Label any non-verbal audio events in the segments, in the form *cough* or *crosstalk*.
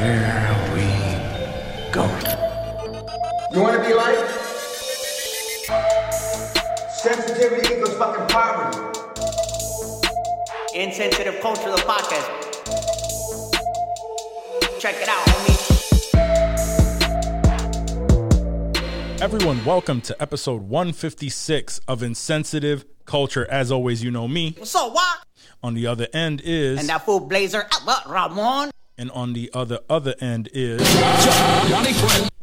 Here we go. You want to be like? Sensitivity equals fucking poverty. Insensitive Culture, the podcast. Check it out, homie. Everyone, welcome to episode 156 of Insensitive Culture. As always, you know me. So what? On the other end is, And that fool Blazer, uh, Ramon? And on the other other end is,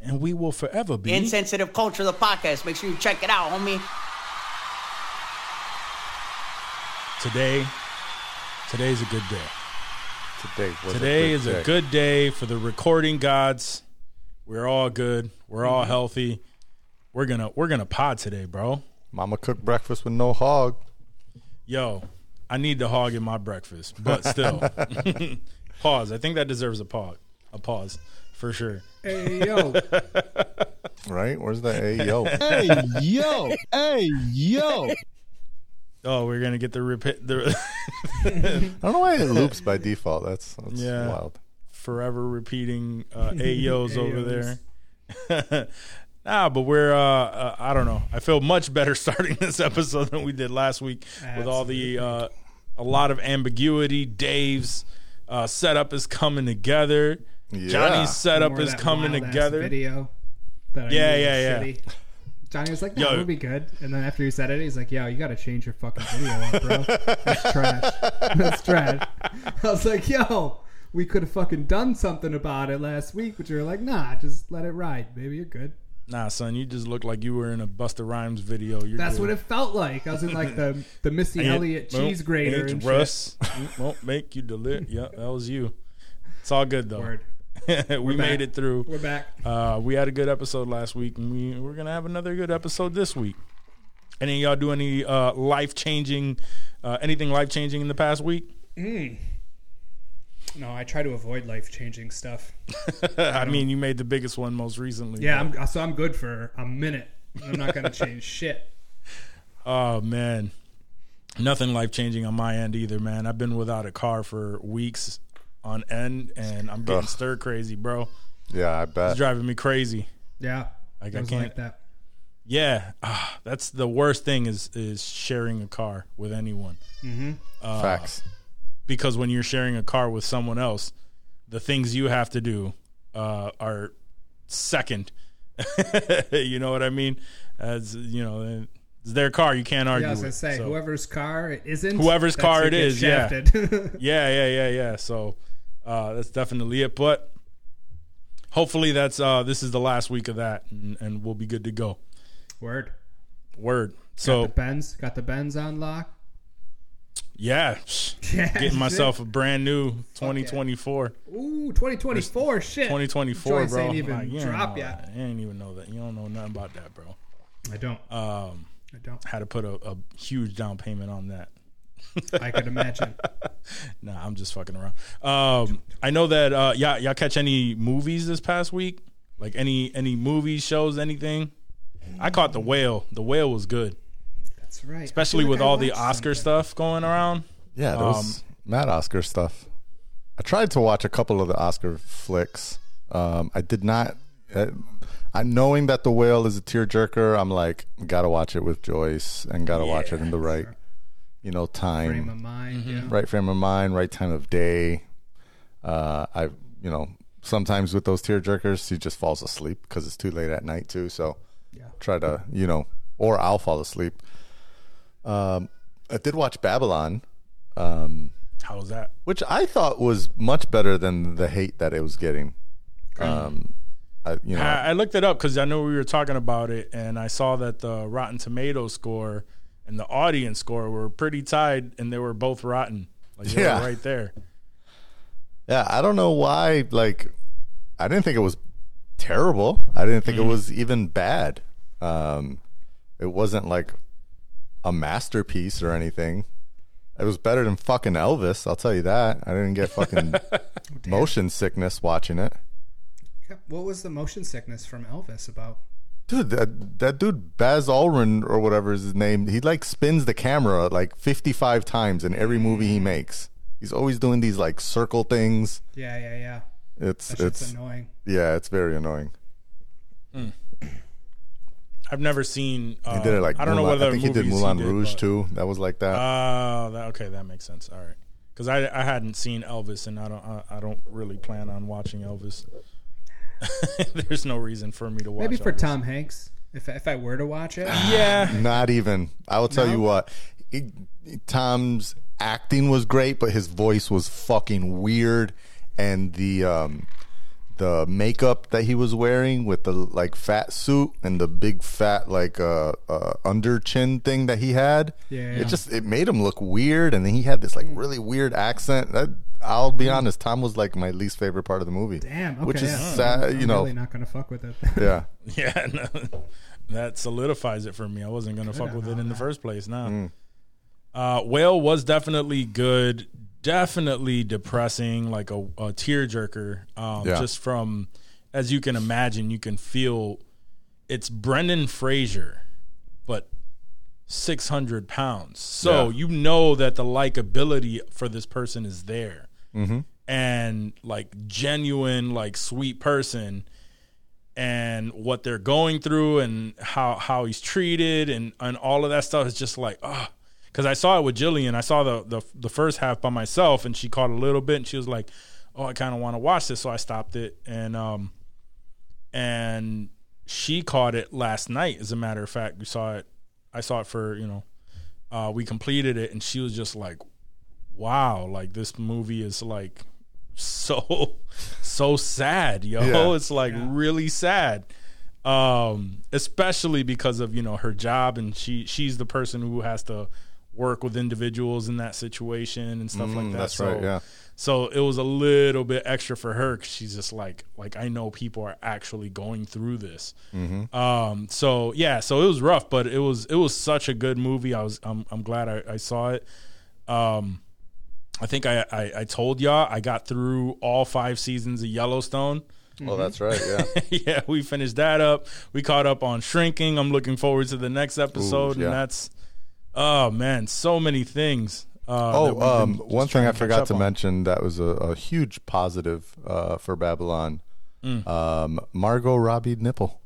and we will forever be. Insensitive Culture, the podcast. Make sure you check it out, homie. Today, today's a good day. Today was Today a is good a good day for the recording gods. We're all good. We're all Mm-hmm. healthy. We're gonna we're gonna pod today, bro. Mama cooked breakfast with no hog. Yo, I need the hog in my breakfast, but still. *laughs* *laughs* pause. I think that deserves a pause. A pause for sure. Hey yo, *laughs* Right? Where's the A yo? *laughs* hey yo, hey yo. Oh, we're gonna get the repeat the *laughs* I don't know why it loops by default. That's that's Yeah. wild. forever repeating uh, Ayos over there. nah, but we're uh, uh, I don't know. I feel much better starting this episode than we did last week with all the uh, a lot of ambiguity. Dave's uh, setup is coming together. Yeah. Johnny's setup More is that coming wild-ass together. Video that I Yeah, yeah, yeah. Johnny was like, "No, Yo. it would be good." And then after he said it, he's like, "Yo, you got to change your fucking video up, bro. That's *laughs* trash. That's trash." I was like, "Yo, we could have fucking done something about it last week," but you're like, "Nah, just let it ride. Maybe you're good." Nah, son, you just look like you were in a Busta Rhymes video. You're That's good. what it felt like. I was in like the the Missy Elliott cheese grater and shit. *laughs* Russ won't make you deli Yeah, that was you. It's all good though. Word. *laughs* we made it through. We're back. Uh, we had a good episode last week, and we we're gonna have another good episode this week. Any y'all do any uh, life changing, uh, anything life changing in the past week? No, I try to avoid life changing stuff. *laughs* I mean, you made the biggest one most recently. Yeah, I'm, so I'm good for a minute. I'm not gonna change *laughs* shit. Oh man, nothing life changing on my end either, man. I've been without a car for weeks on end, and I'm getting Ugh. stir crazy, bro. Yeah, I bet. It's driving me crazy. Yeah, Like, I I can't- like that. Yeah, ah, that's the worst thing is is sharing a car with anyone. Facts. Because when you're sharing a car with someone else, the things you have to do uh, are second. *laughs* you know what I mean? As you know, it's their car. You can't argue. Yeah, as I with. say, So- whoever's car it isn't. Whoever's car it yeah. *laughs* yeah, yeah, yeah, yeah. So uh, that's definitely it. But hopefully, that's uh, this is the last week of that, and, and we'll be good to go. Word. Word. Got So the Benz. Got the Benz on lock. Yeah, *laughs* getting myself a brand new 2024. Ooh, 2024 shit. 2024, Joints bro. ain't even Like, drop know yet. You ain't even know that. You don't know nothing about that, bro. I don't. Um, I don't. had to put a, a huge down payment on that. *laughs* I could imagine. *laughs* Nah, I'm just fucking around. Um, I know that uh, y'all y'all catch any movies this past week? Like any any movies, shows, anything? I caught the whale. The whale was good, That's right. Especially feel with I all the Oscar something. stuff going around. Yeah, there was mad Oscar stuff. I tried to watch a couple of the Oscar flicks. Um, I did not. Uh, I knowing that the whale is a tearjerker, I'm like, gotta watch it with Joyce and gotta watch it in the right, you know, time. Frame of mind. Mm-hmm. Yeah. right frame of mind, right time of day. Uh, I, you know, sometimes with those tear jerkers, he just falls asleep because it's too late at night too. So Yeah. try to, you know, or I'll fall asleep. Um, I did watch Babylon, um, How was that? which I thought was much better than the hate that it was getting. Um, I, you know, I, I looked it up because I know we were talking about it, and I saw that the Rotten Tomato score and the audience score were pretty tied, and they were both rotten. Like they Yeah. right there. *laughs* Yeah, I don't know why. Like, I didn't think it was terrible. I didn't think it was even bad. Um, it wasn't like a masterpiece or anything. It was better than fucking Elvis. I'll tell you that. I didn't get fucking *laughs* oh, motion sickness watching it. What was the motion sickness from Elvis about? Dude, that that dude Baz Ulrich or whatever is his name, he like spins the camera like 55 times in every movie he makes. He's always doing these like circle things. Yeah, yeah, yeah. It's That shit's it's annoying. yeah, it's very annoying. Hmm. I've never seen. Uh, He did it like I don't know Moulin- whether I think he did movies Moulin did, Rouge but- too. That was like that. Oh, that, okay, that makes sense. All right, because I I hadn't seen Elvis, and I don't I, I don't really plan on watching Elvis. *laughs* There's no reason for me to watch. Maybe for Elvis. Tom Hanks, if if I were to watch it. *sighs* Yeah, Not even. I will tell No? you what. he- Tom's acting was great, but his voice was fucking weird, and the um, the makeup that he was wearing with the like fat suit and the big fat like uh, uh under chin thing that he had. Yeah. It just it made him look weird, and then he had this like really weird accent. That I'll be honest, Tom was like my least favorite part of the movie. Damn. Okay. which is yeah. sad. I'm You know, really not gonna fuck with it. *laughs* yeah. *laughs* yeah, no, that solidifies it for me. I wasn't gonna fuck with it in the first place. Now, uh, Whale was definitely good. Definitely depressing, like a, a tearjerker. Um, Yeah. Just from, as you can imagine, you can feel it's Brendan Fraser, but 600 pounds. So Yeah. you know that the likability for this person is there. And like genuine, like sweet person and what they're going through and how, how he's treated and, and all of that stuff is just like, oh, because I saw it with Jillian. I saw the, the the first half by myself, and she caught a little bit, and she was like, "Oh, I kind of want to watch this," so I stopped it, and um, and she caught it last night. As a matter of fact, we saw it. I saw it for you know, uh, we completed it, and she was just like, "Wow, like this movie is like so *laughs* so sad, yo. Yeah. *laughs* It's like really sad." um especially because of you know her job and she she's the person who has to work with individuals in that situation and stuff like Mm, that that's so right, yeah. so it was a little bit extra for her 'cause she's just like like i know people are actually going through this Mm-hmm. um so yeah so it was rough but it was it was such a good movie i was i'm, I'm glad I, I saw it um i think I, I i told y'all i got through all five seasons of yellowstone Well, that's right. Yeah. *laughs* yeah, we finished that up. We caught up on shrinking. I'm looking forward to the next episode, yeah. and that's oh man, so many things. Uh, Oh, um, one thing I forgot to on. mention that was a, a huge positive uh, for Babylon. Mm. Um, Margot Robbie nipple.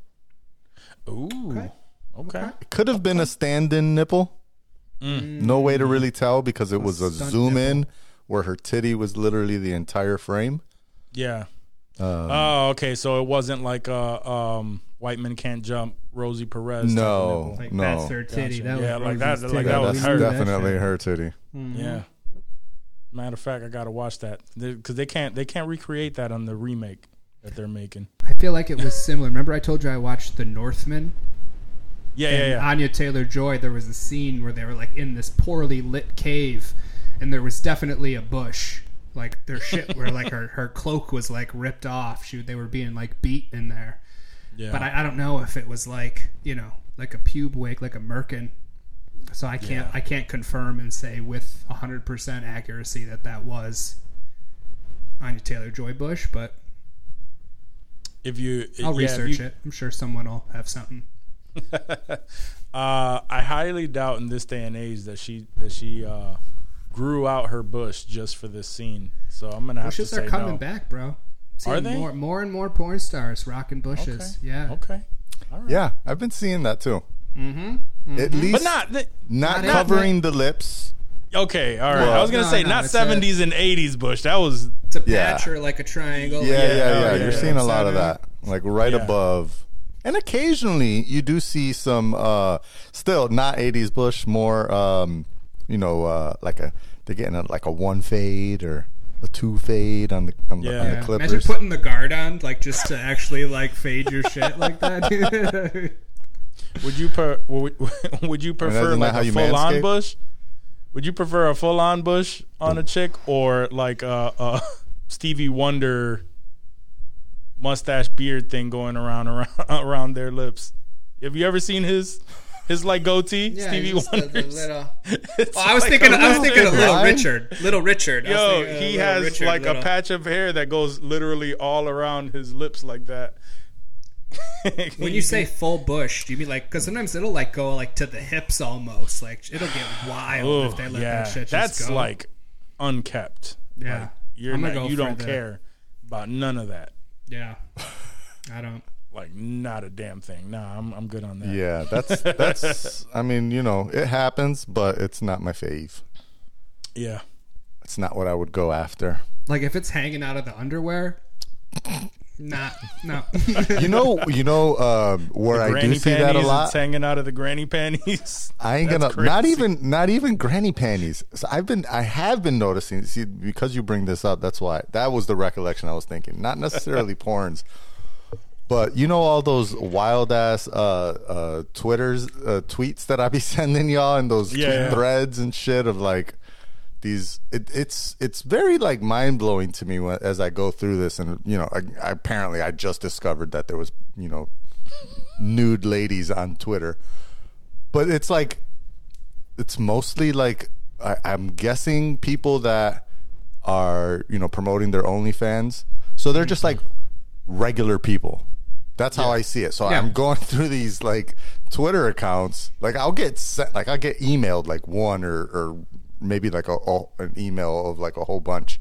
Ooh, okay. It could have been a stand-in nipple. Mm. No way to really tell because it was a stunt zoom in where her titty was literally the entire frame. yeah. Um, oh, okay. So it wasn't like a um, white men can't jump. Rosie Perez. No. Like no. that's her titty. Gotcha. That Yeah, was like that- Rosie's like titty. that was her. We knew that definitely her titty. Yeah. Mm-hmm. Matter of fact, I gotta watch that because they can't they can't recreate that on the remake that they're making. I feel like it was similar. Remember, I told you I watched The Northman. Yeah, and yeah, yeah. Anya Taylor Joy, there was a scene where they were like in this poorly lit cave, and there was definitely a bush. Like their shit, where like her, her cloak was like ripped off. She they were being like beat in there. Yeah. But I, I don't know if it was like you know like a pube wig, like a merkin. So I can't Yeah. I can't confirm and say with hundred percent accuracy that that was Anya Taylor Joy Bush, but if you, I'll yeah, research you- it. I'm sure someone will have something. *laughs* Uh, I highly doubt in this day and age that she that she uh, grew out her bush just for this scene. So I'm gonna have Bushes to say are coming no. back, bro. Are they? More, more and more porn stars rocking bushes. Okay. Yeah. Okay. All right. Yeah, I've been seeing that too. Mm-hmm. At least But not th- not not- covering the lips. okay. All right. Well- I was gonna No, say no, not 70s and 80s bush. That was It's a Yeah. patch or like a triangle. Yeah, yeah, Yeah, yeah. yeah, You're yeah. seeing a lot of that, like right Yeah. above. And occasionally, you do see some. uh Still not '80s Bush, more. um You know, uh like a they're getting a, like a one fade or a two fade on the on, the, on Yeah. the Clippers. Imagine putting the guard on, like just to actually like fade your shit like that. *laughs* Would you per, would, *laughs* would you prefer like how a you full on bush? Would you prefer a full on bush on a chick or like a, a *laughs* Stevie Wonder mustache beard thing going around around around their lips? Have you ever seen his his like goatee, Stevie uh, Wonder's? *laughs* It's Oh, I was like thinking. I was thinking of Little. Richard. Little Richard. Yo, thinking of he Little has Richard, like little- a patch of hair that goes literally all around his lips like that. *laughs* When you say full bush, do you mean like? Because sometimes it'll like go like to the hips almost. Like it'll get wild Oh, if they let yeah, that shit that's go. like unkept. Yeah. Like, you're not, go you don't care. about none of that. Yeah. I don't. Like not a damn thing. Nah, I'm I'm good on that. Yeah, that's *laughs* that's. I mean, you know, it happens, but it's not my fave. Yeah. It's not what I would go after. Like if it's hanging out of the underwear, not no. *laughs* You know, you know um, where I do Granny see panties. that a It's lot. hanging out of the granny panties. *laughs* I ain't That's gonna not even not even granny panties. So I've been I have been noticing. See, because you bring this up, that's why that was the recollection I was thinking. Not necessarily porns, but you know all those wild ass uh, uh, Twitters uh, tweets that I be *laughs* sending y'all and those Yeah, threads and shit of like these. It, it's it's very like mind blowing to me when, as I go through this, and you know, I, I, apparently I just discovered that there was you know nude ladies on Twitter but it's like it's mostly like I, I'm guessing people that are you know promoting their OnlyFans, so they're just like regular people. That's how I see it. So Yeah. I'm going *laughs* through these like Twitter accounts. Like I'll get sent, like I'll get emailed like one or or maybe like a, a an email of like a whole bunch.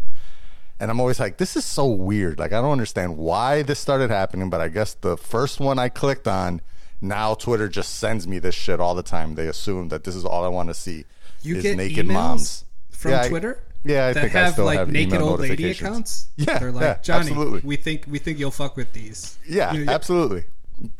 And I'm always like, this is so weird. Like, I don't understand why this started happening, but I guess the first one I clicked on, now Twitter just sends me this shit all the time. They assume that this is all I want to see You is get naked moms from Yeah, I- Twitter. Yeah, I think I have still like have naked email old lady accounts. Yeah, they're like yeah, Johnny. absolutely. We think we think you'll fuck with these. Yeah, You- absolutely.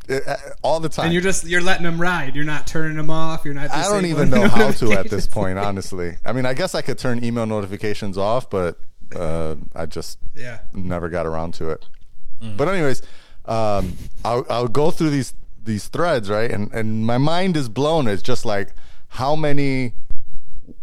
Uh, uh, all the time. And you're just you're letting them ride. You're not turning them off. You're not. I don't even know *laughs* how to at this point, honestly. I mean, I guess I could turn email notifications off, but uh, I just Yeah. never got around to it. But anyways, um, I'll, I'll go through these these threads, right? And and my mind is blown. It's just like how many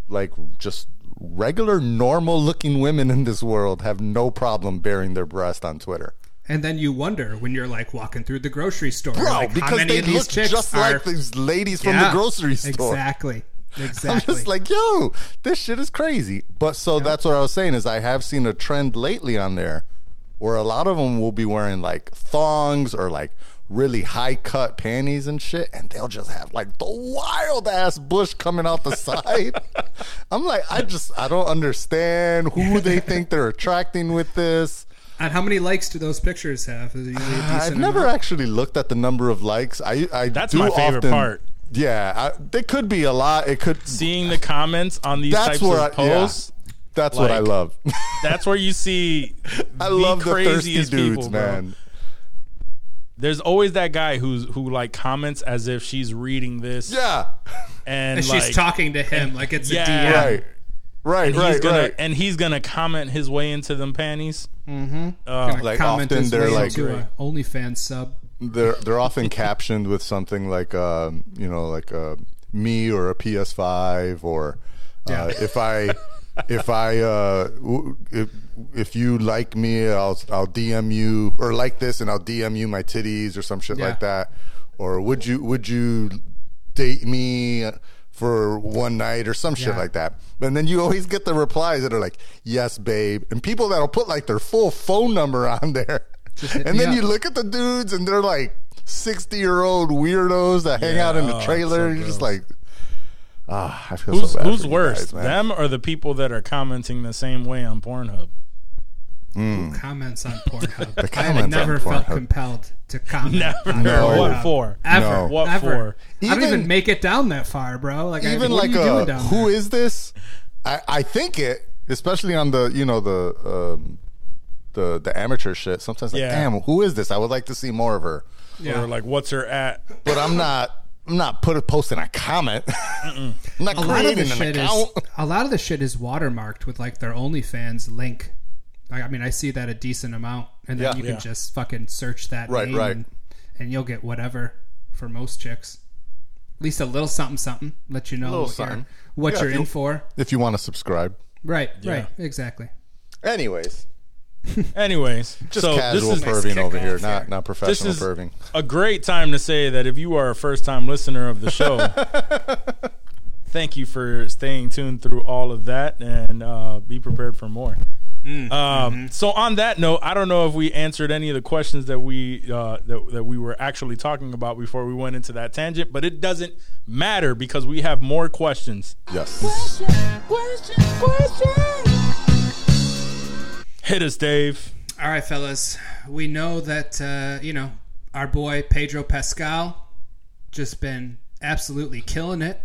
like just regular normal looking women in this world have no problem bearing their breast on Twitter. And then you wonder when you're like walking through the grocery store, Bro, like, how because many they of these look just are like these ladies from Yeah, the grocery store. Exactly. Exactly. *laughs* I'm just like, yo, this shit is crazy. But so that's what I was saying is I have seen a trend lately on there where a lot of them will be wearing like thongs or like really high cut panties and shit, and they'll just have like the wild ass bush coming out the side. *laughs* I'm like, I just I don't understand who they think they're attracting with this. and how many likes do those pictures have? Is it usually a I've never amount? actually looked at the number of likes. I, I That's do my favorite often- part. Yeah, I, there could be a lot. It could. Seeing the comments on these That's types where of I, yeah, posts, that's what I love. that's where you see *laughs* I the love the thirsty craziest dudes, people, bro. man. There's always that guy who's who like comments as if she's reading this, Yeah, and, And like, she's talking to him like it's Yeah. a DM. right, right, and he's right, gonna right. and he's gonna comment his way into them panties. Gonna Like, comment often his they're like- a OnlyFans sub. They're they're often captioned with something like, um, you know, like a me or a PS5 or uh, Yeah. if I if I uh, w- if if you like me, I'll I'll DM you or like this and I'll DM you my titties or some shit Yeah. like that. Or would you would you date me? For one night or some shit Yeah. like that. And then you always get the replies that are like, yes, babe. And people that'll put like their full phone number on there. And then you look at the dudes and they're like 60 year old weirdos that hang out in the oh, trailer. so You're just like, ah, I feel Who's so bad who's for worse, guys, man. them or the people that are commenting the same way on Pornhub? Comments on Pornhub. I have never felt Pornhub. compelled to comment. Never. on No. What for? Ever. No. What Ever. for? I don't Even- even make it down that far, bro. Like, Even what like are you doing a, down who there? is this? I, I think it, especially on the, you know, the, um, the, the amateur shit. Sometimes like, Yeah. damn, who is this? I would like to see more of her. Yeah. Or like, what's her at? But I'm not, I'm not put posting a comment. *laughs* I'm not a lot of creating an account. is *laughs* a lot of the shit is watermarked with like their OnlyFans link. Like, I mean, I see that a decent amount, and then Yeah. you can just fucking search that Right, name, right. And, and you'll get whatever for most chicks. At least a little something, something. Let you know what you're, what Yeah, you're if you- in for. if you want to subscribe. Right, Yeah. right, exactly. Anyways, *laughs* Anyways, just so casual this is perving over here, here. not not this professional is perving. a great time to say that if you are a first time listener of the show, *laughs* thank you for staying tuned through all of that and uh, be prepared for more. Um, So on that note, I don't know if we answered any of the questions that we uh, that, that we were actually talking about before we went into that tangent, but it doesn't matter because we have more questions. Yes. Hit us, Dave. All right, fellas. We know that uh, you know our boy Pedro Pascal just been absolutely killing it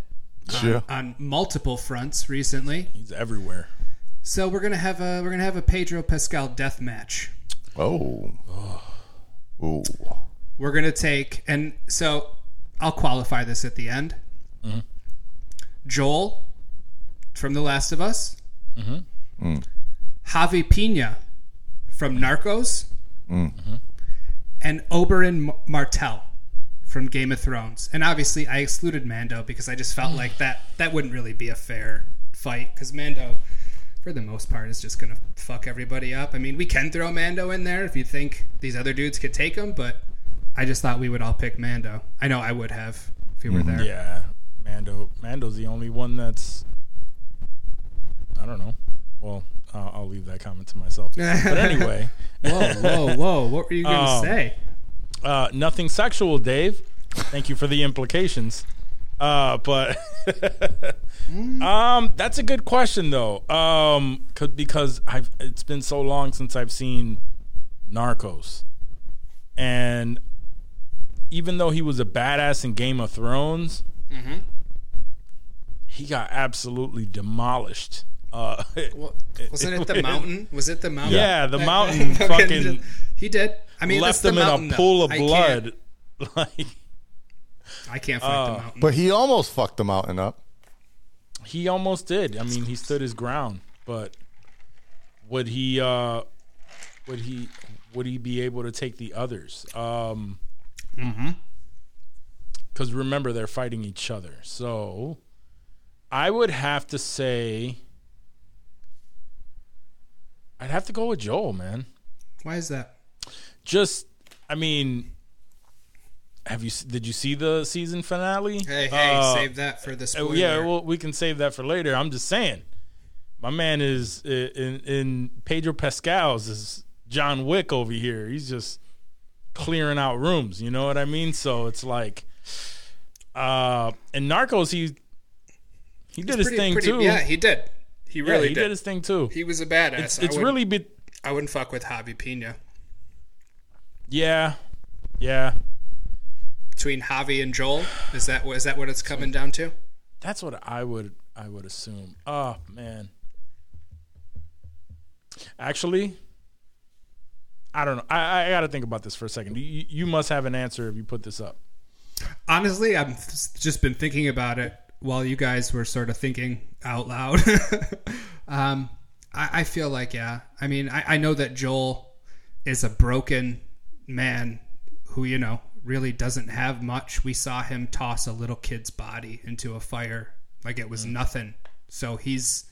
Yeah. on multiple fronts recently. He's everywhere. So we're gonna have a we're gonna have a Pedro Pascal death match. Oh. Ooh. We're gonna take and so I'll qualify this at the end. Mm-hmm. Joel from The Last of Us. Mm-hmm. Mm. Javi Peña from Narcos. Mm. Mm-hmm. And Oberyn M- Martell from Game of Thrones. And obviously, I excluded Mando because I just felt mm. like that that wouldn't really be a fair fight because Mando, for the most part, is just gonna fuck everybody up. I mean, we can throw Mando in there if you think these other dudes could take him, but I just thought we would all pick Mando. I know I would have if you were mm-hmm. there. Yeah, Mando. Mando's the only one that's. I don't know. Well, I'll, I'll leave that comment to myself. *laughs* but anyway, Whoa, whoa, whoa! What were you gonna Um, say? uh, nothing sexual, Dave. Thank you for the implications. Uh, but *laughs* um, that's a good question though. Um, 'cause- because I've it's been so long since I've seen Narcos, and even though he was a badass in Game of Thrones, he got absolutely demolished. Uh, *laughs* Wasn't it the mountain? Was it the mountain? Yeah, the *laughs* mountain *laughs* fucking He did. I mean, left that's the him in mountain, a though. pool of I blood. Like I can't fight Uh, the mountain. But he almost fucked the mountain up. he almost did. I mean, he stood his ground, but would he? uh Would he? Would he be able to take the others? Um, Because remember, they're fighting each other. So I would have to say, I'd have to go with Joel, man. Why is that? Just, I mean. Have you? Did you see the season finale? Hey, hey, Uh, save that for the Oh, spoiler. yeah, well, we can save that for later. I'm just saying, my man is uh, in in Pedro Pascal's is John Wick over here. He's just clearing out rooms. You know what I mean? So it's like, uh, in Narcos, he he did his thing pretty- too. Yeah, he did. He Yeah, really he did. did his thing too. He was a badass. It's, it's really be- I wouldn't fuck with Javi Peña. yeah, yeah. Between Javi and Joel, is that is that what it's coming down to? That's what I would I would assume. Oh man. Actually, I don't know. I, I got to think about this for a second. You, you must have an answer if you put this up. Honestly, I've just been thinking about it while you guys were sort of thinking out loud. *laughs* um, I, I feel like, yeah. I mean, I, I know that Joel is a broken man who, you know, really doesn't have much. We saw him toss a little kid's body into a fire like it was nothing. So he's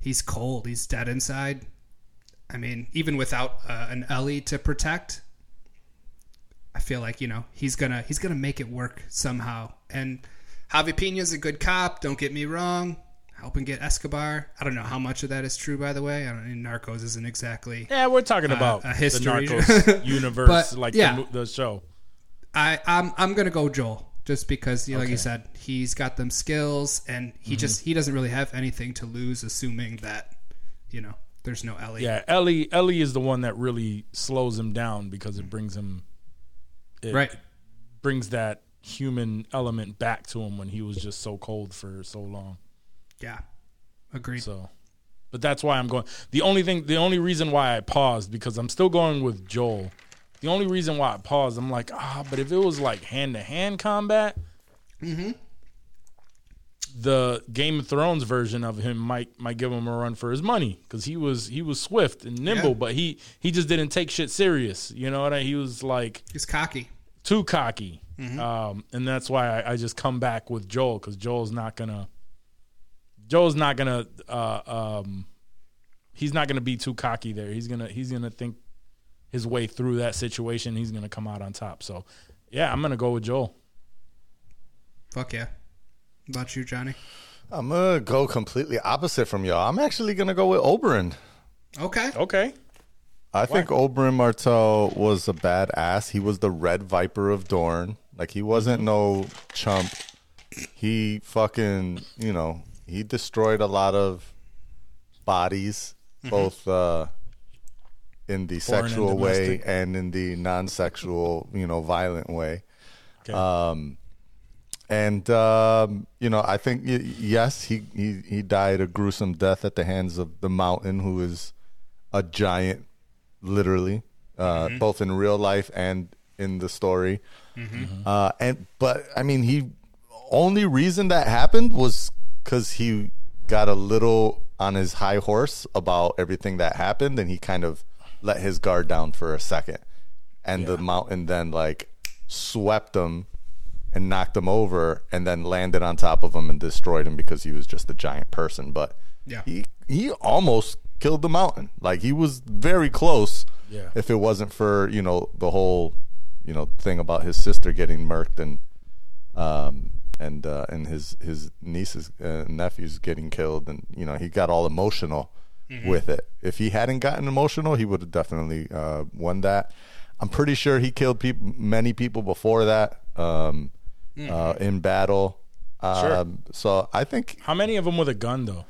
he's cold. He's dead inside. I mean, even without uh, an Ellie to protect, I feel like you know he's gonna he's gonna make it work somehow. And Javi Peña's a good cop. Don't get me wrong. Helping get Escobar. I don't know how much of that is true, by the way. I don't. Narcos isn't exactly. Yeah, we're talking uh, about a history. the Narcos *laughs* *laughs* universe, But, like yeah. the, the show. I I'm I'm gonna go Joel just because you know, like you said he's got them skills and he mm-hmm. just he doesn't really have anything to lose, assuming that you know there's no Ellie. Yeah, Ellie Ellie is the one that really slows him down because it mm. brings him it Right. brings that human element back to him when he was just so cold for so long. Yeah. Agreed. So, but that's why I'm going. The only thing, the only reason why I paused because I'm still going with Joel. The only reason why I paused, I'm like, ah, but if it was like hand to hand combat, the Game of Thrones version of him might might give him a run for his money because he was he was swift and nimble, Yeah. but he he just didn't take shit serious. You know what I? He was like he's cocky. too cocky, um, and that's why I, I just come back with Joel because Joel's not gonna. Joel's not gonna. Uh, um, he's not gonna be too cocky there. He's gonna. He's gonna think his way through that situation. He's gonna come out on top. So, yeah, I'm gonna go with Joel. Fuck yeah. About you, Johnny? I'm gonna go completely opposite from y'all. I'm actually gonna go with Oberyn. Okay. Okay. I think Oberyn Martell was a badass. He was the Red Viper of Dorne. Like he wasn't no chump. He fucking, you know, he destroyed a lot of bodies, both uh, in the Foreign and sexual way domestic. and in the non-sexual, *laughs* you know, violent way. Okay. Um, and um, you know, I think y- yes, he, he he died a gruesome death at the hands of the Mountain, who is a giant, literally, uh, Mm-hmm. both in real life and in the story. Uh, and but I mean, he only reason that happened was because he got a little on his high horse about everything that happened, and he kind of let his guard down for a second, and the mountain then like swept him and knocked him over, and then landed on top of him and destroyed him because he was just a giant person. But Yeah. he he almost killed the mountain. Like he was very close. Yeah. If it wasn't for you know the whole you know thing about his sister getting murked and um and uh, and his his nieces uh, nephews getting killed and you know he got all emotional with it. If he hadn't gotten emotional, he would have definitely uh, won that. I'm pretty sure he killed peop many people before that um, uh, in battle. Sure. Um, So I think How many of them with a gun though?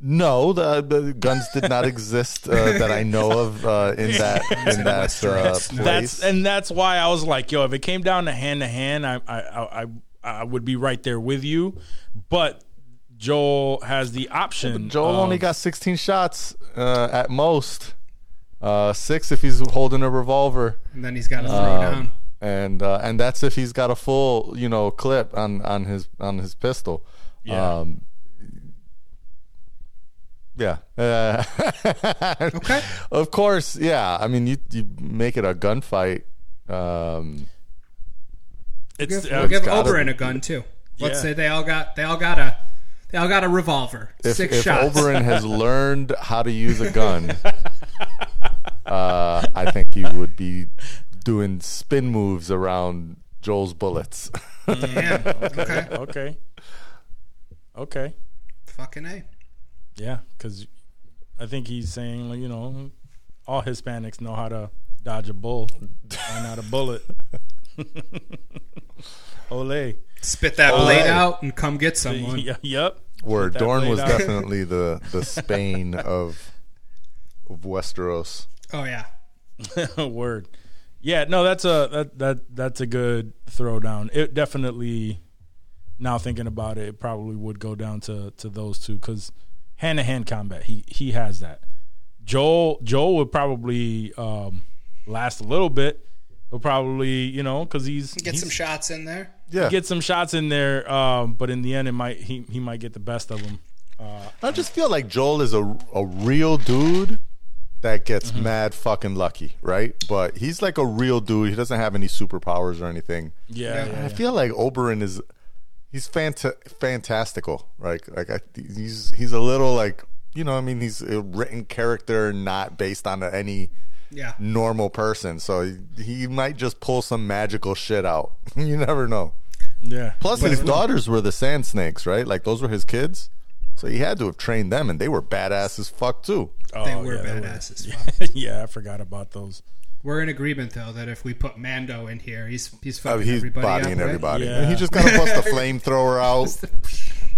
No, the, the guns did not *laughs* exist uh, that I know of uh, in that in that uh, place. That's and that's why I was like, yo, if it came down to hand to hand, I I I I would be right there with you. But Joel has the option. Joel of- only got 16 shots uh, at most. Uh, six if he's holding a revolver, And then he's got to throw Um, down. and uh, and that's if he's got a full you know clip on on his on his pistol. Yeah. Um, yeah. Uh, *laughs* Okay. Of course, yeah. I mean, you you make it a gunfight. Um, It's Give, uh, we'll give gotta Oberyn a gun too. Let's Yeah. say they all got they all got a they all got a revolver. if Six if shots. Oberyn has *laughs* learned how to use a gun, *laughs* uh, I think he would be doing spin moves around Joel's bullets. Damn. Okay. okay. Okay. Fucking a. Yeah, because I think he's saying, like, you know, all Hispanics know how to dodge a bull, and not a bullet. *laughs* Ole. Spit that Oh, blade out and come get *laughs* someone. Yeah, yep. Where Dorne was out. definitely the *laughs* the Spain of of Westeros. Oh yeah. Word. Yeah, no, that's a that that that's a good throwdown. It definitely. Now thinking about it, it probably would go down to to those two because hand to hand combat, he he has that. Joel Joel would probably um, last a little bit. He'll probably you know because he's Get he's- some shots in there. Yeah, get some shots in there, um, but in the end, it might he he might get the best of them. I just feel like Joel is a a real dude that gets Mm-hmm. mad fucking lucky, right? But he's like a real dude. He doesn't have any superpowers or anything. Yeah, yeah, I yeah. feel like Oberyn is he's fanta- fantastical. Like like I, he's he's a little like you know I mean he's a written character, not based on any Yeah. normal person. So he, he might just pull some magical shit out. *laughs* you never know. yeah. Plus his daughters were the sand snakes, right? Like those were his kids. So he had to have trained them, and they were badass as fuck too. Oh, They were yeah, they badasses. *laughs* Fuck. yeah, I forgot about those. We're in agreement though that if we put Mando in here, he's he's Uh, fucking he's everybody bodying up, right? everybody. Yeah. He just gotta bust the *laughs* flamethrower out,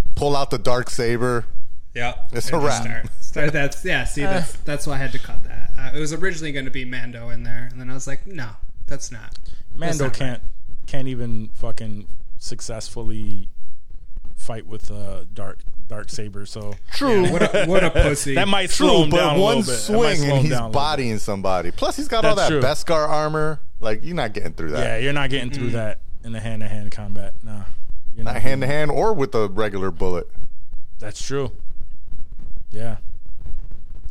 *laughs* pull out the dark saber. Yeah, It's a wrap. Start, start that's yeah. See, that's that's why I had to cut that. Uh, it was originally going to be Mando in there, and then I was like, no, that's not. That's Mando not can't can't even fucking successfully fight with a dark dark saber. So True, Right. What a, what a *laughs* pussy. that might slow true, him down but a one little bit. Swing slow and he's down a little bodying somebody. Plus, he's got all that true. Beskar armor. Like you're not getting through that. Yeah, you're not getting through that in the hand to hand combat. Nah, you're not hand to hand or with a regular bullet. That's true. Yeah.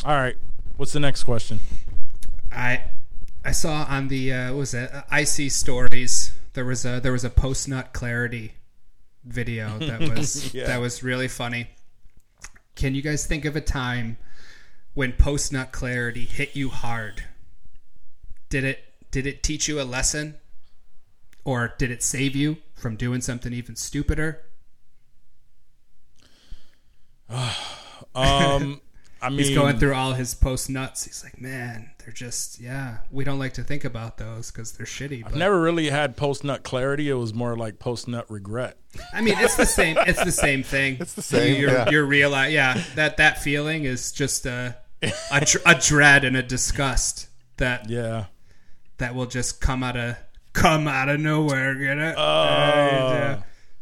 All right. What's the next question? I I saw on the uh, what was it uh, IC stories there was a there was a post nut clarity video *laughs* that was Yeah. that was really funny. Can you guys think of a time when post nut clarity hit you hard? Did it did it teach you a lesson, or did it save you from doing something even stupider? *sighs* Um, I mean, He's going through all his post nuts. He's like, man, they're just yeah. We don't like to think about those because they're shitty. But Never really had post nut clarity. It was more like post nut regret. I mean, it's the same. It's the same thing. It's the same, You're, yeah. you're reali- yeah. That that feeling is just uh, a, a dread and a disgust that Yeah. that will just come out of come out of nowhere. You know? Oh. And, uh,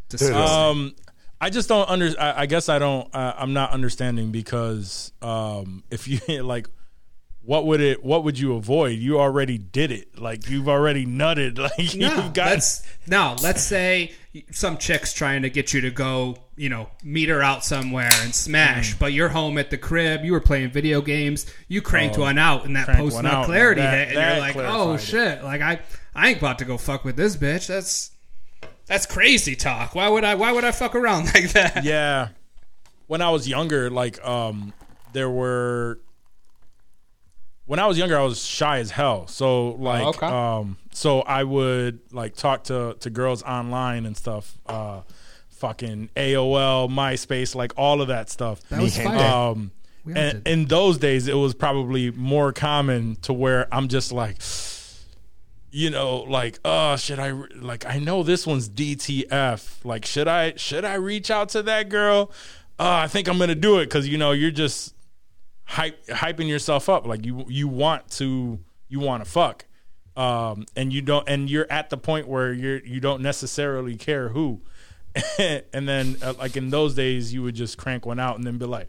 disgusting. Um, I just don't under. I, I guess I don't. Uh, I'm not understanding because um, if you *laughs* like, what would it? What would you avoid? You already did it. Like you've already nutted. *laughs* Like No, you've got. let's no. Let's say some chick's trying to get you to go, you know, meet her out somewhere and smash, Mm. but you're home at the crib. You were playing video games. You cranked one out, and that post nut clarity that- hit, and you're like, oh it. shit! Like I, I ain't about to go fuck with this bitch. That's that's crazy talk. Why would I? Why would I fuck around *laughs* like that? yeah. When I was younger, like um, there were. When I was younger, I was shy as hell. So like, Oh, okay. um, so I would like talk to to girls online and stuff. Uh, fucking AOL, MySpace, like all of that stuff. That was Me fire. Um, We and did. in those days, it was probably more common to where I'm just like, you know, like, oh, should I like? I know this one's DTF. Like, should I should I reach out to that girl? Uh, I think I'm gonna do it because you know you're just hype hyping yourself up. Like you you want to you want to fuck, um, and you don't, and you're at the point where you're you don't necessarily care who. *laughs* and then uh, like in those days you would just crank one out and then be like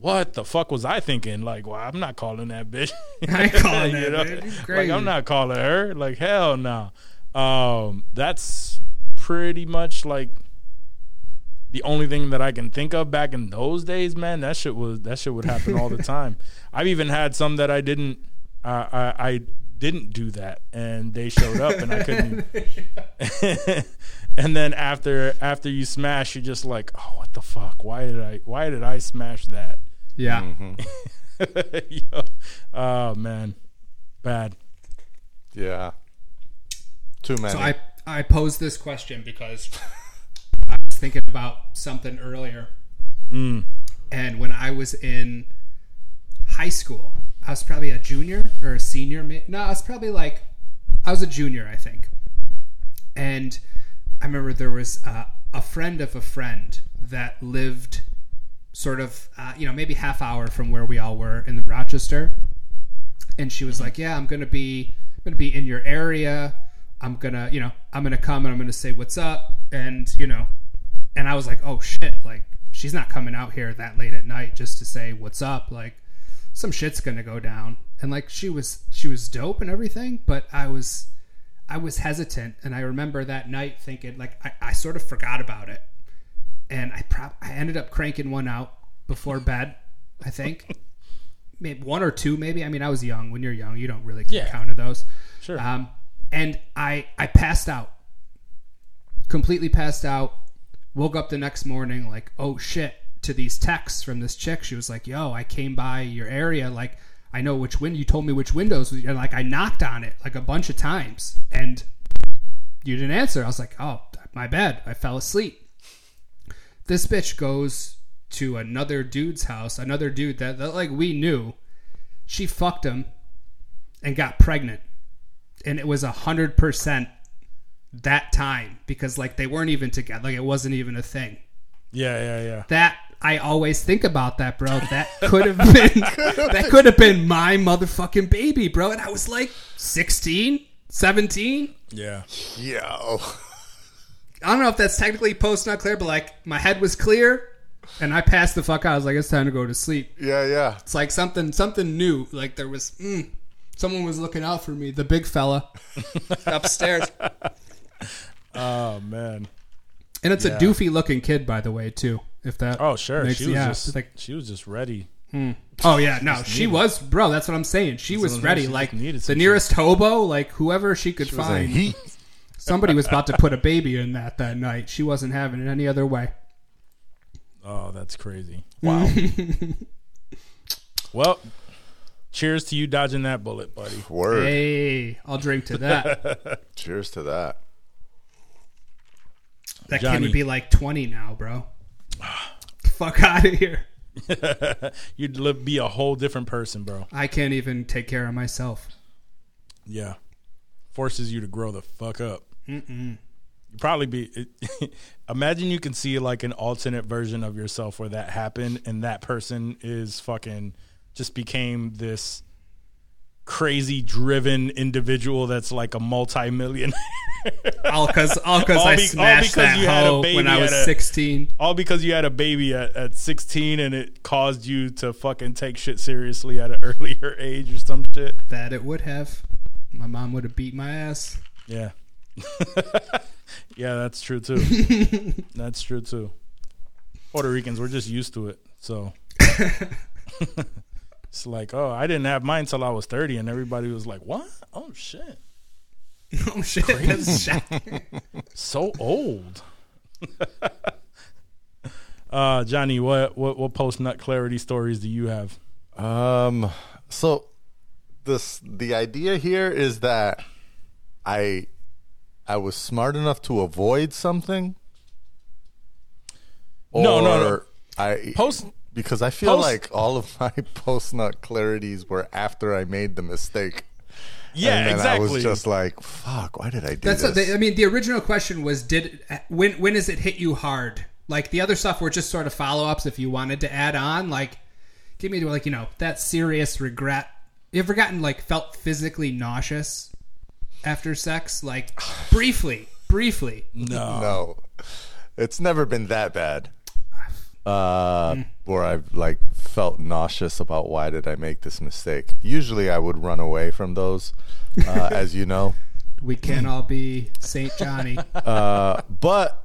what the fuck was i thinking? Like well i'm not calling that bitch. *laughs* I ain't calling that *laughs* bitch. Like, I'm not calling her. Like hell no. Um that's pretty much like the only thing that i can think of back in those days man that shit was that shit would happen all the *laughs* time. I've even had some that i didn't uh, I, I didn't do that and they showed up and i couldn't and then after after you smash you're just like oh what the fuck? Why did i why did i smash that yeah. *laughs* Yo, oh man bad Yeah. Too many. So I I posed this question because *laughs* I was thinking about something earlier. And when I was in high school, I was probably a junior or a senior. No, I was probably like I was a junior, I think. And I remember there was uh, a friend of a friend that lived sort of uh, you know maybe half hour from where we all were in Rochester and she was like, "Yeah, I'm gonna be, I'm gonna be in your area. I'm gonna, you know, I'm gonna come and I'm gonna say what's up." And you know, and I was like, "Oh shit!" Like, she's not coming out here that late at night just to say what's up. Like, some shit's gonna go down. And like, she was, she was dope and everything, but I was, I was hesitant. And I remember that night thinking, like, I, I sort of forgot about it, and I prob, I ended up cranking one out before bed. I think. *laughs* Maybe one or two maybe. I mean i was young. When you're young you don't really Yeah. count of those. Sure. um, and i i passed out. Completely passed out. Woke up the next morning like oh shit to these texts from this chick. She was like yo i came by your area. Like i know which window you told me which windows and like i knocked on it like a bunch of times. And you didn't answer. I was like oh my bad. I fell asleep this bitch goes to another dude's house, another dude that, that like we knew. She fucked him and got pregnant. And it was a hundred percent that time because like they weren't even together. Like it wasn't even a thing. yeah yeah yeah That I always think about that, bro. That could have been *laughs* that could have been my motherfucking baby, bro. And I was like 16, 17. yeah Yo. I don't know if that's technically post not clear, but like my head was clear and I passed the fuck out. I was like, it's time to go to sleep. Yeah, yeah. It's like something something new. Like there was mm, someone was looking out for me. The big fella *laughs* upstairs, *laughs* oh man and it's Yeah. a doofy looking kid, by the way, too. If that oh sure makes- she was yeah, just like she was just ready oh yeah no she was bro. That's what I'm saying. She was ready. She Like the some nearest hobo, like whoever she could Was a find. Heat. Somebody was about to put a baby in that that night. She wasn't having it any other way. oh that's crazy *laughs* wow *laughs* well cheers to you dodging that bullet buddy Word. Hey, I'll drink to that. *laughs* Cheers to that. That Johnny. kid would be like 20 now, bro. *sighs* Fuck out of here. you'd live, be a whole different person bro I can't even take care of myself. Yeah, forces you to grow the fuck up. Mm-mm. Probably be. *laughs* imagine you can see like an alternate version of yourself where that happened, and that person is fucking just became this crazy driven individual that's like a multi-million *laughs* All because all because I be- all smashed because that you had a hoe baby when I was a- 16. all because you had a baby at, at 16 and it caused you to fucking take shit seriously at an *laughs* earlier age or some shit That it would have. My mom would have beat my ass. yeah *laughs* yeah that's true too *laughs* that's true too puerto ricans we're just used to it so *laughs* it's like oh i didn't have mine till i was 30 and everybody was like what oh shit Oh shit! That's so old. uh, Johnny, what what what post nut clarity stories do you have? Um. So, this the idea here is that I I was smart enough to avoid something. No, no, no. I Post- because I feel post- like all of my *laughs* post nut clarities were after I made the mistake. Yeah, and then exactly. I was just like, "Fuck! Why did I do That's this?" what they, I mean. The original question was, did when when does it hit you hard? Like the other stuff were just sort of follow ups. If you wanted to add on, like give me like you know that serious regret. You ever gotten like felt physically nauseous after sex? Like *sighs* briefly, briefly. no. no, it's never been that bad. *sighs* Uh, Hmm. where I've like felt nauseous about why did I make this mistake. Usually, I would run away from those, uh, as you know. *laughs* We can't all be Saint Johnny. *laughs* Uh, But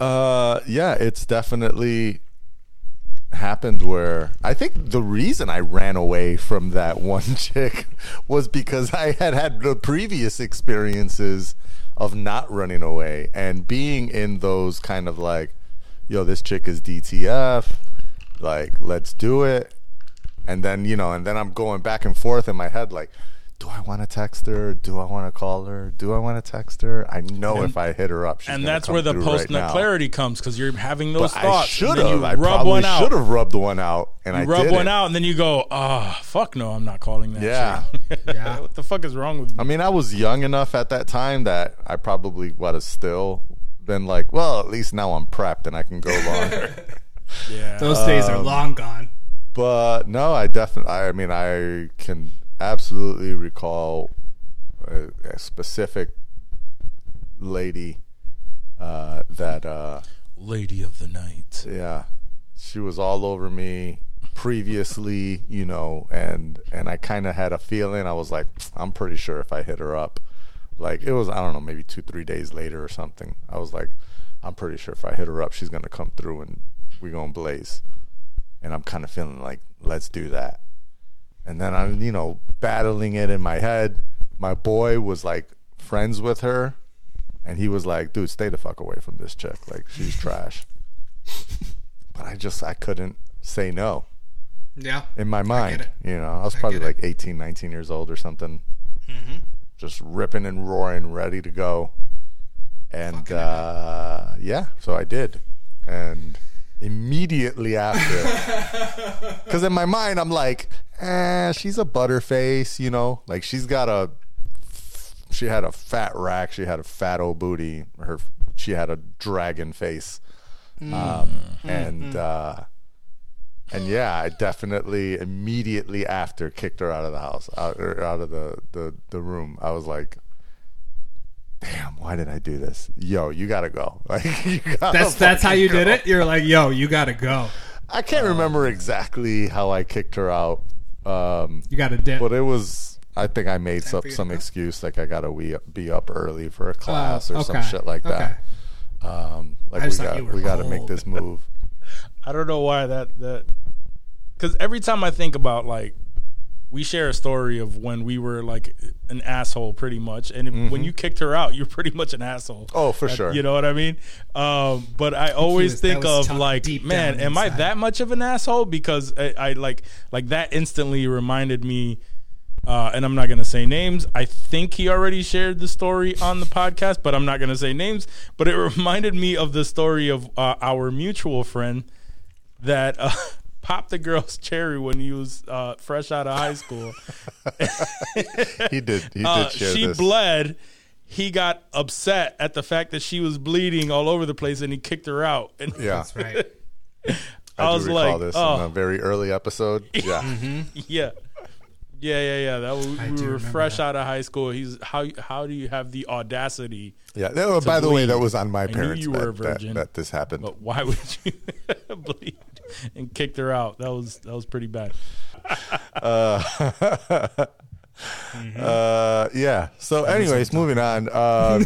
uh, yeah, it's definitely happened where I think the reason I ran away from that *laughs* one chick was because I had had the previous experiences of not running away and being in those kind of like, yo, this chick is DTF, like, let's do it. And then, you know, and then I'm going back and forth in my head, like, do I want to text her? Do I want to call her? Do I want to text her? I know if I hit her up, she's And that's come where the post right nut clarity comes because you're having those But I thoughts. should have. you I rub probably one out. should have rubbed one out, and I You rub didn't. one out, and then you go, "Ah, fuck no, I'm not calling that." Yeah. *laughs* Yeah. what the fuck is wrong with me? I mean, I was young enough at that time that I probably would have still been like, well, at least now I'm prepped and I can go *laughs* longer. yeah, Those days are long gone. but no, I definitely. I mean, I can absolutely recall a, a specific lady uh, that. Uh, lady of the night. yeah she was all over me previously you know and and i kind of had a feeling i was like i'm pretty sure if i hit her up like it was i don't know maybe two three days later or something i was like i'm pretty sure if i hit her up she's gonna come through and we gonna blaze and i'm kind of feeling like let's do that and then i'm you know battling it in my head my boy was like friends with her and he was like, dude, stay the fuck away from this chick. Like, she's trash. *laughs* but I just, I couldn't say no Yeah. in my mind. You know, I was I probably like 18, 19 years old or something. Mm-hmm. Just ripping and roaring, ready to go. And uh, yeah, so I did. And immediately after, *laughs* because in my mind, I'm like, eh, she's a butterface, you know, like she's got a she had a fat rack. She had a fat old booty. Her she had a dragon face, um, and uh, and yeah, I definitely immediately after kicked her out of the house, out or out of the the the room. I was like, damn, why did I do this? Yo, you gotta go. *laughs* Like you gotta That's that's how you go. did it. You're like, yo, you gotta go. I can't remember exactly how I kicked her out. Um, You gotta dip. but it was I think I made some for you to some excuse like I gotta be be up early for a class Oh, or some shit like that. Okay. Um, like I we just thought got you were we got to make this move. *laughs* I don't know why that that because every time I think about like we share a story of when we were like an asshole pretty much and when you kicked her out you're pretty much an asshole Mm-hmm. Oh, for sure. you know what i mean um, but i always was- think of like man down am i that much of an asshole because i, I like like that instantly reminded me uh, and I'm not going to say names. I think he already shared the story on the podcast, but I'm not going to say names. But it *laughs* reminded me of the story of uh, our mutual friend that uh, popped the girl's *laughs* cherry when he was uh, fresh out of high school. *laughs* He did. He Uh, did share she this. bled. He got upset at the fact that she was bleeding all over the place, and he kicked her out. And yeah. That's right. *laughs* I I, was do recall like, this oh. in a very early episode. Yeah, Yeah. Yeah, yeah, yeah. That was, I we were fresh that. out of high school. He's how how do you have the audacity? yeah. No, by the way, that was on my I knew parents. you were that, a virgin. That, that this happened. But why would you *laughs* bleed and kicked her out? That was that was pretty bad. *laughs* *laughs* Uh, yeah. So, anyways, moving on. Uh,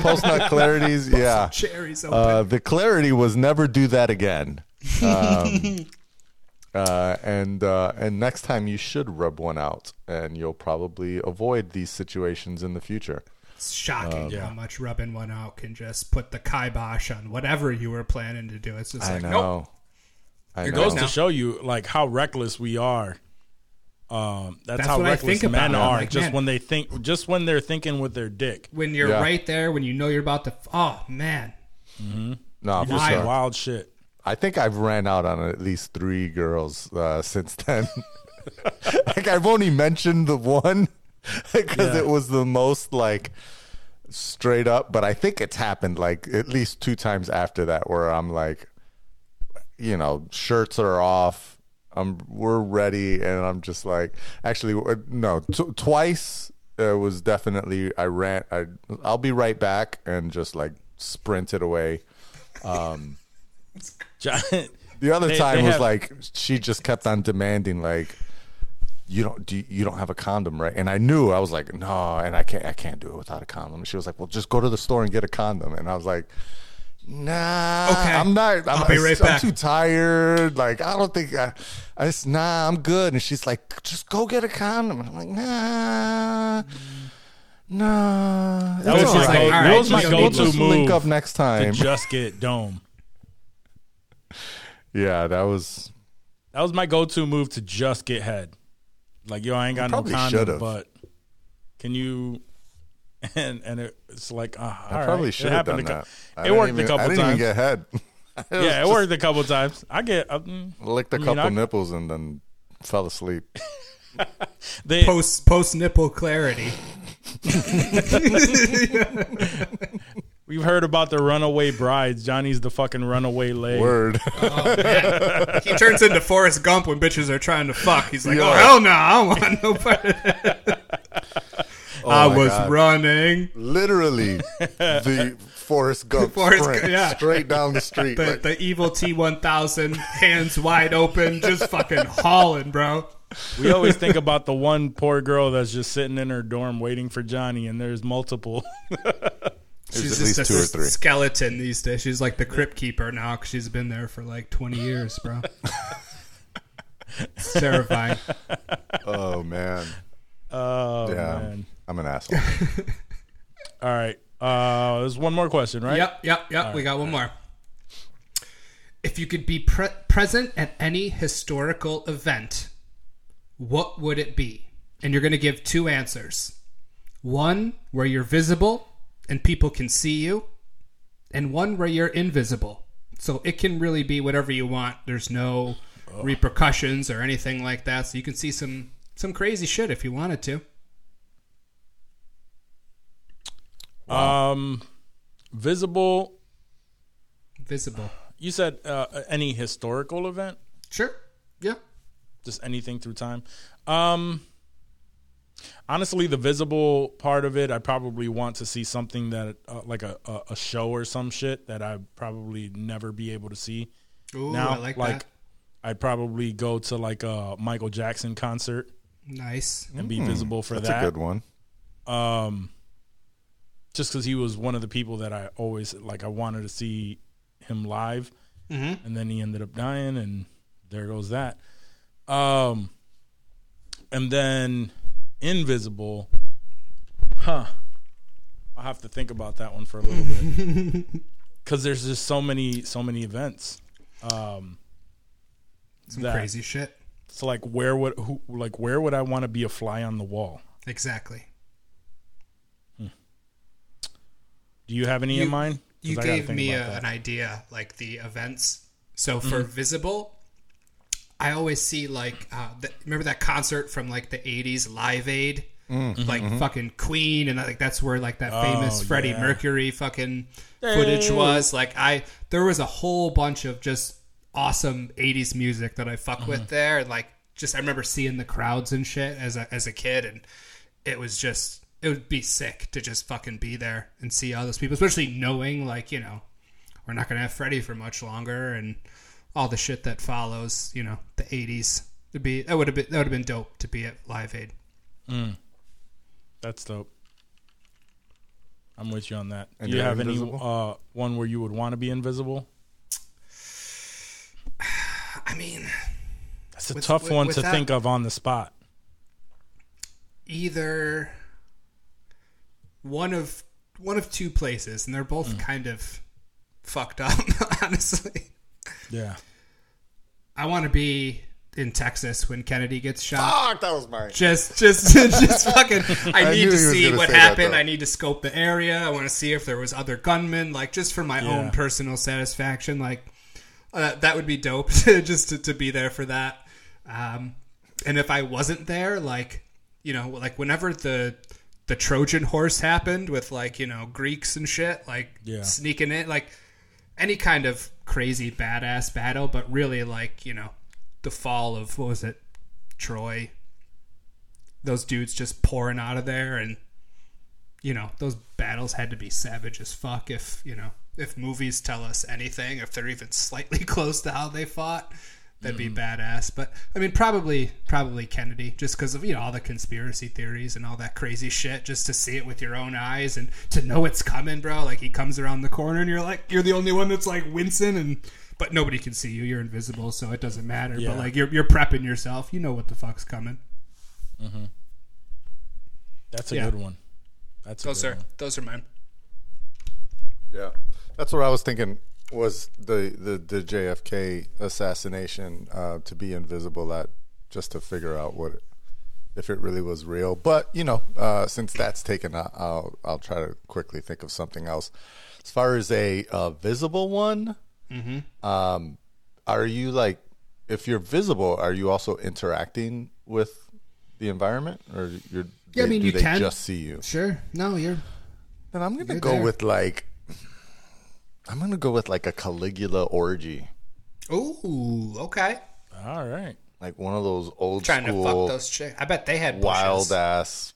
post nut clarities. Yeah. Cherries open. Uh, the clarity was never do that again. Um, uh, and uh, and next time you should rub one out, and you'll probably avoid these situations in the future. it's shocking yeah. how much rubbing one out can just put the kibosh on whatever you were planning to do. It's just I like, know. nope. I It know. goes to show you like how reckless we are. Um, that's, That's how what I reckless think about men it. are. Like, just man. when they think, just when they're thinking with their dick. When you're Yeah. right there, when you know you're about to. Oh, man. no, for Just sure. wild shit. I think I've ran out on at least three girls uh, since then. *laughs* like I've only mentioned the one *laughs* because Yeah. it was the most like straight up, but I think it's happened like at least two times after that where I'm like, you know, shirts are off. I'm we're ready, and I'm just like, actually, uh, no, t- twice. It was definitely I ran. I I'll be right back, and just like sprinted away. John, The other They- time they was have- like she just kept on demanding like you don't do you, you don't have a condom right and I knew I was like no and I can't I can't do it without a condom And she was like well just go to the store and get a condom and I was like nah Okay. I'm not I'm, I'll be right I'm back. too tired like I don't think I, I just nah I'm good and she's like just go get a condom and I'm like nah nah that It's was all my, like, right. go, all right, that was my just- we'll go-to just move. link up next to time just get dome. Yeah that was That was my go-to move to just get head. Like yo, I ain't got no probably condom, should've. but can you? *laughs* And and it, it's like uh, I probably should have done that. I It worked even- a couple I didn't times. even get head. *laughs* yeah, it worked a couple times. I get uh, Licked a I mean, couple I- nipples and then fell asleep. *laughs* they, Post post nipple clarity. We've heard about the runaway brides. Johnny's the fucking runaway leg. Word. *laughs* Oh, he turns into Forrest Gump when bitches are trying to fuck. He's like, Yeah. oh hell no, I don't want no part of that. I Oh my was God. running. Literally *laughs* the Forrest Gump Forrest sprint Gump, yeah. straight down the street. The, like, the evil T one thousand, hands wide open, just fucking hauling, bro. We always think about the one poor girl that's just sitting in her dorm waiting for Johnny, and there's multiple. *laughs* There's She's at just least two or a three. skeleton these days. She's like the crypt keeper now because she's been there for like twenty years, bro. *laughs* it's terrifying. *laughs* oh man. Oh Yeah. man! I'm an asshole. *laughs* All right, uh, there's one more question, right? Yep, yep, yep. we got one more. If you could be pre- present at any historical event, what would it be? And you're going to give two answers. One where you're visible and people can see you, and one where you're invisible. So it can really be whatever you want. There's no repercussions or anything like that. So you can see some some crazy shit if you wanted to. Um, visible. Visible. You said uh, any historical event, Sure. Yeah. just anything through time. Um, honestly, the visible part of it, I probably want to see something that, uh, like a, a a show or some shit that I probably never be able to see. Ooh, now, I like, that. I'd probably go to like a Michael Jackson concert Nice. and be visible for That's that. That's a good one. um just because he was one of the people that I always like I wanted to see him live Mm-hmm. and then he ended up dying and there goes that um and then invisible huh I'll have to think about that one for a little bit *laughs* because there's just so many so many events um Some that- crazy shit. so like where would who like where would I want to be a fly on the wall Exactly. do you have any in mind? You I gave me a, an idea, like the events. So for Mm-hmm. visible, I always see like uh, the, remember that concert from like the '80s, Live Aid, like fucking Queen, and like that's where like that famous Mm-hmm. Oh, Freddie yeah. Mercury fucking footage was. Like I, there was a whole bunch of just awesome '80s music that I fuck with there, and like just I remember seeing the crowds and shit as a as a kid, and it was just it would be sick to just fucking be there and see all those people, especially knowing like you know we're not gonna have Freddie for much longer, and all the shit that follows, you know, the '80s. To be that would have been that would have been dope to be at Live Aid. That's dope. I'm with you on that. And Do you you're have any uh, one where you would want to be invisible? *sighs* I mean, That's a With- tough with- one with to that- think of on the spot. either one of one of two places, and they're both Mm. kind of fucked up. *laughs* honestly, Yeah. I want to be in Texas when Kennedy gets shot. Fuck, that was mine. Just, just, *laughs* just fucking. I I need knew to see what say that, happened. I need to scope the area. I want to see if there was other gunmen, like just for my Yeah. own personal satisfaction. Like uh, that would be dope, *laughs* just to, to be there for that. Um, and if I wasn't there, like you know, like whenever the the Trojan horse happened with like you know Greeks and shit, like Yeah. sneaking in, like any kind of crazy badass battle, but really like you know the fall of what was it, Troy. Those dudes just pouring out of there, and you know those battles had to be savage as fuck. If you know if movies tell us anything, if they're even slightly *laughs* close to how they fought, that'd be mm-hmm. badass. But I mean, probably probably Kennedy, just because of you know all the conspiracy theories and all that crazy shit. Just to see it with your own eyes and to know it's coming, bro. Like he comes around the corner, and you're like, you're the only one that's like wincing, and but nobody can see you. You're invisible, so it doesn't matter. Yeah. But like you're you're prepping yourself. You know what the fuck's coming. Mm-hmm. That's a Yeah. good one. That's a Those good are one. those are mine. Yeah, that's what I was thinking. Was the the, the JFK assassination uh, to be invisible? That just to figure out what if it really was real. But you know, uh, since that's taken, I- I'll I'll try to quickly think of something else. As far as a uh, visible one, um, are you like if you're visible, are you also interacting with the environment, or you're? Yeah, I mean, do you they can. just see you? Sure. No, you're Then I'm gonna go there. with like I'm gonna go with like a Caligula orgy, Ooh, okay. All right. like one of those old Trying to fuck those chicks. I bet they had wild bushes. ass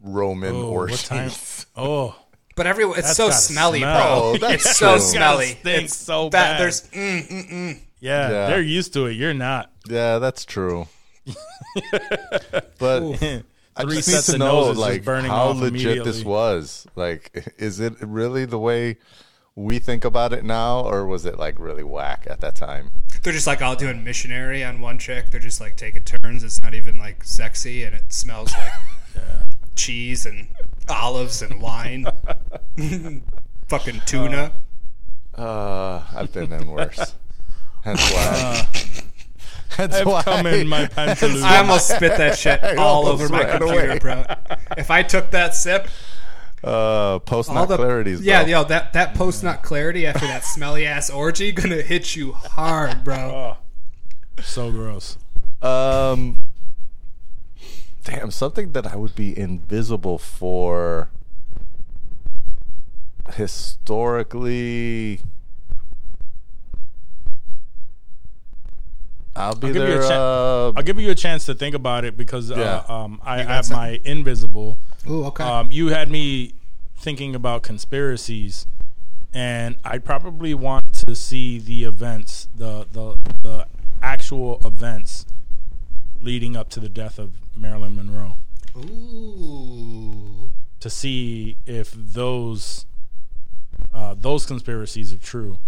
Roman Oh, what orgies. time? *laughs* Oh, But everyone, it's so smelly, smell. bro. Oh, that's it's so smelly. It's so that- bad. There's mm, yeah, Yeah. They're used to it. You're not. Yeah, that's true. *laughs* but I Three just sets need of to know like burning how legit this was. Like, is it really the way we think about it now, or was it like really whack at that time? they're just like all doing missionary on one chick. They're just like taking turns. It's not even like sexy, and it smells like *laughs* cheese and olives and wine. *laughs* Fucking tuna. Uh, I've been in worse. Hence why. *laughs* Hence I've why. come in my pantaloons. I almost spit that shit all over my computer, away. bro. If I took that sip, Uh, post not the clarities. yeah, bro. yo, that that post not clarity after that smelly ass orgy gonna hit you hard, bro. Oh, *laughs* so gross. Um, damn, something that I would be invisible for. Historically, I'll be I'll give you a there. chan- uh, I'll give you a chance to think about it because Yeah. uh, um, I got have my invisible. Ooh, okay. Um, you had me thinking about conspiracies, and I probably want to see the events, the the the actual events leading up to the death of Marilyn Monroe, Ooh. to see if those uh, those conspiracies are true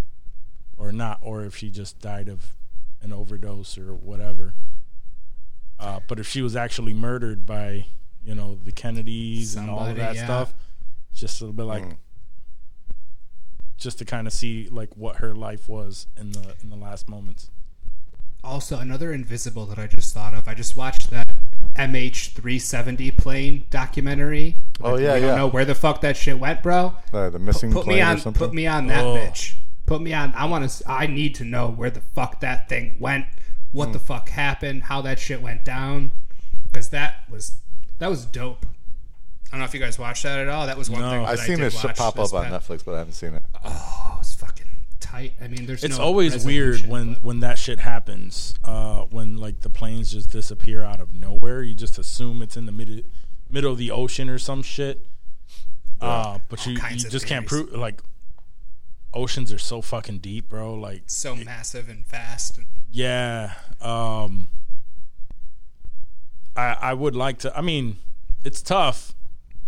or not, or if she just died of an overdose or whatever. Uh, but if she was actually murdered by, you know, the Kennedys and all of that yeah. stuff, just a little bit like, just to kind of see like what her life was in the in the last moments. Also, another invisible that I just thought of. I just watched that MH370 plane documentary. Oh, yeah, we yeah. don't know where the fuck that shit went, bro. uh, the missing Put plane me or on. something. Put me on that Oh. bitch. Put me on. I want to. I need to know where the fuck that thing went. What Hmm. the fuck happened? How that shit went down? Because that was that was dope. I don't know if you guys watched that at all. That was one No. thing. That I've I seen did it sh- watch pop this up on past- Netflix, but I haven't seen it. Oh, it's fucking tight. I mean, there's It's no always weird resolution, when but- when that shit happens. Uh, when like the planes just disappear out of nowhere, you just assume it's in the middle middle of the ocean or some shit. Uh, but you, kinds you of just can't theories. prove like oceans are so fucking deep, bro. Like so massive and fast. And yeah, um, I I would like to. I mean, it's tough,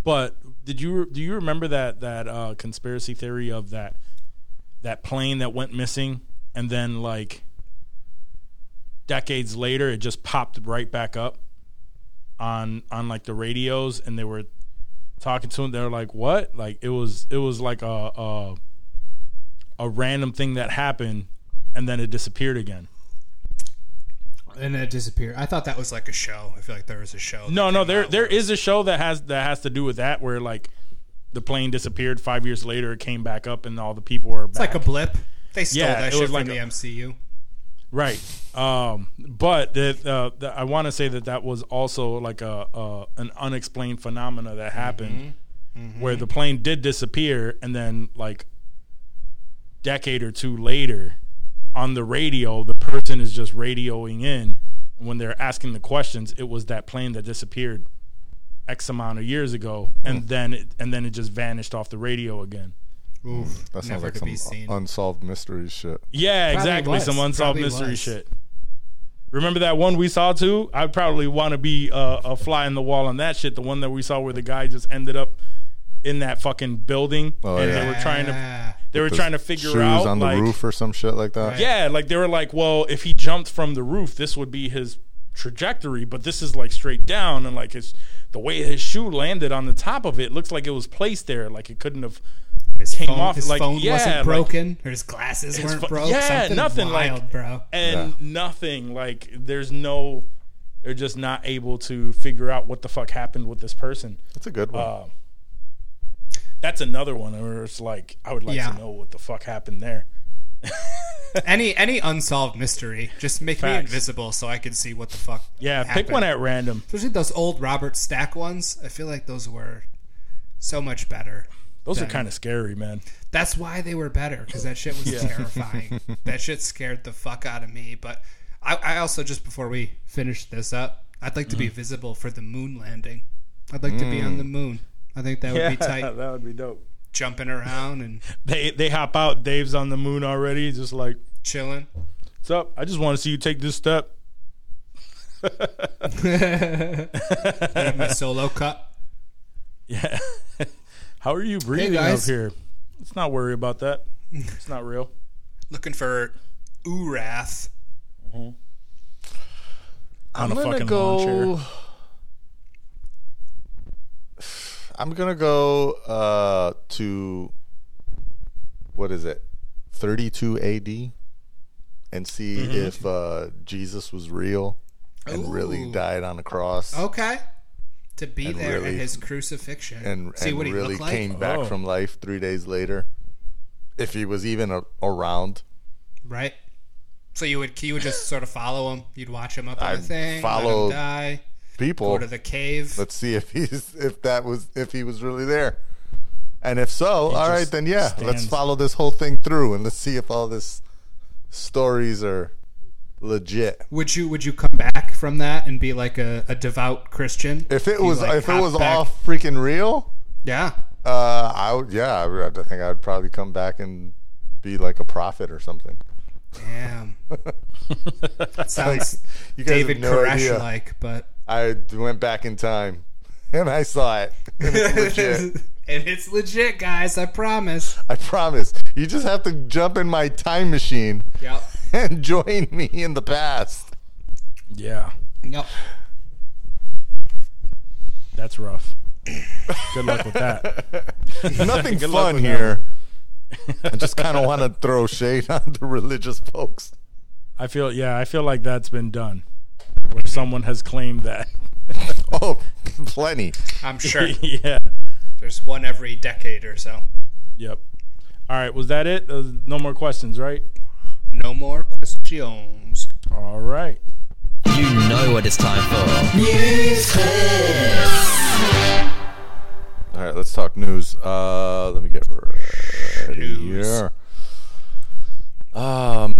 but did you do you remember that that uh, conspiracy theory of that that plane that went missing and then like decades later it just popped right back up on on like the radios and they were talking to them they were like what like it was it was like a a, a random thing that happened and then it disappeared again and it disappeared. I thought that was like a show. I feel like there was a show. No, no, there there a show that has that has to do with that where like the plane disappeared five years later, it came back up and all the people were it's like a blip. They stole Yeah, that it shit was from like the MCU. right. Um, but the, uh, the, I want to say that that was also like a, a an unexplained phenomena that happened where the plane did disappear and then like decade or two later on the radio the person is just radioing in and when they're asking the questions it was that plane that disappeared x amount of years ago and then it, and then it just vanished off the radio again Oof, That sounds never like some unsolved mystery shit. yeah Probably exactly was. some unsolved Probably mystery was. shit remember that one we saw too i'd probably want to be uh, a fly in the wall on that shit the one that we saw where the guy just ended up in that fucking building Oh, and yeah. they were trying to Yeah. They were trying to the figure shoes out on the like roof or some shit like that. Yeah, like they were like, well, if he jumped from the roof, this would be his trajectory, but this is like straight down, and like his the way his shoe landed on the top of it looks like it was placed there, like it couldn't have. His came phone, off, his like, phone yeah, wasn't like- broken, or his glasses His weren't pho- broke. yeah, Something nothing like- bro. And Yeah. nothing like there's no, they're just not able to figure out what the fuck happened with this person. It's a good one. Uh, that's another one where it's like I would like Yeah. to know what the fuck happened there. *laughs* Any any unsolved mystery, just make me invisible so I can see what the fuck. Yeah, pick one at random. Especially those old Robert Stack ones. I feel like those were so much better. Those are kind of scary, man. That's why they were better because that shit was terrifying. *laughs* that shit scared the fuck out of me. But I, I also just before we finish this up, I'd like to Mm-hmm. be visible for the moon landing. I'd like to be on the moon. I think that would be tight. *laughs* that would be dope. Jumping around and *laughs* They they hop out. Dave's on the moon already. Just like, chilling. what's up? I just want to see you take this step. *laughs* Have my solo cut. Yeah. How are you breathing up here? Let's not worry about that. It's not real. Looking for Urath. Mm-hmm. On I'm a gonna fucking go. I'm gonna go uh, to what is it, 32 AD, and see Mm-hmm. if uh, Jesus was real and really died on the cross Okay. To be And there really- at his crucifixion. and, See and what he really looked like. came back Oh. from life three days later. If he was even a, around, Right. So you would you would just sort of follow him. You'd watch him up on I'd the thing. follow let him die. People. Go to the cave. let's see if he's if that was if he was really there and if so all right then yeah let's follow this whole thing through and let's see if all this stories are legit Would you would you come back from that and be like a, a devout Christian? if it was like, if it was back- all freaking real yeah. uh i would yeah i, would, I think i'd probably come back and be like a prophet or something Damn. *laughs* Sounds you guys David no Koresh like, but i went back in time *laughs* and i saw it and *laughs* it's legit *laughs* and it's legit, guys. I promise. i promise you just have to jump in my time machine Yep. and join me in the past Yeah, Yep. that's rough. Good luck with that. nothing fun here. I just kind of want to throw shade on the religious folks. I feel yeah, I feel like that's been done. Where someone has claimed that. *laughs* Oh, plenty. I'm sure *laughs* yeah. there's one every decade or so. Yep. All right, was that it? Uh, no more questions, right? No more questions. All right. You know what it's time for. News. Clips. All right, let's talk news. Uh, let me get ready News. here. Um,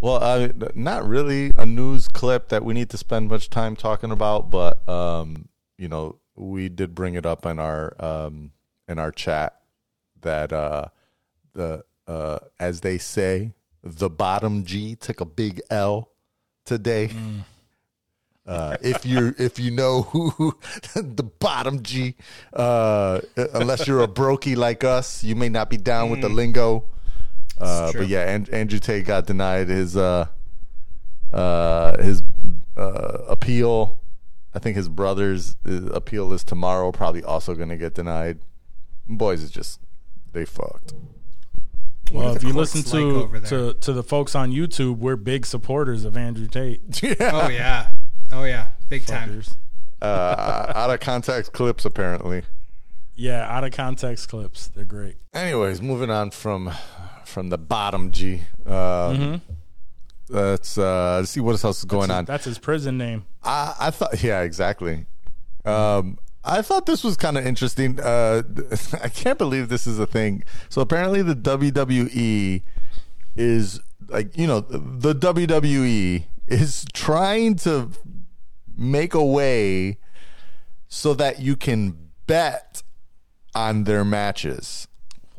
well, uh, not really a news clip that we need to spend much time talking about, but um, you know, we did bring it up in our um in our chat that uh the uh as they say, the bottom G took a big L today. Uh, if you if you know who *laughs* the bottom G, uh, unless you're a brokey like us, you may not be down with the lingo. Uh, true. but yeah, and, Andrew Tate got denied his uh, uh, his uh, appeal. I think his brother's uh, appeal is tomorrow. Probably also going to get denied. Boys is just they fucked. Well, if you listen like to, there? to to the folks on YouTube, we're big supporters of Andrew Tate. *laughs* Oh yeah, oh yeah, big time. Uh, *laughs* out of context clips apparently. Yeah, out of context clips, they're great. Anyways, moving on from from the bottom G. Um, Let's uh, let's see what else is going on. That's his prison name. I, I thought, yeah, exactly. Um, I thought this was kind of interesting. Uh, *laughs* I can't believe this is a thing. So apparently, the WWE is like, you know, the WWE is trying to make a way so that you can bet on their matches,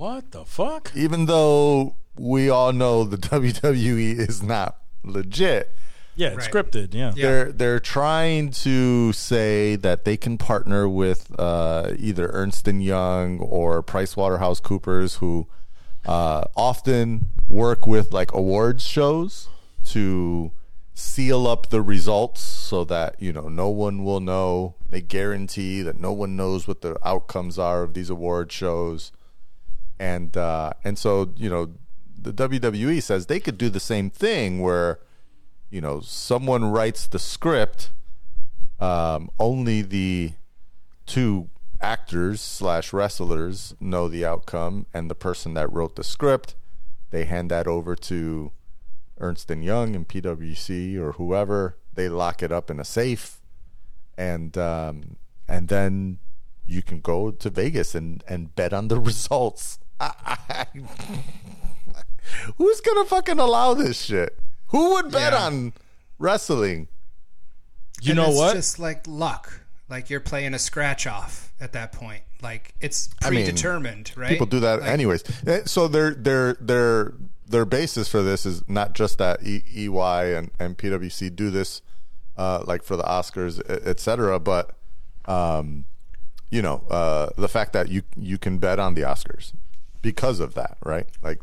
What the fuck? even though we all know the *laughs* WWE is not legit Yeah, it's Right. scripted. Yeah. Yeah. they're they're trying to say that they can partner with uh, either Ernst and Young or PricewaterhouseCoopers, who uh, often work with like awards shows to seal up the results so that you know no one will know. They guarantee that no one knows what the outcomes are of these award shows, and uh, and so you know the WWE says they could do the same thing where you know, someone writes the script, um, only the two actors slash wrestlers know the outcome, and the person that wrote the script, they hand that over to Ernst and Young and PwC or whoever. They lock it up in a safe, and um, and then you can go to Vegas and and bet on the *laughs* results. *laughs* Who's gonna fucking allow this shit? Who would bet Yeah. on wrestling? You And know it's what? Just like luck. Like you're playing a scratch off at that point. Like it's mean, predetermined, right? People do that Like, anyways. Eh, So their their their their basis for this is not just that e- EY and, and PwC do this, uh, like for the Oscars, et cetera, but um, you know uh, the fact that you you can bet on the Oscars because of that, right? Like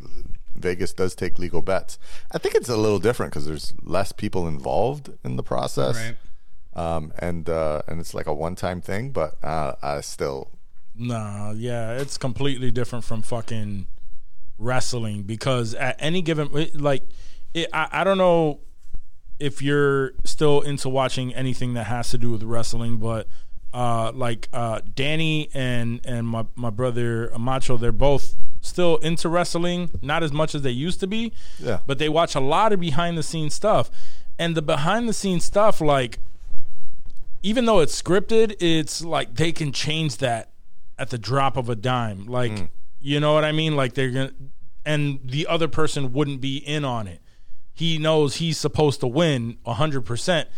Vegas does take legal bets. I think it's a little different because there's less people involved in the process. Right. Um, and uh, and it's like a one time thing, but uh, I still Nah, yeah, it's completely different from fucking wrestling because at any given like it, I, I don't know if you're still into watching anything that has to do with wrestling, but uh, like uh, Danny and and my my brother Macho, they're both still into wrestling, not as much as they used to be. Yeah. But they watch a lot of behind the scenes stuff, and the behind the scenes stuff, like even though it's scripted, it's like they can change that at the drop of a dime. Like, mm. you know what I mean? Like they're gonna, and the other person wouldn't be in on it. He knows he's supposed to win hundred percent,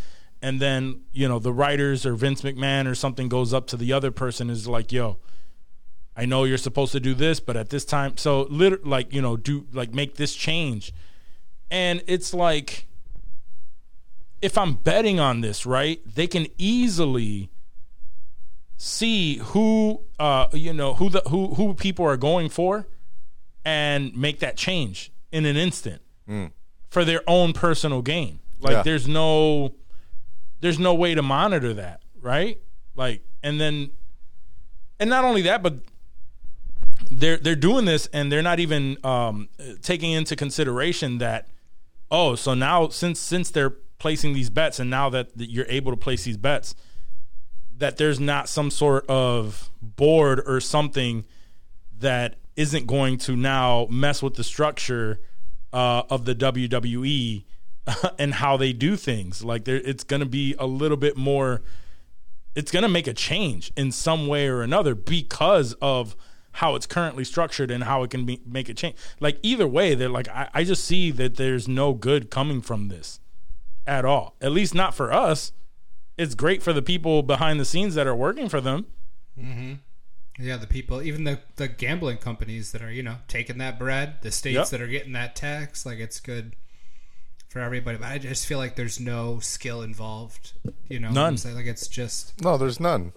and then you know the writers or Vince McMahon or something goes up to the other person is like, "Yo, I know you're supposed to do this, but at this time, so lit- like you know, do like make this change." And it's like if I'm betting on this, right, they can easily see who uh you know who the who who people are going for and make that change in an instant for their own personal gain. Like Yeah. there's no there's no way to monitor that, right? Like and then and not only that, but they're they're doing this and they're not even um, taking into consideration that oh so now since since they're placing these bets and now that, you're able to place these bets that there's not some sort of board or something that isn't going to now mess with the structure uh, of the WWE *laughs* and how they do things. Like there, it's going to be a little bit more. It's going to make a change in some way or another because of how it's currently structured and how it can be, make a change. Like either way, they're like I, I just see that there's no good coming from this at all. At least not for us. It's great for the people behind the scenes that are working for them. Mm-hmm. Yeah, the people, even the the gambling companies that are you know taking that bread, the states Yep. that are getting that tax, like it's good for everybody. But I just feel like there's no skill involved. You know, None. Like it's just No, there's none.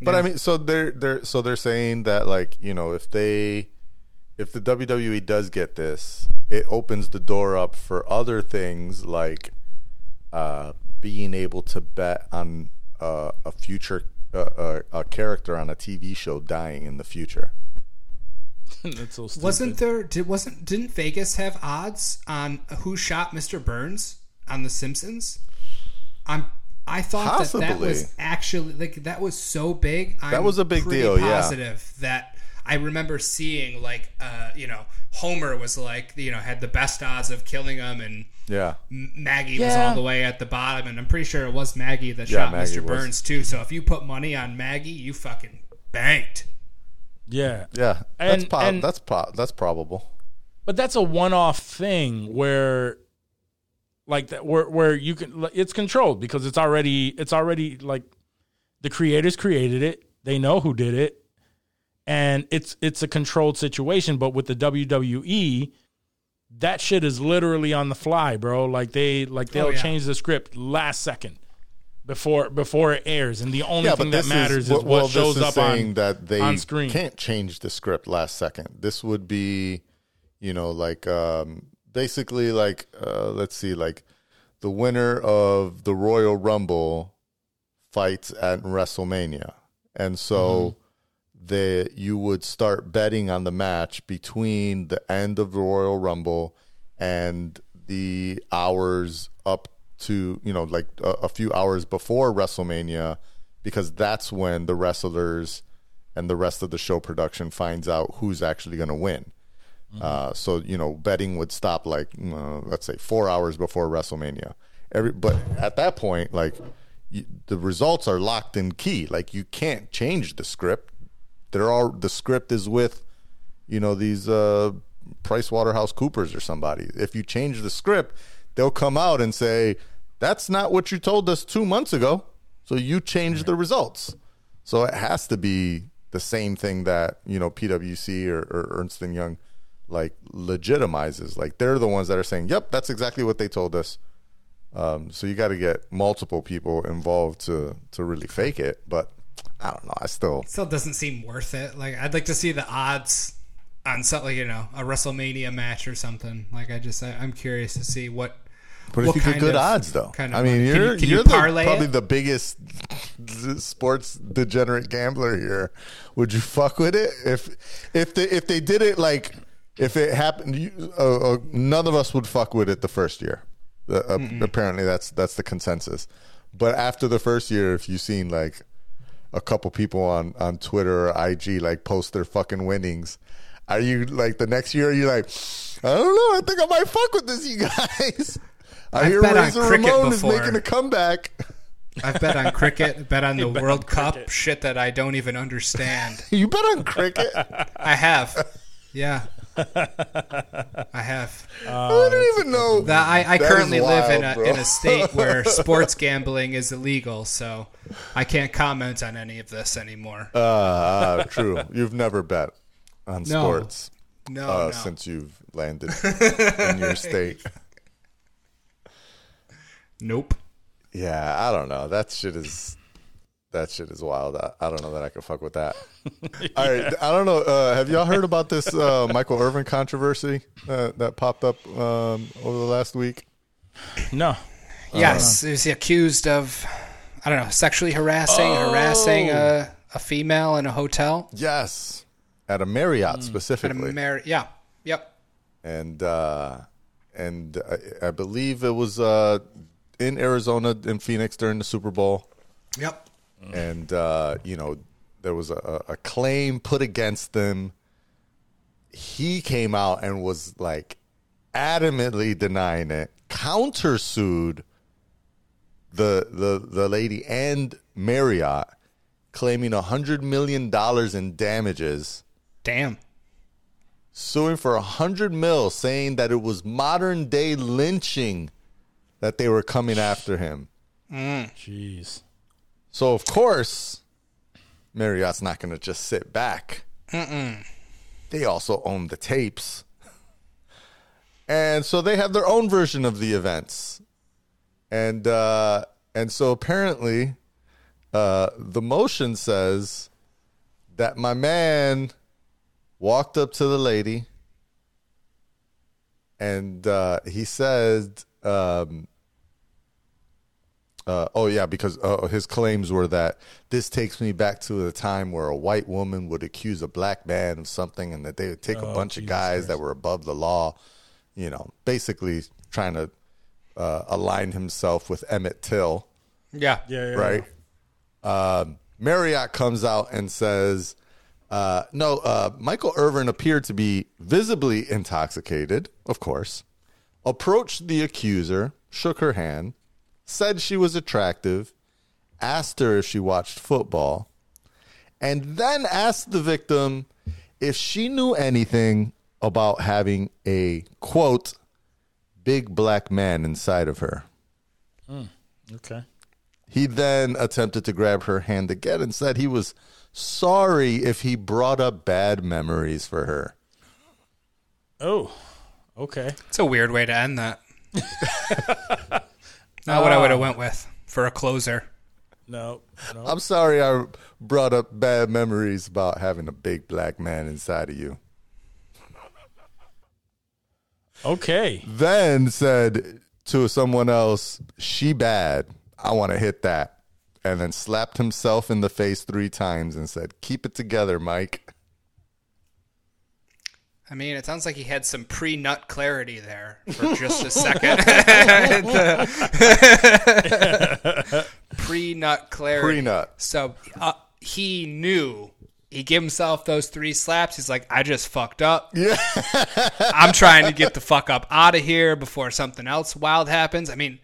But I mean, so they're they're so they're saying that like you know if they if the WWE does get this, it opens the door up for other things like uh, being able to bet on uh, a future uh, a, a character on a TV show dying in the future. *laughs* That's so stupid. wasn't there. Did wasn't didn't Vegas have odds on who shot Mr. Burns on The Simpsons? I'm. I thought that that was actually like that was so big. I'm That was a big pretty deal, yeah. Positive that I remember seeing like uh you know Homer was like you know had the best odds of killing him and Yeah, Maggie was all the way at the bottom, and I'm pretty sure it was Maggie that Yeah, shot Maggie Mr. was. Burns too. So if you put money on Maggie, you fucking banked. Yeah. yeah, that's And- po- and- that's po- that's probable. but that's a one-off thing where like that where where you can it's controlled because it's already it's already like the creators created it they know who did it and it's it's a controlled situation but with the WWE that shit is literally on the fly bro like they like they'll Oh, yeah. change the script last second before before it airs and the only Yeah, thing that matters is, well, what well, shows is up saying on that they on screen. can't change the script last second. This would be, you know, like um, basically like uh, let's see, like the winner of the Royal Rumble fights at WrestleMania, and so the you would start betting on the match between the end of the Royal Rumble and the hours up to you know like a, a few hours before WrestleMania because that's when the wrestlers and the rest of the show production finds out who's actually going to win. Uh, so you know, betting would stop like uh, let's say four hours before WrestleMania. Every but at that point, like you, the results are locked in key. Like you can't change the script. They're all the script is with you know these uh, Price Waterhouse Coopers or somebody. If you change the script, they'll come out and say that's not what you told us two months ago. So you changed the results. So it has to be the same thing that you know PwC or, or Ernst and Young like legitimizes. Like they're the ones that are saying, "Yep, that's exactly what they told us." Um, so you got to get multiple people involved to to really fake it. But I don't know. I still Still doesn't seem worth it. Like I'd like to see the odds on something, like, you know, a WrestleMania match or something. Like I just, I, I'm curious to see what. But what if you get good of- odds, though, kind of I mean, money. You- you're can you you're the, parlay probably it? the biggest sports degenerate gambler here. Would you fuck with it if if they if they did it like if it happened? You, uh, uh, none of us would fuck with it the first year. Uh, uh, apparently, that's that's the consensus. But after the first year, if you've seen like a couple people on on Twitter or IG like post their fucking winnings. Are you like the next year? Are you like, I don't know. I think I might fuck with this, you guys. I *laughs* I've hear bet on Razor cricket Ramon is before. making a comeback. I've bet on cricket, *laughs* bet on the bet on World Cup, shit that I don't even understand. *laughs* You bet on cricket. I have, yeah, I have. I don't even know. That I, I That currently is live in a bro. in a state where *laughs* sports gambling is illegal, so I can't comment on any of this anymore. Uh, uh, true. You've never bet on No. sports no, uh, no. since you've landed *laughs* in your state. nope. Yeah, I don't know. That shit is that shit is wild. I, I don't know that I could fuck with that. *laughs* All right, I don't know. Uh, have y'all heard about this uh, Michael Irvin controversy uh, that popped up um, over the last week? no Yes, is he accused of I don't know sexually harassing Oh. harassing a, a female in a hotel Yes, at a Marriott at a specifically, mar- Yeah, yep. and uh, and I, I believe it was uh, in Arizona in Phoenix during the Super Bowl. Yep. And uh, you know there was a, a claim put against them. He came out and was like adamantly denying it, countersued the the the lady and Marriott, claiming a hundred million dollars in damages Damn. suing for a hundred mil, saying that it was modern day lynching that they were coming after him. Mm. Jeez. So of course, Marriott's not going to just sit back. They also own the tapes, and so they have their own version of the events, and uh, and so apparently, uh, the motion says that my man walked up to the lady, and uh, he said. Um, uh, oh yeah, because uh, his claims were that this takes me back to the time where a white woman would accuse a black man of something, and that they would take a Oh, bunch of guys Christ. that were above the law, you know, basically trying to uh, align himself with Emmett Till, Yeah. Yeah, yeah. right? Um, Marriott comes out and says, uh, "No, uh, Michael Irvin appeared to be visibly intoxicated, of course." Approached the accuser, shook her hand, said she was attractive, asked her if she watched football, and then asked the victim if she knew anything about having a quote big black man inside of her. Mm, Okay. He then attempted to grab her hand again and said he was sorry if he brought up bad memories for her. Oh, okay. It's a weird way to end that. *laughs* Not what I would have ah. went with for a closer. No, no. I'm sorry I brought up bad memories about having a big black man inside of you. Okay. Then said to someone else, She bad. I want to hit that. And then slapped himself in the face three times and said, Keep it together, Mike. I mean, it sounds like he had some pre-nut clarity there for just a *laughs* second. *laughs* pre-nut clarity. Pre-nut. So uh, he knew. He gave himself those three slaps. He's like, I just fucked up. Yeah. *laughs* I'm trying to get the fuck up out of here before something else wild happens. I mean,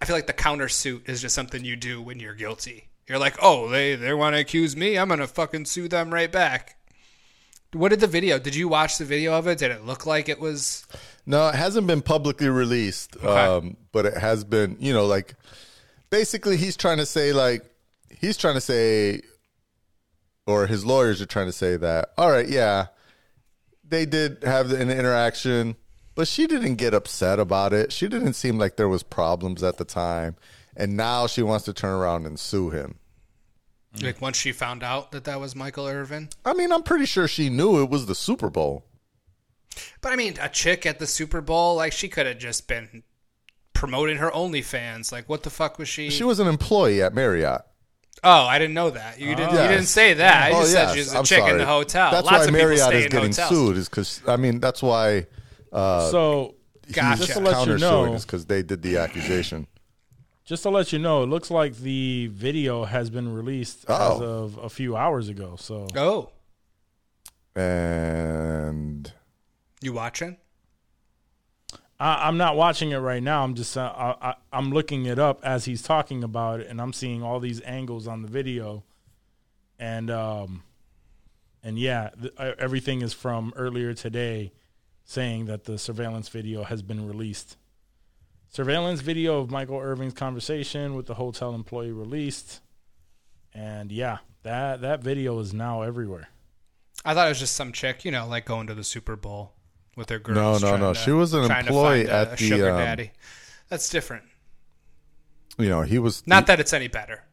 I feel like the countersuit is just something you do when you're guilty. You're like, oh, they they want to accuse me. I'm gonna fucking sue them right back. What did the video? Did you watch the video of it? Did it look like it was? No, it hasn't been publicly released. Um, but it has been, you know, like basically he's trying to say like he's trying to say or his lawyers are trying to say that, all right, yeah, they did have an interaction, but she didn't get upset about it. She didn't seem like there was problems at the time. And now she wants to turn around and sue him. Mm-hmm. Like once she found out that that was Michael Irvin. I mean, I'm pretty sure she knew it was the Super Bowl. But I mean, a chick at the Super Bowl, like she could have just been promoting her OnlyFans. Like, what the fuck was she? She was an employee at Marriott. oh, I didn't know that. You didn't. You Yes. didn't say that. I Oh, just yes. said she was a I'm chick in sorry. the hotel. That's Lots why of Marriott is getting hotels. sued. Is because I mean that's why uh, so Gotcha. just to let you know, because they did the accusation. Just to let you know, it looks like the video has been released as Oh. of a few hours ago. So Oh, And you watching? I, I'm not watching it right now. I'm just uh, I, I, I'm looking it up as he's talking about it, and I'm seeing all these angles on the video, and um, and yeah, th- uh, everything is from earlier today, saying that the surveillance video has been released. Surveillance video of Michael Irving's conversation with the hotel employee released, and yeah, that that video is now everywhere. I thought it was just some chick, you know, like going to the Super Bowl with her girlfriend. No, no, no. to- She was an employee at a the, sugar um, daddy. That's different. you know he was Not that it's any better.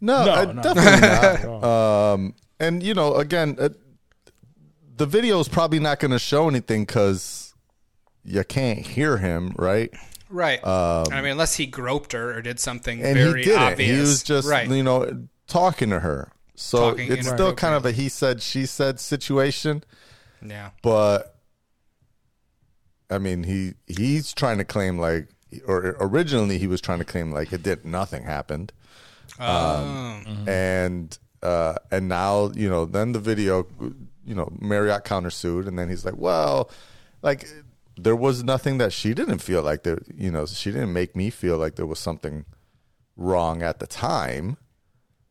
no, No, uh, no. definitely *laughs* Not not. Um, and you know, again, uh, the video is probably not going to show anything because you can't hear him, right? Right. I mean, unless he groped her or did something Um, And very he didn't. obvious. He was just right. you know talking to her. So Talking it's still kind of a he said she said situation. yeah. but I mean, he he's trying to claim like, or originally he was trying to claim like it did nothing happened, um, and uh, and now you know then the video, you know, Marriott countersued, and then he's like, well, like there was nothing that she didn't feel like there, you know, she didn't make me feel like there was something wrong at the time.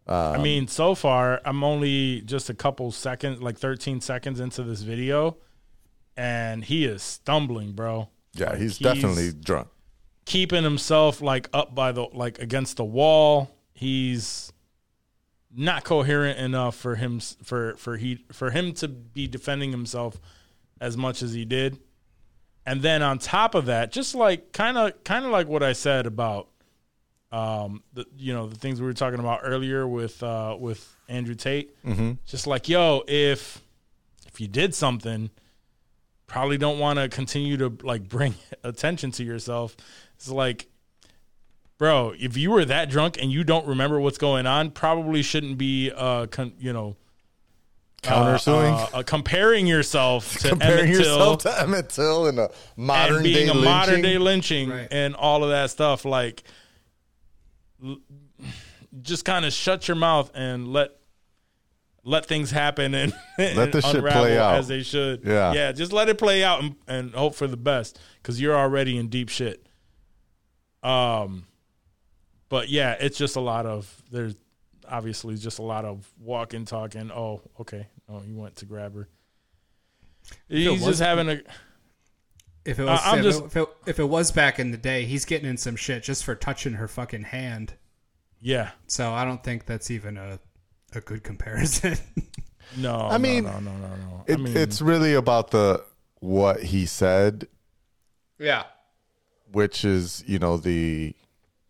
I um, mean, so far, I'm only just a couple seconds, like 13 seconds into this video, and he is stumbling, bro. Yeah, Like, he's, definitely drunk. keeping himself like up by the like against the wall. He's not coherent enough for him for for he for him to be defending himself as much as he did. And then on top of that, just like kind of kind of like what I said about um the you know the things we were talking about earlier with uh with Andrew Tate. Mm-hmm. Just like yo, if if you did something, probably don't want to continue to like bring *laughs* attention to yourself. It's like, bro, if you were that drunk and you don't remember what's going on, probably shouldn't be uh con- you know Countersuing, uh, uh, comparing yourself *laughs* to comparing Emmett Till to Emmett Till in a modern and being day a lynching. modern day lynching Right. and all of that stuff. Like, l- just kind of shut your mouth and let let things happen and, *laughs* and the shit play out. as they should. Yeah. yeah. Just let it play out and, and hope for the best because you're already in deep shit. Um, but yeah, it's just a lot of there's obviously just a lot of walking, talking. Oh, okay. Oh, he went to grab her. He's just having a. If it was, Uh, I'm if, just- it, if, it, if it was back in the day, he's getting in some shit just for touching her fucking hand. Yeah. So I don't think that's even a a good comparison. *laughs* No, I mean, no, no, no, no. no. It, I mean, it's really about the what he said, yeah. which is you know the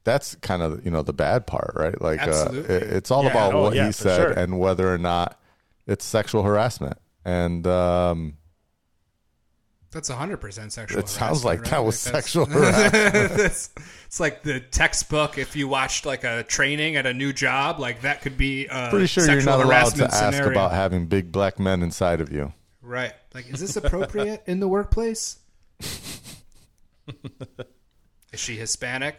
that's kind of you know the bad part, right? Like uh, it- it's all Yeah, about oh, what yeah, he said sure. and whether or not it's sexual harassment. And um, That's 100% sexual harassment. it sounds like right? that was that's- sexual *laughs* harassment. That's- *laughs* it's like the textbook if you watched like a training at a new job, like that could be a Pretty sure you're sexual not allowed to ask scenario. about having big black men inside of you. Right. Like, is this appropriate in the workplace? *laughs* is she Hispanic?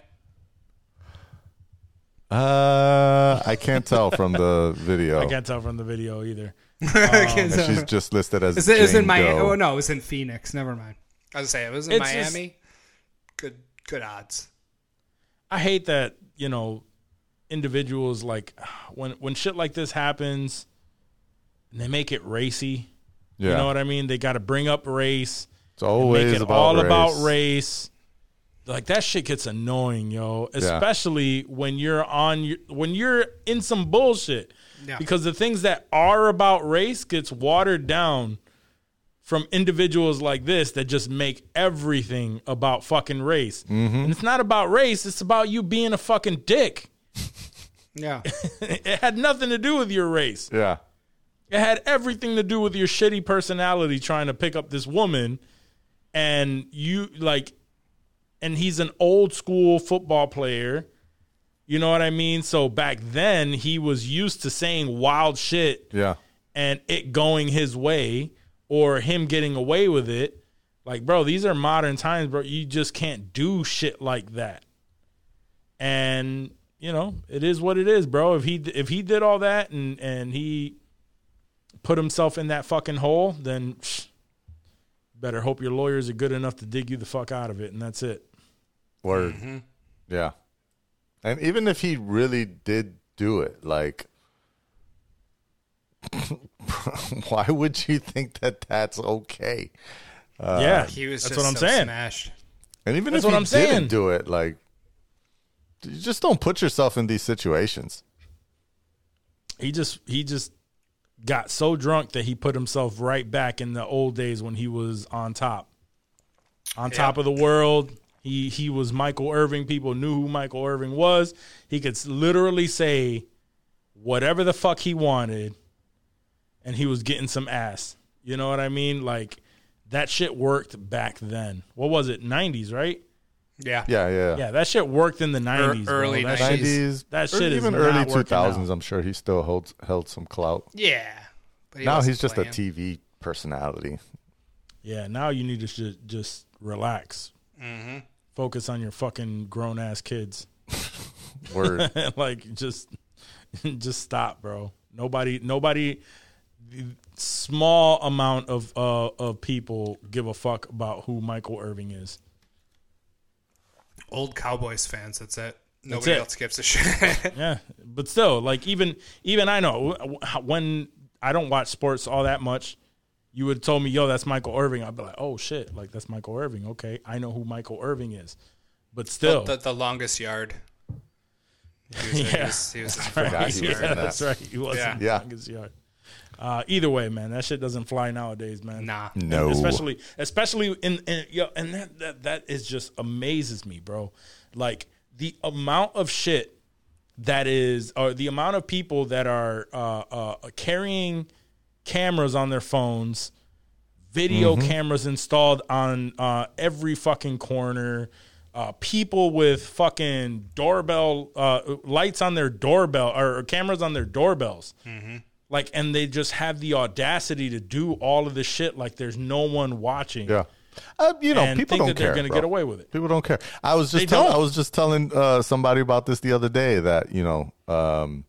Uh, I can't tell from the *laughs* video. I can't tell from the video either. *laughs* And she's just listed as Is it, it was in Jane Miami? Doe. Oh no, it was in Phoenix. Never mind. I was gonna say it was in It's just- Miami. Good, good odds. I hate that you know individuals like when when shit like this happens, and they make it racy. Yeah, You know what I mean? They got to bring up race, it's always make it about all race. about race. Like that shit gets annoying, yo. Yeah. Especially when you're on your, when you're in some bullshit. Yeah. Because the things that are about race gets watered down from individuals like this that just make everything about fucking race. Mm-hmm. And it's not about race, it's about you being a fucking dick. *laughs* Yeah. *laughs* It had nothing to do with your race. Yeah, It had everything to do with your shitty personality trying to pick up this woman and you like and he's an old school football player. You know what I mean? So back then he was used to saying wild shit yeah. and it going his way or him getting away with it. Like, bro, these are modern times, bro. You just can't do shit like that. And you know, it is what it is, bro. If he if he did all that and and he put himself in that fucking hole, then psh, better hope your lawyers are good enough to dig you the fuck out of it, and that's it. Word. Mm-hmm. Yeah. And even if he really did do it, like, *laughs* why would you think that that's okay? yeah, He was that's just what I'm so saying. smashed. And even That's if what he I'm saying. didn't do it, like, you just don't put yourself in these situations. he just he just got so drunk that he put himself right back in the old days when he was on top on top of the world he he was michael irving people knew who michael irving was he could literally say whatever the fuck he wanted and he was getting some ass you know what i mean like that shit worked back then what was it 90s right Yeah. Yeah, yeah. yeah that shit worked in the 90s bro. early that 90s. shit- Nineties, that shit is even not early two thousands. I'm sure he still holds held some clout. Yeah. But he now wasn't he's just a TV personality. Yeah, now you need to ju- just relax. Mm-hmm. Focus on your fucking grown ass kids. *laughs* Word. *laughs* like just just stop, bro. Nobody nobody small amount of uh of people give a fuck about who Michael Irving is. Old Cowboys fans, that's it. Nobody it. else gives a shit. *laughs* Yeah, but still, like even even I know when I don't watch sports all that much. You would have told me, "Yo, that's Michael Irving." I'd be like, "Oh shit, like that's Michael Irving." Okay, I know who Michael Irving is, but still, the, the longest yard. He was, *laughs* Yeah. he was, he was in the longest *laughs* he was yard. that. that's right. He was Yeah. the Yeah. longest yard. Uh, either way, man, that shit doesn't fly nowadays, man. Nah. No. especially especially in, in yo, and that, that that is just amazes me, bro. Like the amount of shit that is, or the amount of people that are uh, uh, carrying cameras on their phones, video cameras installed on uh, every fucking corner. Uh, people with fucking doorbell uh, lights on their doorbell or cameras on their doorbells like and they just have the audacity to do all of this shit like there's no one watching Yeah. Uh, you know, people think don't that care. they're gonna bro. get away with it People don't care. I was just tell. I was just telling uh, somebody about this the other day that you know, um,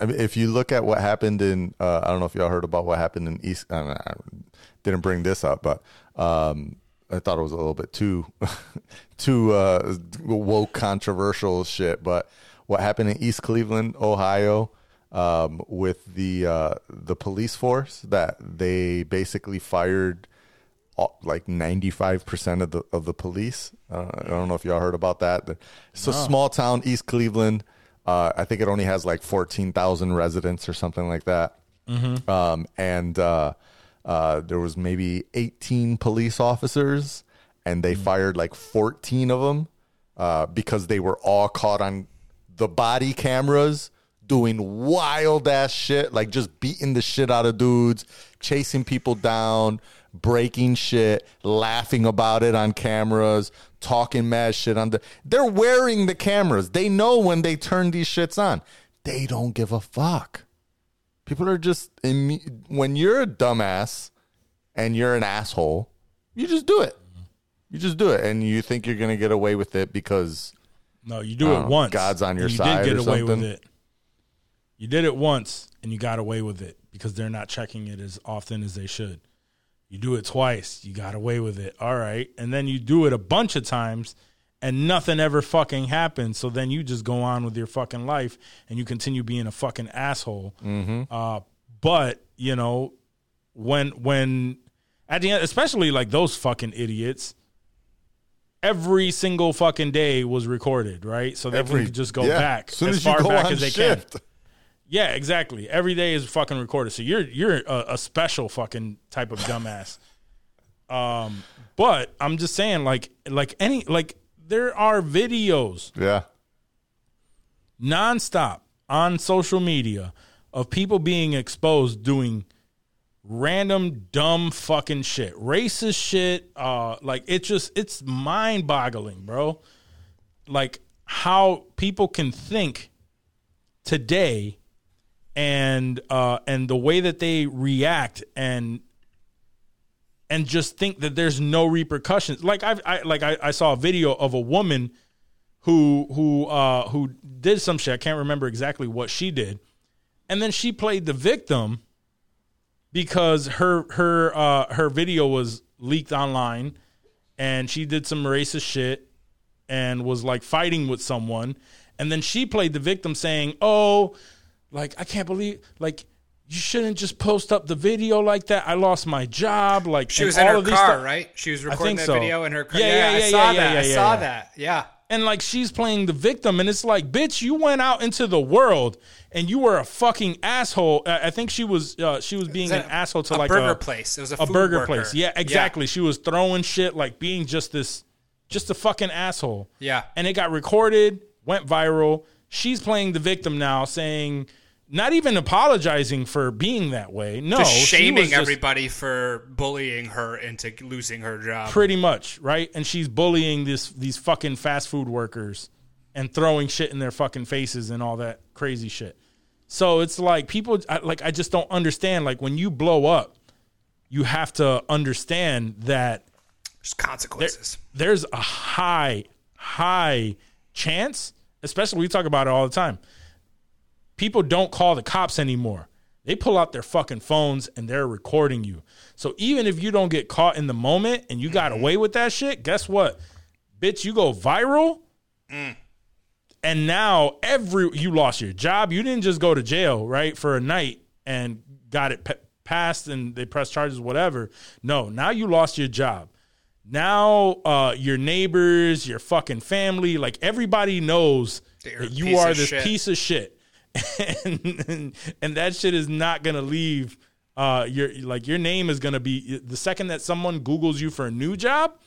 I mean, if you look at what happened in, uh, I don't know if y'all heard about what happened in East. I, I didn't bring this up, but um, I thought it was a little bit too *laughs* too uh, woke, controversial shit. But what happened in East Cleveland, Ohio, um, with the uh, the police force that they basically fired like 95% of the of the police. Uh, I don't know if y'all heard about that. It's a small town, East Cleveland. Uh, I think it only has like 14,000 residents or something like that. Um, and uh, uh, there was maybe 18 police officers, and they fired like 14 of them uh, because they were all caught on the body cameras doing wild ass shit, like just beating the shit out of dudes, chasing people down, breaking shit, laughing about it on cameras, talking mad shit on the. They're wearing the cameras. They know when they turn these shits on. They don't give a fuck. People are just when you're a dumbass and you're an asshole, you just do it. You just do it, and you think you're gonna get away with it because no you do it know, once God's on your you side did or get away with it you did it once and you got away with it because they're not checking it as often as they should you do it twice. You got away with it. All right. And then you do it a bunch of times and nothing ever fucking happens. So then you just go on with your fucking life and you continue being a fucking asshole. Mm-hmm. uh, but you know when when at the end especially like those fucking idiots every single fucking day was recorded right? So they every can just go yeah, back as soon as, as, far back as they shift. can yeah exactly every day is fucking recorded so you're you're a, a special fucking type of dumbass *laughs* um but i'm just saying like like any like there are videos Yeah, nonstop on social media of people being exposed doing random dumb fucking shit, racist shit. Uh, like it's just it's mind boggling, bro. Like how people can think today and uh and the way that they react and and just think that there's no repercussions. Like I've, I like I, I saw a video of a woman who who uh who did some shit. I can't remember exactly what she did. And then she played the victim because her her uh her video was leaked online and she did some racist shit and was like fighting with someone and then she played the victim saying, "Oh, like I can't believe like you shouldn't just post up the video like that. I lost my job. Like She was in all her of car, stu- right? She was recording that so. video in her car. Yeah, yeah, I yeah, saw yeah, that. yeah, I saw yeah. that. Yeah. and like she's playing the victim and it's like bitch you went out into the world and you were a fucking asshole i I think she was uh, she was being an a- asshole to like a like burger a place. It was a a burger worker. place yeah exactly she was throwing shit like being just this just a fucking asshole Yeah. and it got recorded went viral she's playing the victim now saying not even apologizing for being that way no Just shaming just- everybody for bullying her into losing her job. pretty much right and she's bullying this these fucking fast food workers and throwing shit in their fucking faces and all that crazy shit so it's like people I, like i just don't understand like when you blow up you have to understand that There's consequences. there's a high high chance especially we talk about it all the time people don't call the cops anymore they pull out their fucking phones and they're recording you so even if you don't get caught in the moment and you got away with that shit guess what bitch you go viral And now every you lost your job. You didn't just go to jail, right, for a night and got it passed and they pressed charges, whatever. No, now you lost your job. Now uh, your neighbors, your fucking family, like everybody knows that you are this shit. piece of shit, and, *laughs* and and that shit is not gonna leave. Uh, your like your name is gonna be the second that someone Google's you for a new job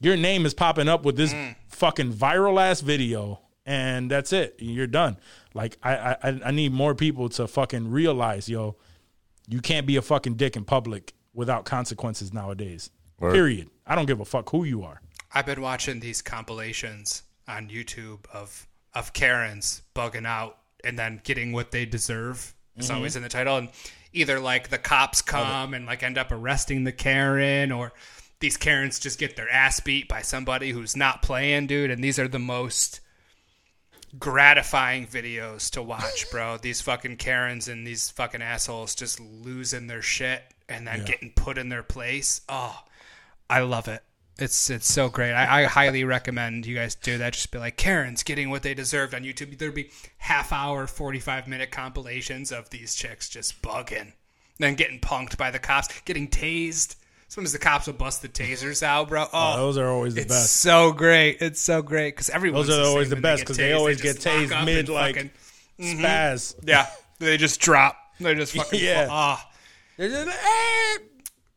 your name is popping up with this Mm. fucking viral ass video and that's it you're done like I, I i need more people to fucking realize yo you can't be a fucking dick in public without consequences nowadays Word. period i don't give a fuck who you are I've been watching these compilations on YouTube of of Karens bugging out and then getting what they deserve. It's Mm-hmm. always in the title, and either like the cops come and like end up arresting the Karen, or these Karens just get their ass beat by somebody who's not playing, dude. And these are the most gratifying videos to watch, bro. *laughs* these fucking Karens and these fucking assholes just losing their shit and then getting put in their place. Oh, I love it. It's it's so great. I, I highly recommend you guys do that. Just be like Karen's getting what they deserved on YouTube. There'd be half hour, forty five minute compilations of these chicks just bugging, then getting punked by the cops, getting tased. Sometimes the cops will bust the tasers out, bro. Oh, those are always the it's best. so great. It's so great because everyone's those are always the best because they tased. always get just tased mid like fucking- spaz yeah. They just drop. They just fucking *laughs* Yeah. Ah, They're just like, "Eh,"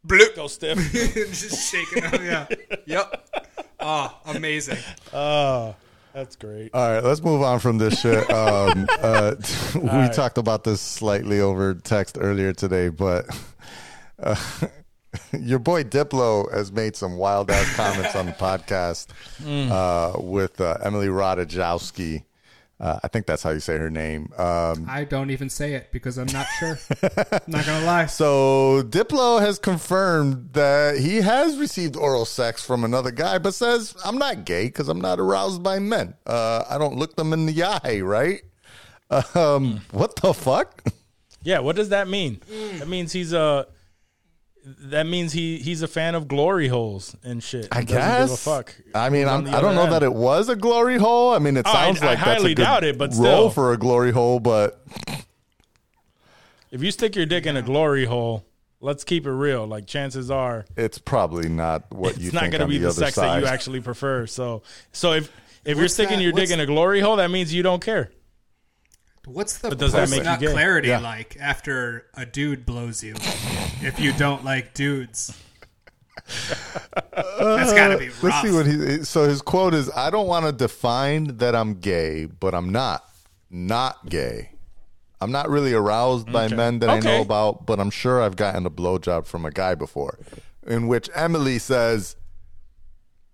bloop. go stiff *laughs* just shaking. Out. Yeah. Yep. Oh, amazing. oh that's great All right, let's move on from this shit. *laughs* Um, uh, *laughs* we talked about this slightly over text earlier today, but uh, your boy Diplo has made some wild ass comments on the podcast uh, with uh, Emily Ratajkowski. Uh, I think that's how you say her name. Um, I don't even say it because I'm not sure. I'm not gonna lie. *laughs* so Diplo has confirmed that he has received oral sex from another guy, but says I'm not gay because I'm not aroused by men. Uh, I don't look them in the eye, right? Um, what the fuck? Yeah, what does that mean? That means he's a. That means he he's a fan of glory holes and shit. I guess. give a fuck. I mean, I'm, I don't other know end. that it was a glory hole. I mean, it Oh, I- sounds I like that's a highly good doubt it, but role still. for a glory hole. But If you stick your dick in a glory hole, let's keep it real. Like chances are, it's probably not what you it's not going to be the, the sex side. that you actually prefer. So, so if if you're sticking that- your dick in a glory hole, that means you don't care. What's the But does that make you post-nut gay? clarity Yeah. like after a dude blows you? If you don't like dudes, uh, That's gotta be rough. Let's see what he. So his quote is, "I don't want to define that I'm gay, but I'm not not gay. I'm not really aroused by Okay. men that I know about, but I'm sure I've gotten a blowjob from a guy before." In which Emily says,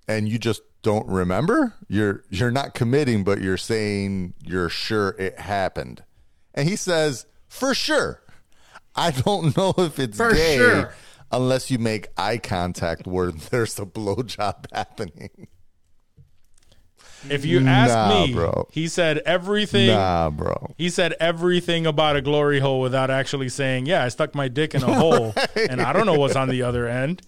"And you just don't remember? You're you're not committing, but you're saying you're sure it happened." And he says, "For sure. I don't *laughs* know if it's For gay." sure. Unless you make eye contact where *laughs* there's a blowjob *laughs* happening. If you ask Nah, me, bro. he said everything. Nah, bro. He said everything about a glory hole without actually saying, "Yeah, I stuck my dick in a hole, and I don't know what's on the other end."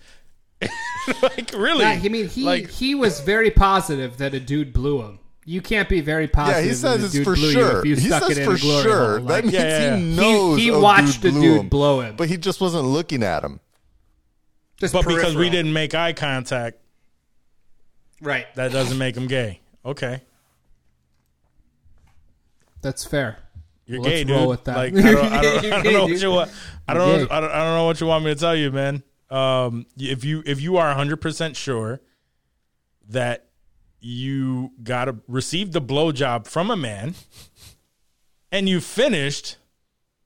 like really? Nah, I mean, he like he was very positive that a dude blew him. You can't be very positive. Yeah, he says it's for blew you sure. you He says for sure. hole. That Like, means Yeah, yeah. he He- knows. he a watched dude a blew dude him, blow him. but he just wasn't looking at him. just but because we didn't make eye contact, right. that doesn't make him gay. Okay, That's fair. you're Let's gay, dude. roll with that. Like I *laughs* don't, I don't, I don't gay, know what you want. I don't know. I don't, I don't know what you want me to tell you, man. Um, if you if you are 100 percent sure that you got to receive the blowjob from a man, and you finished,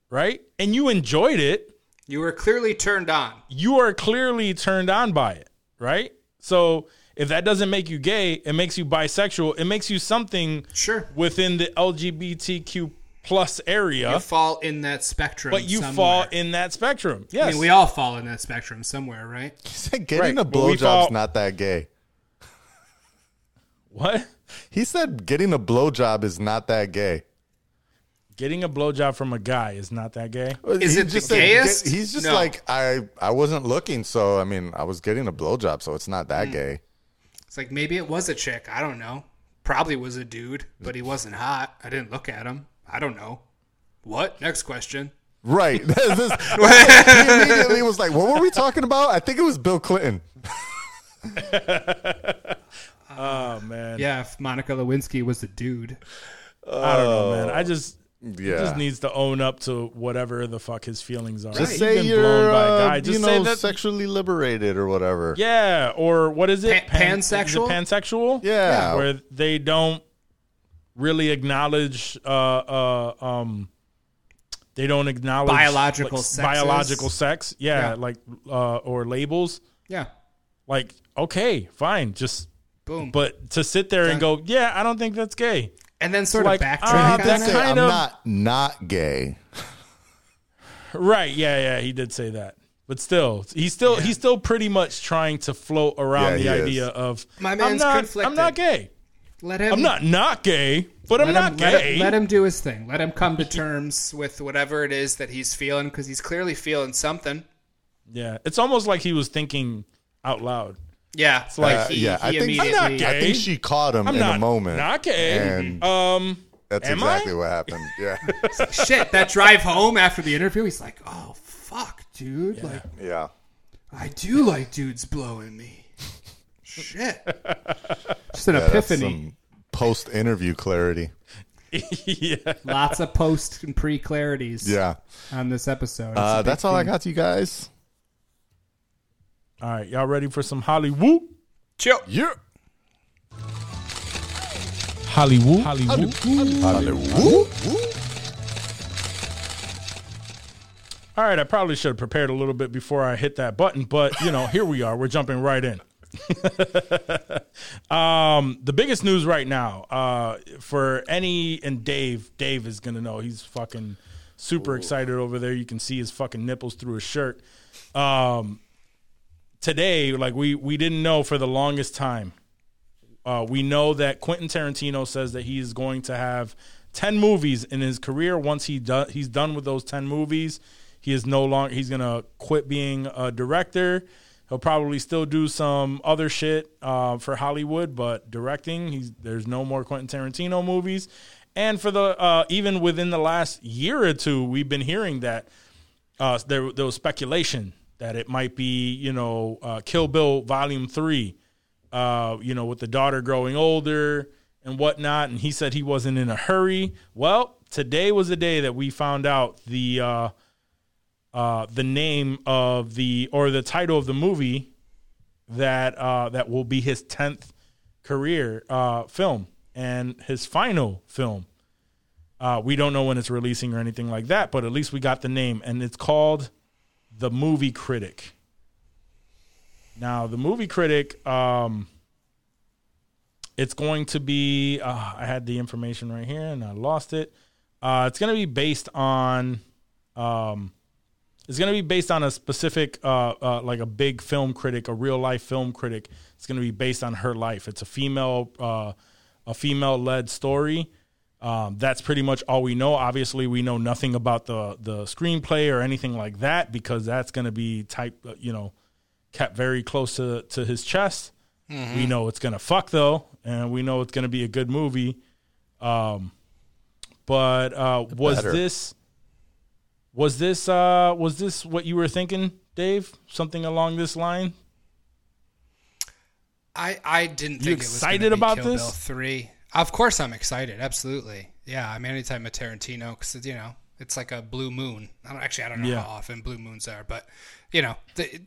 right, and you enjoyed it, You were clearly turned on. you are clearly turned on by it, right? So if that doesn't make you gay, it makes you bisexual. It makes you something Sure. within the LGBTQ plus area, You fall in that spectrum. but you somewhere. fall in that spectrum. Yes, I mean, we all fall in that spectrum somewhere, right? He said getting Right, a but we blowjob's not that gay. What? He said getting a blowjob is not that gay. Getting a blowjob from a guy is not that gay. Is He it the just said gayest? get- he's just No. like I. I wasn't looking, so I mean, I was getting a blowjob, so it's not that hmm. gay. It's like maybe it was a chick. I don't know. probably was a dude, but he wasn't hot. I didn't look at him. I don't know. What? Next question. Right. *laughs* This- *laughs* he immediately was like, "What were we talking about?" I think it was Bill Clinton. *laughs* Oh man, Yeah, if Monica Lewinsky was a dude. I don't know, man. I just he Yeah. just needs to own up to whatever the fuck his feelings are. Just He's say you're, blown by a uh, guy. Just you say know, that. sexually liberated or whatever. yeah, or what is it? Pa- pansexual? Is it pansexual? Yeah. where they don't really acknowledge. Uh, uh, um, they don't acknowledge Biological like, sexes? biological sex. Yeah, Yeah. like uh, or labels. Yeah. Like okay, fine, just Boom. but to sit there and go, yeah, I don't think that's gay. and then sort like, of backtrack uh, on that's it. Say, kind I'm of- not not gay. Right? Yeah, yeah, he did say that. But still, he's still he's still pretty much trying to float around Yeah, the he idea is. of My I'm man's not conflicted. I'm not gay. Let him. I'm not not gay, but I'm Let not him, let, gay. him, let him do his thing. Let him come to terms *laughs* with whatever it is that he's feeling because he's clearly feeling something. Yeah, it's almost like he was thinking out loud. Yeah, it's like Uh, he, yeah, I think- I'm not gay. I think she caught him I'm in not a moment. Not gay. And um, that's am exactly I? what happened. *laughs* Yeah. Shit, that drive home after the interview, he's like, "Oh fuck, dude! Like, yeah. I do like dudes blowing me." shit. *laughs* Just an Yeah, epiphany. post interview clarity. *laughs* yeah. Lots of post and pre clarities. Yeah. on this episode. Uh, big that's all I got to you guys. All right, y'all ready for some Hollywood? Chill. Yeah. Hollywood. Hollywood. Hollywood. All right, I probably should have prepared a little bit before I hit that button, but you know, here we are. We're jumping right in. *laughs* um, the biggest news right now uh, for any and Dave. Dave is gonna know. He's fucking super excited over there. You can see his fucking nipples through his shirt. Um, today, like we we didn't know for the longest time. Uh, we know that Quentin Tarantino says that he is going to have ten movies in his career. Once he do, he's done with those ten movies, he is no longer. He's gonna quit being a director. He'll probably still do some other shit uh, for Hollywood, but directing, he's there's no more Quentin Tarantino movies. And for the uh, even within the last year or two, we've been hearing that uh, there, there was speculation that it might be, you know, uh, Kill Bill Volume Three, uh, you know, with the daughter growing older and whatnot. And he said he wasn't in a hurry. Well, today was the day that we found out the uh, uh, the name of the or the title of the movie that uh, that will be his tenth career uh, film and his final film. Uh, we don't know when it's releasing or anything like that, but at least we got the name, and it's called The Movie Critic. Now, The Movie Critic, um, it's going to be. Uh, I had the information right here, and I lost it. Uh, it's going to be based on. Um, it's going to be based on a specific, uh, uh, like a big film critic, a real life film critic. It's going to be based on her life. It's a female, uh, a female led story. Um, that's pretty much all we know. Obviously, we know nothing about the the screenplay or anything like that because that's going to be type, uh, you know, kept very close to to his chest. We know it's going to fuck though, and we know it's going to be a good movie. Um, but uh, was better. this was this uh, was this what you were thinking, Dave? Something along this line? I, I didn't You think it was excited be about Kill this? Bill three. Of course, I'm excited. Absolutely, yeah. I mean, anytime a Tarantino, because you know, it's like a blue moon. I don't actually, I don't know Yeah. how often blue moons are, but you know, the,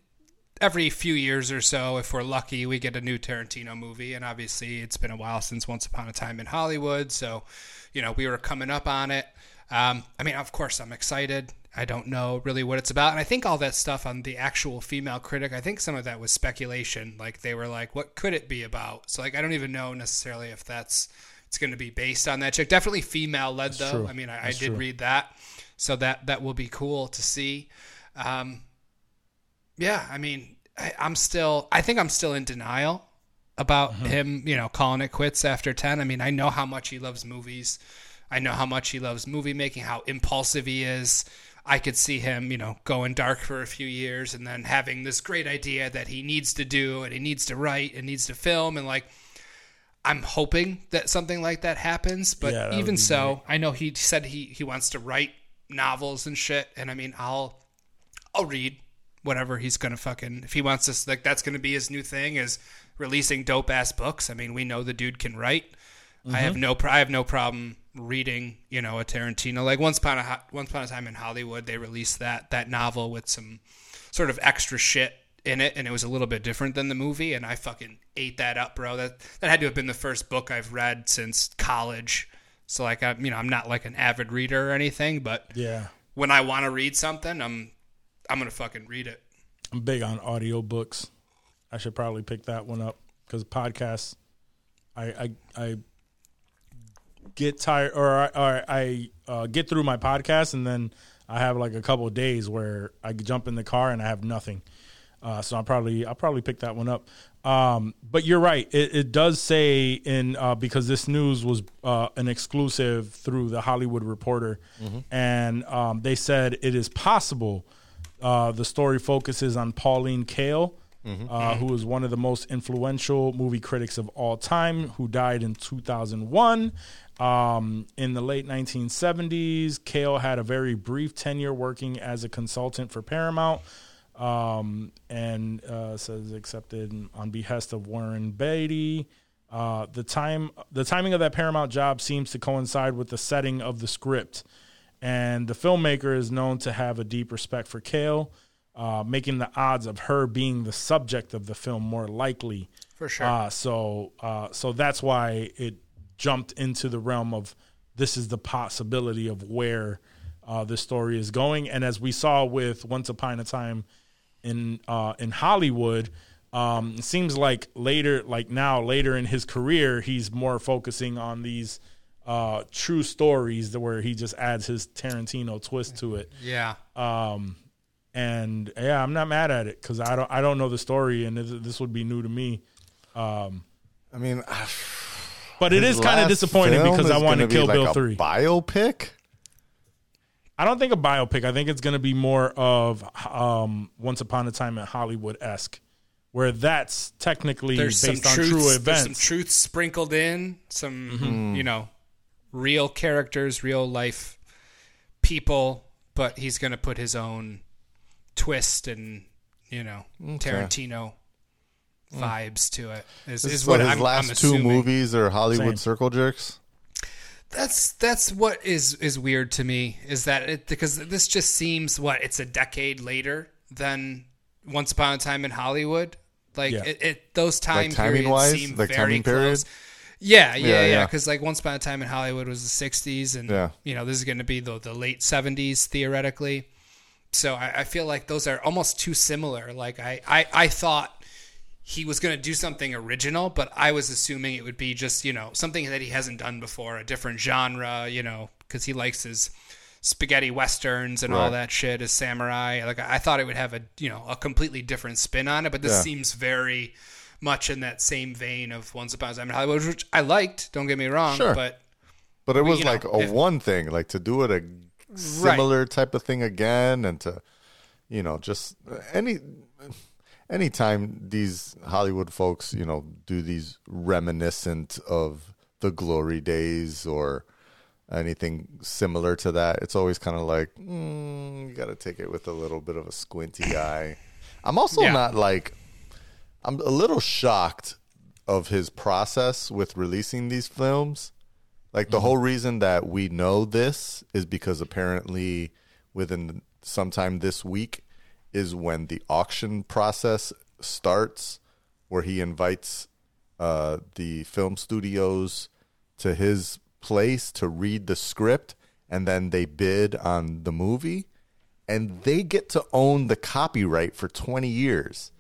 every few years or so, if we're lucky, we get a new Tarantino movie. And obviously, it's been a while since Once Upon a Time in Hollywood, so you know, we were coming up on it. Um, I mean, of course, I'm excited. I don't know really what it's about. And I think all that stuff on the actual female critic, I think some of that was speculation. Like they were like, what could it be about? So like I don't even know necessarily if that's it's going to be based on that chick. Definitely female led though. true. I mean, I, I did true. read that, so that that will be cool to see. Um, yeah, I mean, I, I'm still. I think I'm still in denial about Mm-hmm. him. You know, calling it quits after ten. I mean, I know how much he loves movies. I know how much he loves movie making. How impulsive he is. I could see him, you know, going dark for a few years and then having this great idea that he needs to do and he needs to write and needs to film and like I'm hoping that something like that happens, but Yeah, that even so, I know he said he he wants to write novels and shit, and I mean, I'll I'll read whatever he's gonna fucking if he wants us like that's gonna be his new thing is releasing dope ass books. I mean, we know the dude can write. I have no I have no problem reading, you know, a Tarantino. Like once upon a once upon a time in Hollywood, they released that that novel with some sort of extra shit in it, and it was a little bit different than the movie. And I fucking ate that up, bro. That that had to have been the first book I've read since college. So like I, you know, I'm not like an avid reader or anything, but Yeah. when I want to read something, I'm I'm gonna fucking read it. I'm big on audiobooks. I should probably pick that one up because podcasts, I I, I get tired or I, or I uh, get through my podcast and then I have like a couple of days where I jump in the car and I have nothing. Uh, so I'll probably I'll probably pick that one up. Um, but you're right. It, it does say in uh, because this news was uh, an exclusive through the Hollywood Reporter, and um, they said it is possible. Uh, the story focuses on Pauline Kael, uh, who is one of the most influential movie critics of all time, who died in 2001. Um, in the late 1970s, Kael had a very brief tenure working as a consultant for Paramount um, and uh, says accepted on behest of Warren Beatty. Uh, the time, the timing of that Paramount job seems to coincide with the setting of the script, and the filmmaker is known to have a deep respect for Kael, uh, making the odds of her being the subject of the film more likely. For sure. Uh, so, uh, so that's why it jumped into the realm of this is the possibility of where uh, this story is going. And as we saw with Once Upon a Time in uh, in Hollywood, um, it seems like later, like now, later in his career, he's more focusing on these uh, true stories where he just adds his Tarantino twist to it. Yeah. Um, and yeah, I'm not mad at it because I don't I don't know the story, and this, this would be new to me. I mean, *sighs* But it his is kind of last disappointing film because I is want to gonna be Kill like Bill a three. biopic. I don't think a biopic. I think it's going to be more of um, Once Upon a Time in Hollywood esque, where that's technically There's some based on truths, true there's events. some truths sprinkled in, some Mm-hmm. you know, real characters, real life people, but he's going to put his own twist and you know Tarantino Mm. vibes to it. Is, is so what his I'm, last I'm two movies are Hollywood Same. circle jerks. That's that's what is is weird to me is that it because this just seems what it's a decade later than Once Upon a Time in Hollywood. Like Yeah. it, it those time timing periods wise? seem Like very timing period? close. Yeah, yeah, Yeah, yeah. yeah. Because like Once Upon a Time in Hollywood was the '60s, and Yeah. you know this is going to be the the late '70s theoretically. So I, I feel like those are almost too similar. Like I I, I thought he was going to do something original, but I was assuming it would be just, you know, something that he hasn't done before, a different genre, you know, because he likes his spaghetti westerns and all that shit, his samurai. Like, I thought it would have a, you know, a completely different spin on it, but this Yeah. seems very much in that same vein of Once Upon a Time in Hollywood, which I liked, don't get me wrong, Sure. but But it was you know, like a if- one thing, like to do it a similar type of thing again, and to, you know, just any anytime these Hollywood folks, you know, do these reminiscent of the glory days or anything similar to that, it's always kind of like mm, you got to take it with a little bit of a squinty *laughs* eye. I'm also Yeah. not like I'm a little shocked of his process with releasing these films. Like the whole reason that we know this is because apparently within sometime this week is when the auction process starts, where he invites uh, the film studios to his place to read the script, and then they bid on the movie, and they get to own the copyright for twenty years.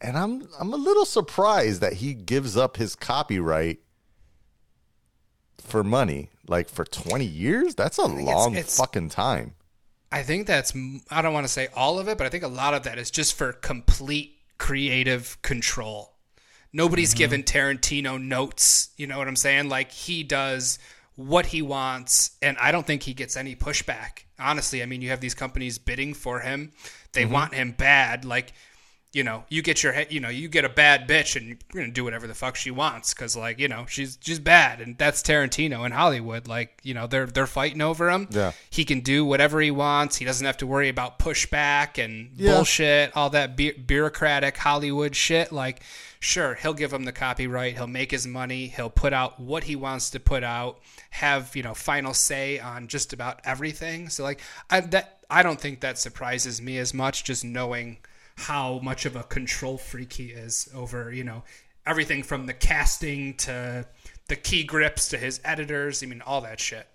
And I'm I'm a little surprised that he gives up his copyright for money, like for 20 years. That's a it's- long it's- fucking time. I think that's I don't want to say all of it, but I think a lot of that is just for complete creative control. Nobody's Mm-hmm. given Tarantino notes, you know what I'm saying? Like he does what he wants and I don't think he gets any pushback. Honestly, I mean you have these companies bidding for him. They Mm-hmm. want him bad. Like you know, you get your he- you know, you get a bad bitch and you're gonna do whatever the fuck she wants because like you know she's she's bad and that's Tarantino in Hollywood. Like you know they're they're fighting over him. Yeah. he can do whatever he wants. He doesn't have to worry about pushback and Yeah. bullshit, all that bu- bureaucratic Hollywood shit. Like, sure, he'll give him the copyright. He'll make his money. He'll put out what he wants to put out. Have you know final say on just about everything. So like, I that I don't think that surprises me as much. Just knowing how much of a control freak he is over you know everything from the casting to the key grips to his editors. I mean, all that shit.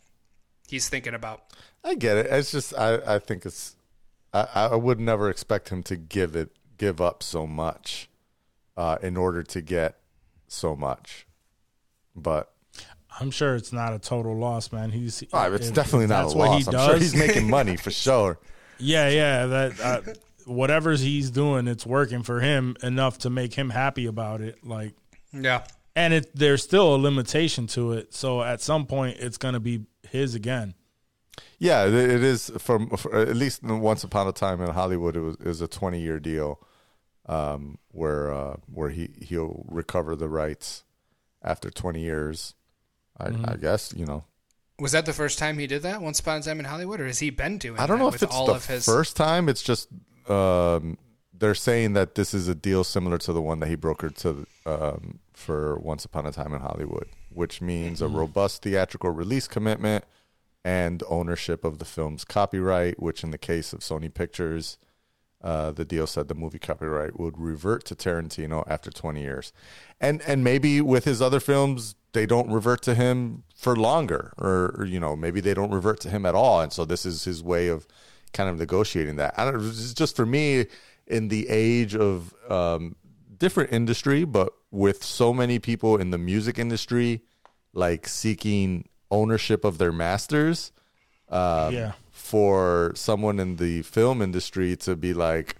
He's thinking about. I get it. It's just I, I think it's I, I would never expect him to give it give up so much uh, in order to get so much. But I'm sure it's not a total loss, man. He's uh, it's if- definitely if not a that's what he loss. I'm sure he's making money for *laughs* sure. Yeah, yeah. That uh, whatever he's doing, it's working for him enough to make him happy about it. Like, Yeah. and it there's still a limitation to it. So at some point, it's gonna be his again. Yeah, it, it is from for, at least Once Upon a Time in Hollywood. It was, it was a twenty year deal um, where uh, where he he'll recover the rights after twenty years. I, Mm-hmm. I guess you know. Was that the first time he did that? Once upon a time in Hollywood, or has he been doing? I don't that know if it's all the of his. first time. It's just um, they're saying that this is a deal similar to the one that he brokered to um, for Once Upon a Time in Hollywood, which means Mm-hmm. a robust theatrical release commitment and ownership of the film's copyright. Which, in the case of Sony Pictures, uh, the deal said the movie copyright would revert to Tarantino after 20 years, and and maybe with his other films they don't revert to him for longer, or, or you know maybe they don't revert to him at all, and so this is his way of kind of negotiating that. I don't. It's just for me in the age of um, different industry, but with so many people in the music industry like seeking ownership of their masters um, Yeah. for someone in the film industry to be like,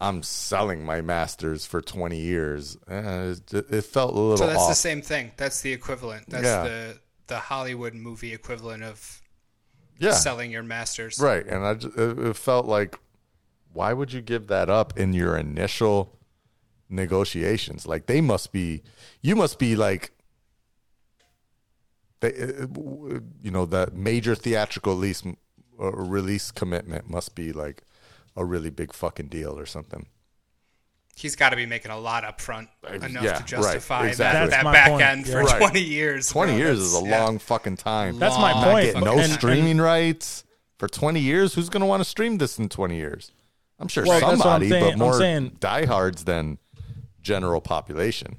I'm selling my masters for 20 years. Eh, it, it felt a little So that's off. the same thing. That's the equivalent. That's Yeah. the the Hollywood movie equivalent of yeah, selling your masters. right. And I, ju- it, it felt like, why would you give that up in your initial negotiations? Like they must be, you must be like, they, uh, you know, that major theatrical release uh, release commitment must be like a really big fucking deal or something. He's got to be making a lot up front enough yeah, to right, justify exactly. that, that back point, end for. Right. 20 years. 20 bro. years is a yeah. long fucking time. That's my point. Get no And- and- streaming rights for 20 years. Who's going to want to stream this in 20 years? I'm sure Well, that's what I'm somebody, saying. but more saying- diehards than general population.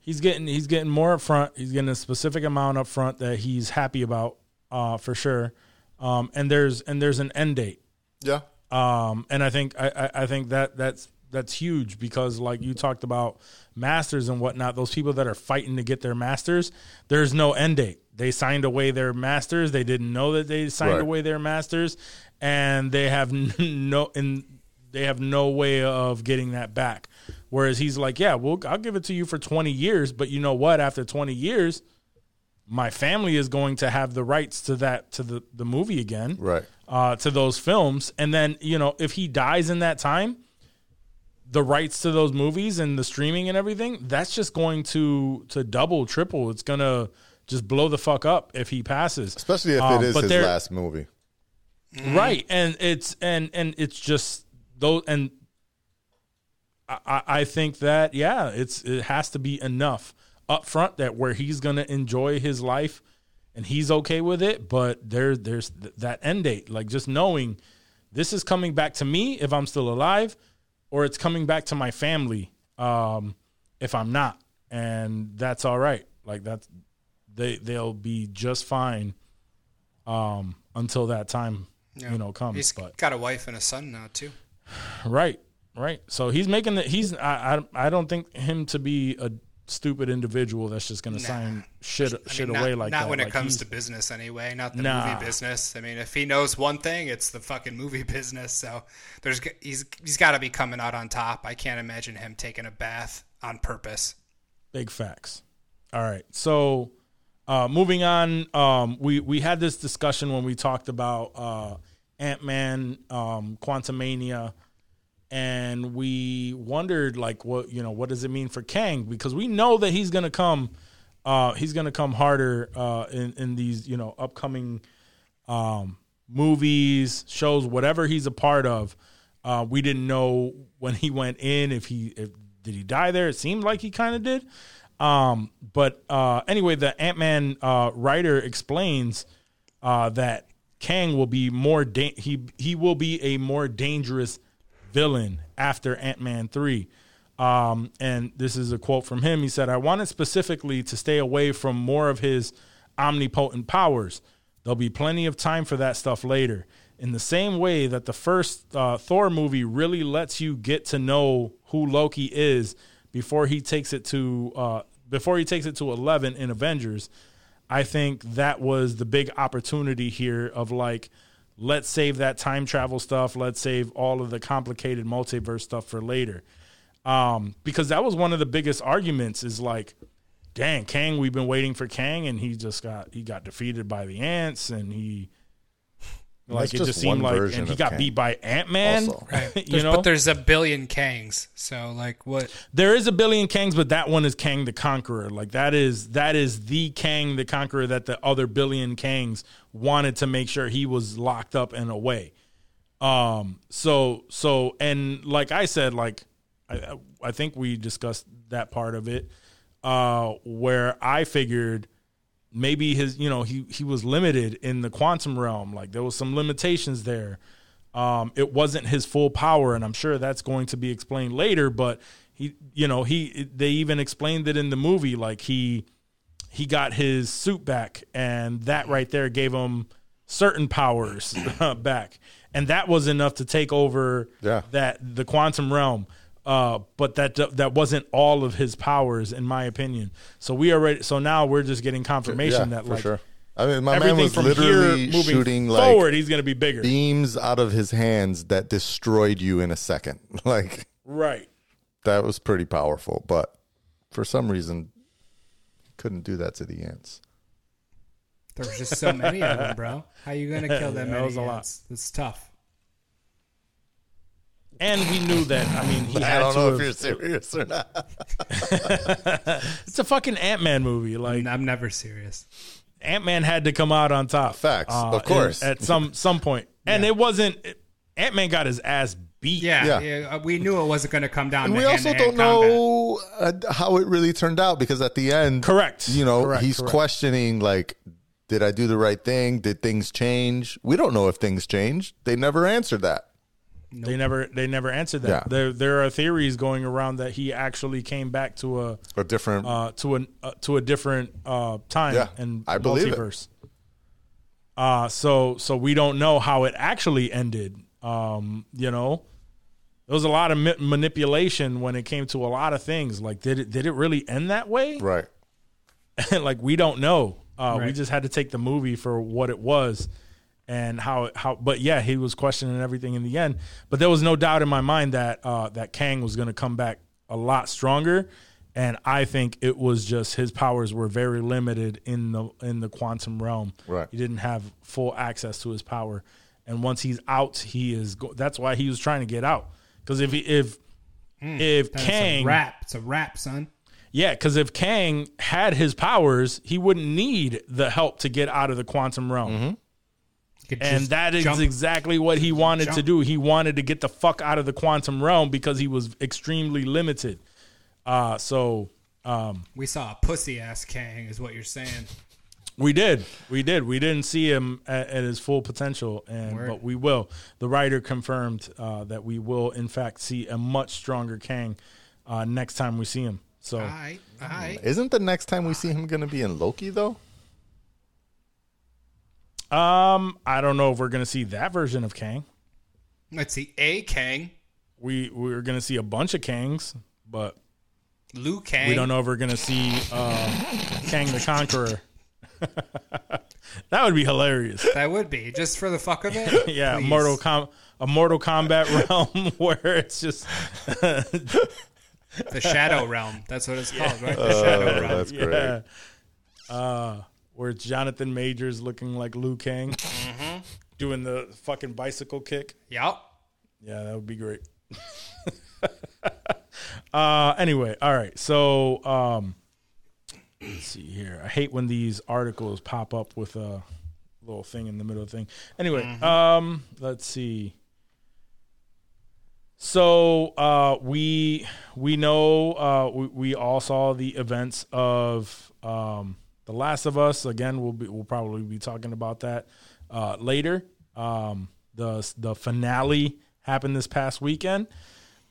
he's getting he's getting more up front. He's getting a specific amount up front that he's happy about, uh, for sure. Um, and there's and there's an end date. Yeah. Um, and I think I, I, I think that that's that's huge because like you talked about masters and whatnot, those people that are fighting to get their masters, there's no end date. They signed away their masters. They didn't know that they signed Right. away their masters, and they have *laughs* no and they have no way of getting that back. Whereas he's like, yeah, well, I'll give it to you for 20 years, but you know what? After 20 years, my family is going to have the rights to that to the the movie again Right. uh, to those films. And then, you know, if he dies in that time, the rights to those movies and the streaming and everything, that's just going to to double, triple. It's gonna just blow the fuck up if he passes. Especially if Um, it is but his last movie. Right. And it's and and it's just those and I, I I think that yeah, it's it has to be enough up front that where he's gonna enjoy his life and he's okay with it, but there there's th- that end date. Like just knowing this is coming back to me if I'm still alive, or it's coming back to my family um, if I'm not, and that's all right. Like that's they they'll be just fine um, until that time you know comes. He's but got a wife and a son now too. *sighs* right, right. So he's making the he's I I, I don't think him to be a stupid individual that's just going to sign shit I shit mean, away not, like not that. when it comes to business anyway, not the Nah. movie business. I mean, if he knows one thing, it's the fucking movie *laughs* business. So there's he's he's got to be coming out on top. I can't imagine him taking a bath on purpose. Big facts. All right. So uh, moving on, um, we we had this discussion when we talked about uh, Ant Man, um, Quantumania, and we wondered like what you know what does it mean for Kang? Because we know that he's gonna come uh he's gonna come harder uh in in these you know upcoming um movies shows whatever he's a part of. Uh we didn't know when he went in if he if did he die there? It seemed like he kind of did. Um but uh anyway the ant-man uh writer explains uh that kang will be more da- he he will be a more dangerous villain after ant-man 3 um, and this is a quote from him. He said, I wanted specifically to stay away from more of his omnipotent powers. There'll be plenty of time for that stuff later. In the same way that the first uh, Thor movie really lets you get to know who Loki is before he takes it to uh, before he takes it to eleven in Avengers, I think that was the big opportunity here of like, let's save that time travel stuff. Let's save all of the complicated multiverse stuff for later um, because that was one of the biggest arguments. Is like, dang, Kang, we've been waiting for Kang, and he just got he got defeated by the ants, and he like That's it just just seemed like, and he got Kang. beat by Ant Man. Also. *laughs* you know, but there's a billion Kangs. So like what? there is a billion Kangs, but that one is Kang the Conqueror. Like that is that is the Kang the Conqueror that the other billion Kangs wanted to make sure he was locked up and away. Um. So so and like I said, like I I think we discussed that part of it, uh, where I figured maybe his you know he he was limited in the quantum realm. Like there was some limitations there. Um, it wasn't his full power, and I'm sure that's going to be explained later. But he, you know, he they even explained it in the movie. Like he he got his suit back, and that right there gave him certain powers *clears throat* back, and that was enough to take over Yeah. that the quantum realm. Uh, but that that wasn't all of his powers, in my opinion. So we already, so now we're just getting confirmation yeah, that for like sure. I mean, my man was literally here moving shooting like forward, he's going to be bigger. beams out of his hands that destroyed you in a second. *laughs* Like right. that was pretty powerful, but for some reason, couldn't do that to the ants. There was just so many of them, bro. How you gonna kill *laughs* that That many? was a lot. It's tough. And we knew that. I mean, he I don't to. know have- if you're serious or not. *laughs* it's a fucking Ant Man movie. Like I'm never serious. Ant Man had to come out on top. Facts, uh, of course. At some some point, and it wasn't. Ant Man got his ass beat. Yeah, Yeah. yeah. uh, we knew it wasn't gonna come down. And to we also don't combat. know uh, how it really turned out because at the end, Correct. You know, Correct, he's correct. questioning like, did I do the right thing? Did things change? We don't know if things changed. They never answered that. They never they never answered that. Yeah. There there are theories going around that he actually came back to a A different. uh, to an uh, to a different uh, time Yeah, and I believe it. multiverse. Uh so so we don't know how it actually ended. Um, you know, there was a lot of ma- manipulation when it came to a lot of things. Like, did it did it really end that way? right. *laughs* like we don't know. Uh, We just had to take the movie for what it was and how how. But yeah, he was questioning everything in the end. But there was no doubt in my mind that uh, that Kang was going to come back a lot stronger. And I think it was just his powers were very limited in the in the quantum realm. Right. He didn't have full access to his power. And once he's out, he is. Go- that's why he was trying to get out. Because if he, if if Hmm. Kang a rap. It's a rap, son. yeah, because if Kang had his powers, he wouldn't need the help to get out of the quantum realm. You could And that is jump. exactly what he wanted to do. He wanted to get the fuck out of the quantum realm because he was extremely limited. Uh, so um, We saw a pussy ass Kang, is what you're saying. we did, we did, we didn't see him at, at his full potential, and Word. but we will. The writer confirmed uh, that we will, in fact, see a much stronger Kang uh, next time we see him. So All right, all right. Isn't the next time we see him going to be in Loki though? Um, I don't know if we're gonna see that version of Kang. Let's see. A Kang, we we're gonna see a bunch of Kangs, but Liu Kang. we don't know if we're gonna see uh, Kang the Conqueror. *laughs* that would be hilarious. That would be just for the fuck of it. *laughs* Yeah, Please. Mortal Com- a Mortal Kombat *laughs* realm where it's just the Shadow Realm. That's what it's called, right? The Uh, Shadow Realm. that's great. yeah, uh, where it's Jonathan Majors looking like Liu Kang Mm-hmm. doing the fucking bicycle kick. Yep. Yeah, that would be great. *laughs* Uh, anyway, all right. So, um, let's see here. I hate when these articles pop up with a little thing in the middle of the thing. Anyway, um, let's see. So uh, we we know uh, we, we all saw the events of um, the Last of Us. Again, we'll be we'll probably be talking about that uh, later. Um, the the finale happened this past weekend,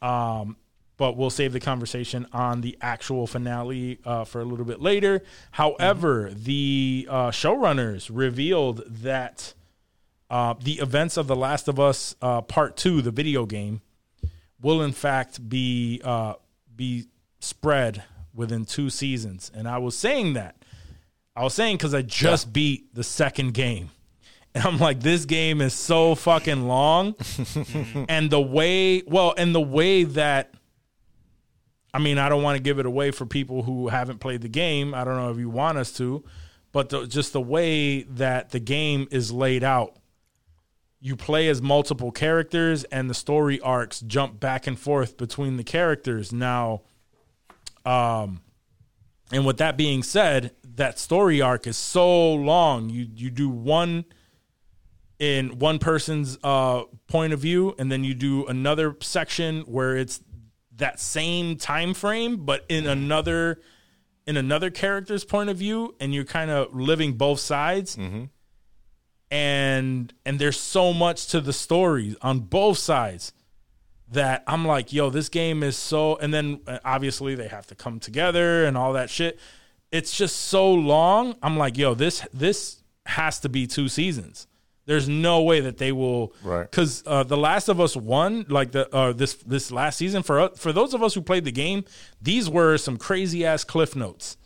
um, but we'll save the conversation on the actual finale uh, for a little bit later. However, the uh, showrunners revealed that uh, the events of The Last of Us uh, Part Two, the video game, will in fact be uh, be spread within two seasons. And I was saying that. I was saying because I just beat the second game. And I'm like, this game is so fucking long. *laughs* *laughs* and the way, well, and the way that, I mean, I don't want to give it away for people who haven't played the game. I don't know if you want us to, but the, just the way that the game is laid out you play as multiple characters and the story arcs jump back and forth between the characters now um and with that being said that story arc is so long. You you do one in one person's uh point of view and then you do another section where it's that same time frame but in another in another character's point of view and you're kind of living both sides. And and there's so much to the story on both sides that I'm like, yo, this game is so and then uh, obviously they have to come together and all that shit. It's just so long. I'm like, yo, this this has to be two seasons. There's no way that they will Right. cuz uh, The Last of Us 1 like the uh, this this last season for uh, for those of us who played the game, these were some crazy ass cliff notes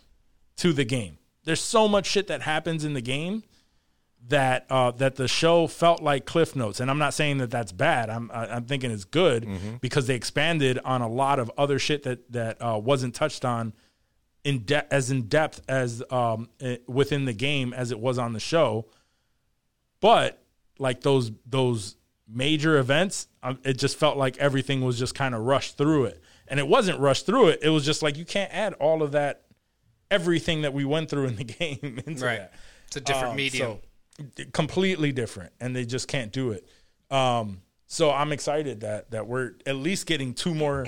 to the game. There's so much shit that happens in the game that uh, that the show felt like Cliff Notes, and I'm not saying that that's bad. I'm I'm thinking it's good because they expanded on a lot of other shit that that uh, wasn't touched on in de- as in depth as um, eh, within the game as it was on the show. But like those those major events, um, it just felt like everything was just kind of rushed through it, and it wasn't rushed through it. It was just like you can't add all of that everything that we went through in the *laughs* game into Right. that. It's a different Um, medium. so, completely different, and they just can't do it. Um, so I'm excited that that we're at least getting two more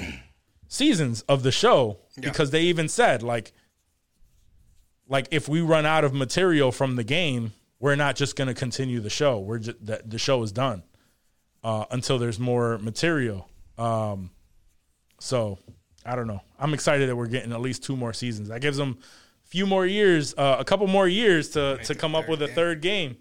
seasons of the show because they even said like like if we run out of material from the game, we're not just going to continue the show. We're just that the show is done uh, until there's more material. Um, so I don't know. I'm excited that we're getting at least two more seasons. That gives them a few more years, uh, a couple more years to to come up with a game. third game.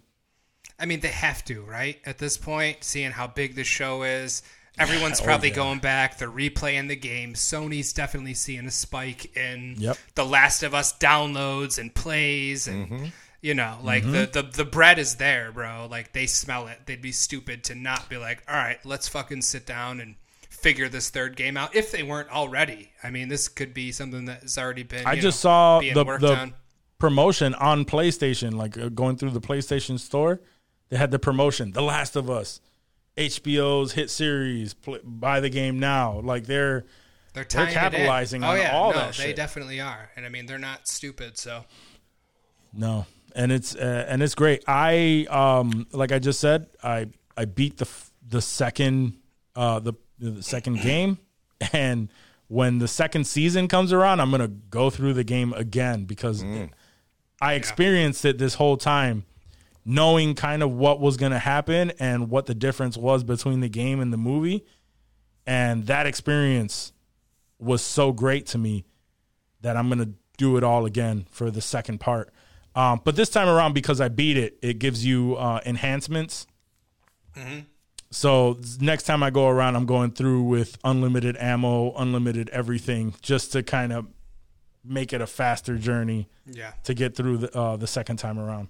I mean, they have to, right? At this point, seeing how big this show is, everyone's *laughs* Oh, probably yeah. going back. They're replaying the game. Sony's definitely seeing a spike in Yep. The Last of Us downloads and plays, and Mm-hmm. you know, like the, the the bread is there, bro. Like they smell it. They'd be stupid to not be like, all right, let's fucking sit down and figure this third game out if they weren't already. I mean, this could be something that has already been. I just know, saw the the on. promotion on PlayStation, like uh, going through the PlayStation store. They had the promotion, The Last of Us, HBO's hit series. Play, buy the game now. Like they're They're, tying it in. capitalizing oh, on yeah, all no, that They shit. definitely are, and I mean, they're not stupid. So No, and it's uh, and it's great. I um like I just said, I I beat the the second uh the the second game, and when the second season comes around, I'm gonna go through the game again because I experienced it this whole time, knowing kind of what was gonna happen and what the difference was between the game and the movie, and that experience was so great to me that I'm gonna do it all again for the second part. Um, but this time around, because I beat it, it gives you uh, enhancements. So next time I go around, I'm going through with unlimited ammo, unlimited everything, just to kind of make it a faster journey yeah, to get through the uh, the second time around.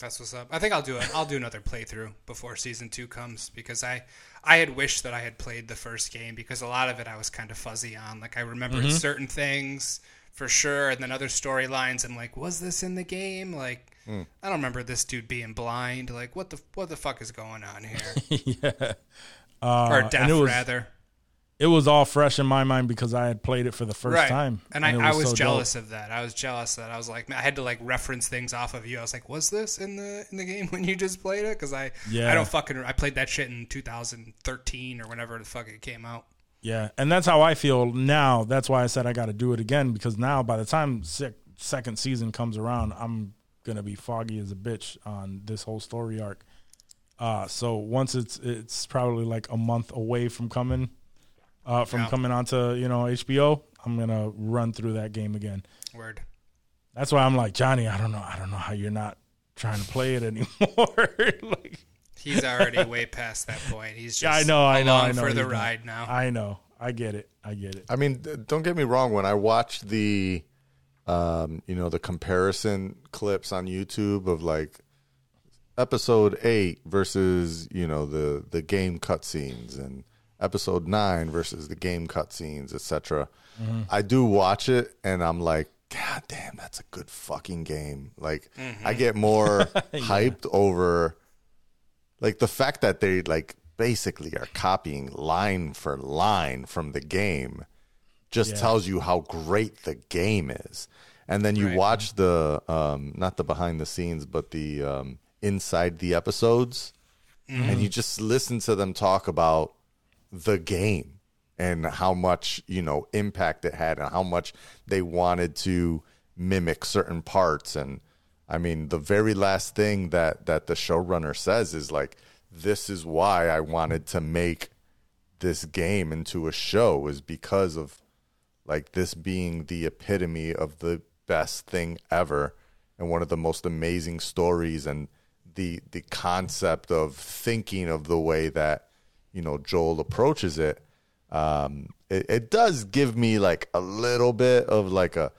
That's what's up. I think I'll do it. I'll do another playthrough before season two comes because I I had wished that I had played the first game because a lot of it I was kind of fuzzy on. Like I remembered Mm-hmm. certain things for sure, and then other storylines. I'm like, was this in the game? Like. Hmm. I don't remember this dude being blind. Like, what the what the fuck is going on here? *laughs* yeah, or and deaf, was- rather. It was all fresh in my mind because I had played it for the first right. time, And, I, it I was so jealous dope. of that. I was jealous that I was like, I had to like reference things off of you. I was like, was this in the in the game when you just played it? Because I Yeah. I don't fucking I played that shit in 2013 or whenever the fuck it came out. Yeah, and that's how I feel now. That's why I said I got to do it again because now, by the time sec- second season comes around, I'm gonna be foggy as a bitch on this whole story arc. Uh, so once it's it's probably like a month away from coming, uh, from Yeah. coming onto you know HBO, I'm gonna run through that game again. Word. That's why I'm like Johnny. I don't know. I don't know how you're not trying to play it anymore. *laughs* like, He's already way past that point. He's just yeah, I know. I know. I know. for the ride now. I know. I get it. I get it. I mean, don't get me wrong. When I watched the, um, you know, the comparison clips on YouTube of like episode eight versus you know the the game cutscenes and episode nine versus the game cutscenes, etc. I do watch it and I'm like, God damn, that's a good fucking game. Like, I get more *laughs* hyped over like the fact that they like basically are copying line for line from the game just tells you how great the game is and then you Right. watch the um not the behind the scenes but the um inside the episodes and you just listen to them talk about the game and how much you know impact it had and how much they wanted to mimic certain parts. And i mean the very last thing that that the showrunner says is like this is why i wanted to make this game into a show is because of like this being the epitome of the best thing ever and one of the most amazing stories and the the concept of thinking of the way that you know Joel approaches it um it, it does give me like a little bit of like a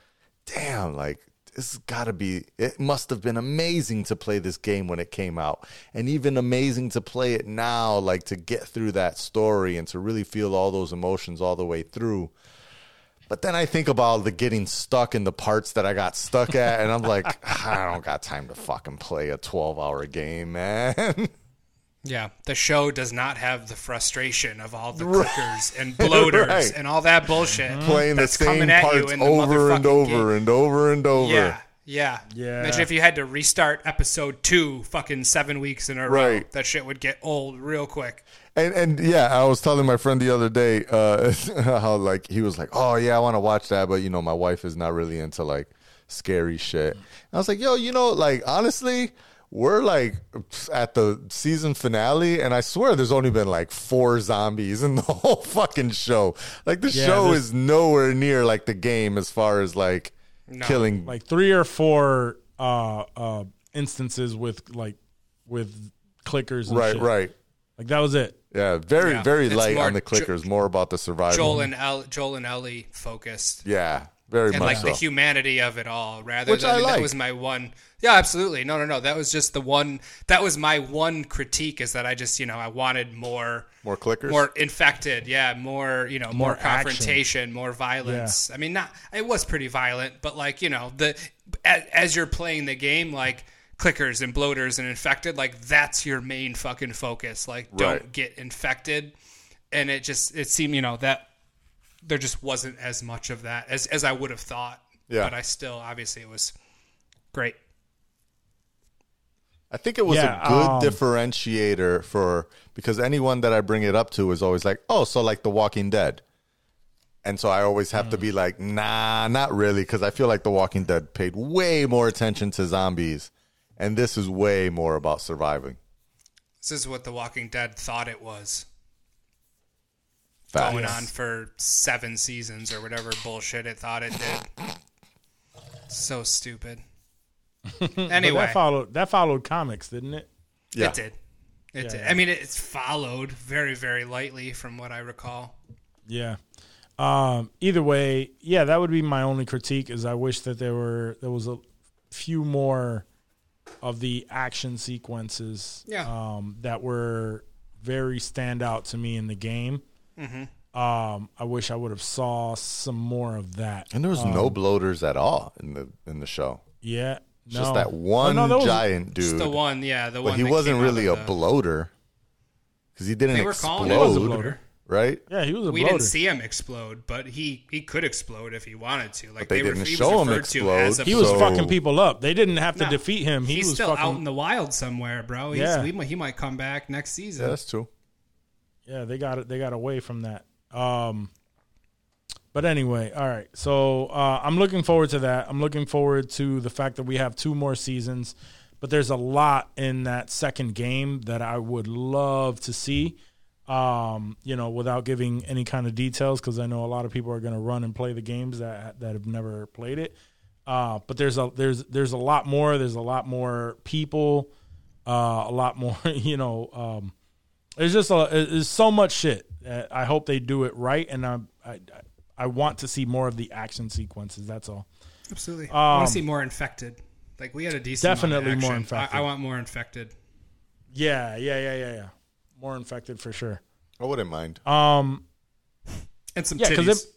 damn like this has got to be it must have been amazing to play this game when it came out and even amazing to play it now like to get through that story and to really feel all those emotions all the way through but then I think about the getting stuck in the parts that I got stuck at, and I'm like, *laughs* I don't got time to fucking play a 12 hour game, man. *laughs* Yeah, the show does not have the frustration of all the *laughs* clickers and bloaters Right. and all that bullshit Playing the that's same coming at you parts in the over and over game. and over and over. Yeah, yeah, Yeah. Imagine if you had to restart episode two, fucking seven weeks in a row. Right. That shit would get old real quick. And and yeah, I was telling my friend the other day uh, *laughs* how like he was like, "Oh yeah, I want to watch that, but you know, my wife is not really into like scary shit." And I was like, "Yo, you know, like honestly, we're like at the season finale, and I swear there's only been like four zombies in the *laughs* whole fucking show. Like the Yeah, show is nowhere near like the game as far as like killing. like three or four uh uh instances with like with clickers and right, shit. right. like that was it Yeah, very Yeah, very it's light more on the Jo- clickers, more about the survival. Joel and El- Joel and Ellie focused. yeah, very and much like so. the humanity of it all rather Which than I I like. that was my one yeah absolutely no no no that was just the one that was my one critique is that i just you know i wanted more More clickers? more infected yeah more you know more, More action. confrontation more violence i mean not it was pretty violent but like you know the as, as you're playing the game like clickers and bloaters and infected like that's your main fucking focus like don't Right. get infected and it just it seemed you know that there just wasn't as much of that as as I would have thought. Yeah. But I still obviously it was great. I think it was Yeah, a good um, differentiator for because anyone that I bring it up to is always like, "Oh, so like The Walking Dead," and so I always have to Mm. be like, "Nah, not really," because I feel like The Walking Dead paid way more attention to zombies, and this is way more about surviving. This is what The Walking Dead thought it was. Facts. Going on for seven seasons or whatever bullshit it thought it did. *laughs* So stupid. But anyway, that followed that followed comics didn't it Yeah. it did. It did. yeah. I mean, it's followed very, very lightly from what I recall. yeah um either way yeah that would be my only critique is i wish that there were there was a few more of the action sequences Yeah. um that were very standout to me in the game Mm-hmm. um i wish i would have saw some more of that And there was no Um, bloaters at all in the in the show. yeah Just no. that one Oh, no, there was- giant It's dude. the one, yeah, the but one. he that wasn't came really a the- bloater because he didn't They were explode. calling He was a bloater. right? Yeah, he was a We bloater. didn't see him explode, but he he could explode if he wanted to. Like they were- didn't he show him explode. he was So- fucking people up. They didn't have to No. defeat him. He He's was still fucking. out in the wild somewhere, bro. He's, Yeah. we might- he might come back next season. Yeah, that's true. yeah, they got it. They got away from that. Um, but anyway, all right. So uh, I'm looking forward to that. I'm looking forward to the fact that we have two more seasons. But there's a lot in that second game that I would love to see. Um, you know, without giving any kind of details, because I know a lot of people are going to run and play the games that that have never played it. Uh, but there's a there's there's a lot more. There's a lot more people. Uh, a lot more. *laughs* You know. Um, there's just a there's so much shit. I hope they do it right, and I, I I want to see more of the action sequences. That's all. Absolutely. I want Um, to see more infected. Like we had a decent Definitely more infected. I, I want more infected. Yeah, yeah, yeah, yeah, yeah. More infected for sure. I wouldn't mind. Um, And some Yeah, 'cause titties. it-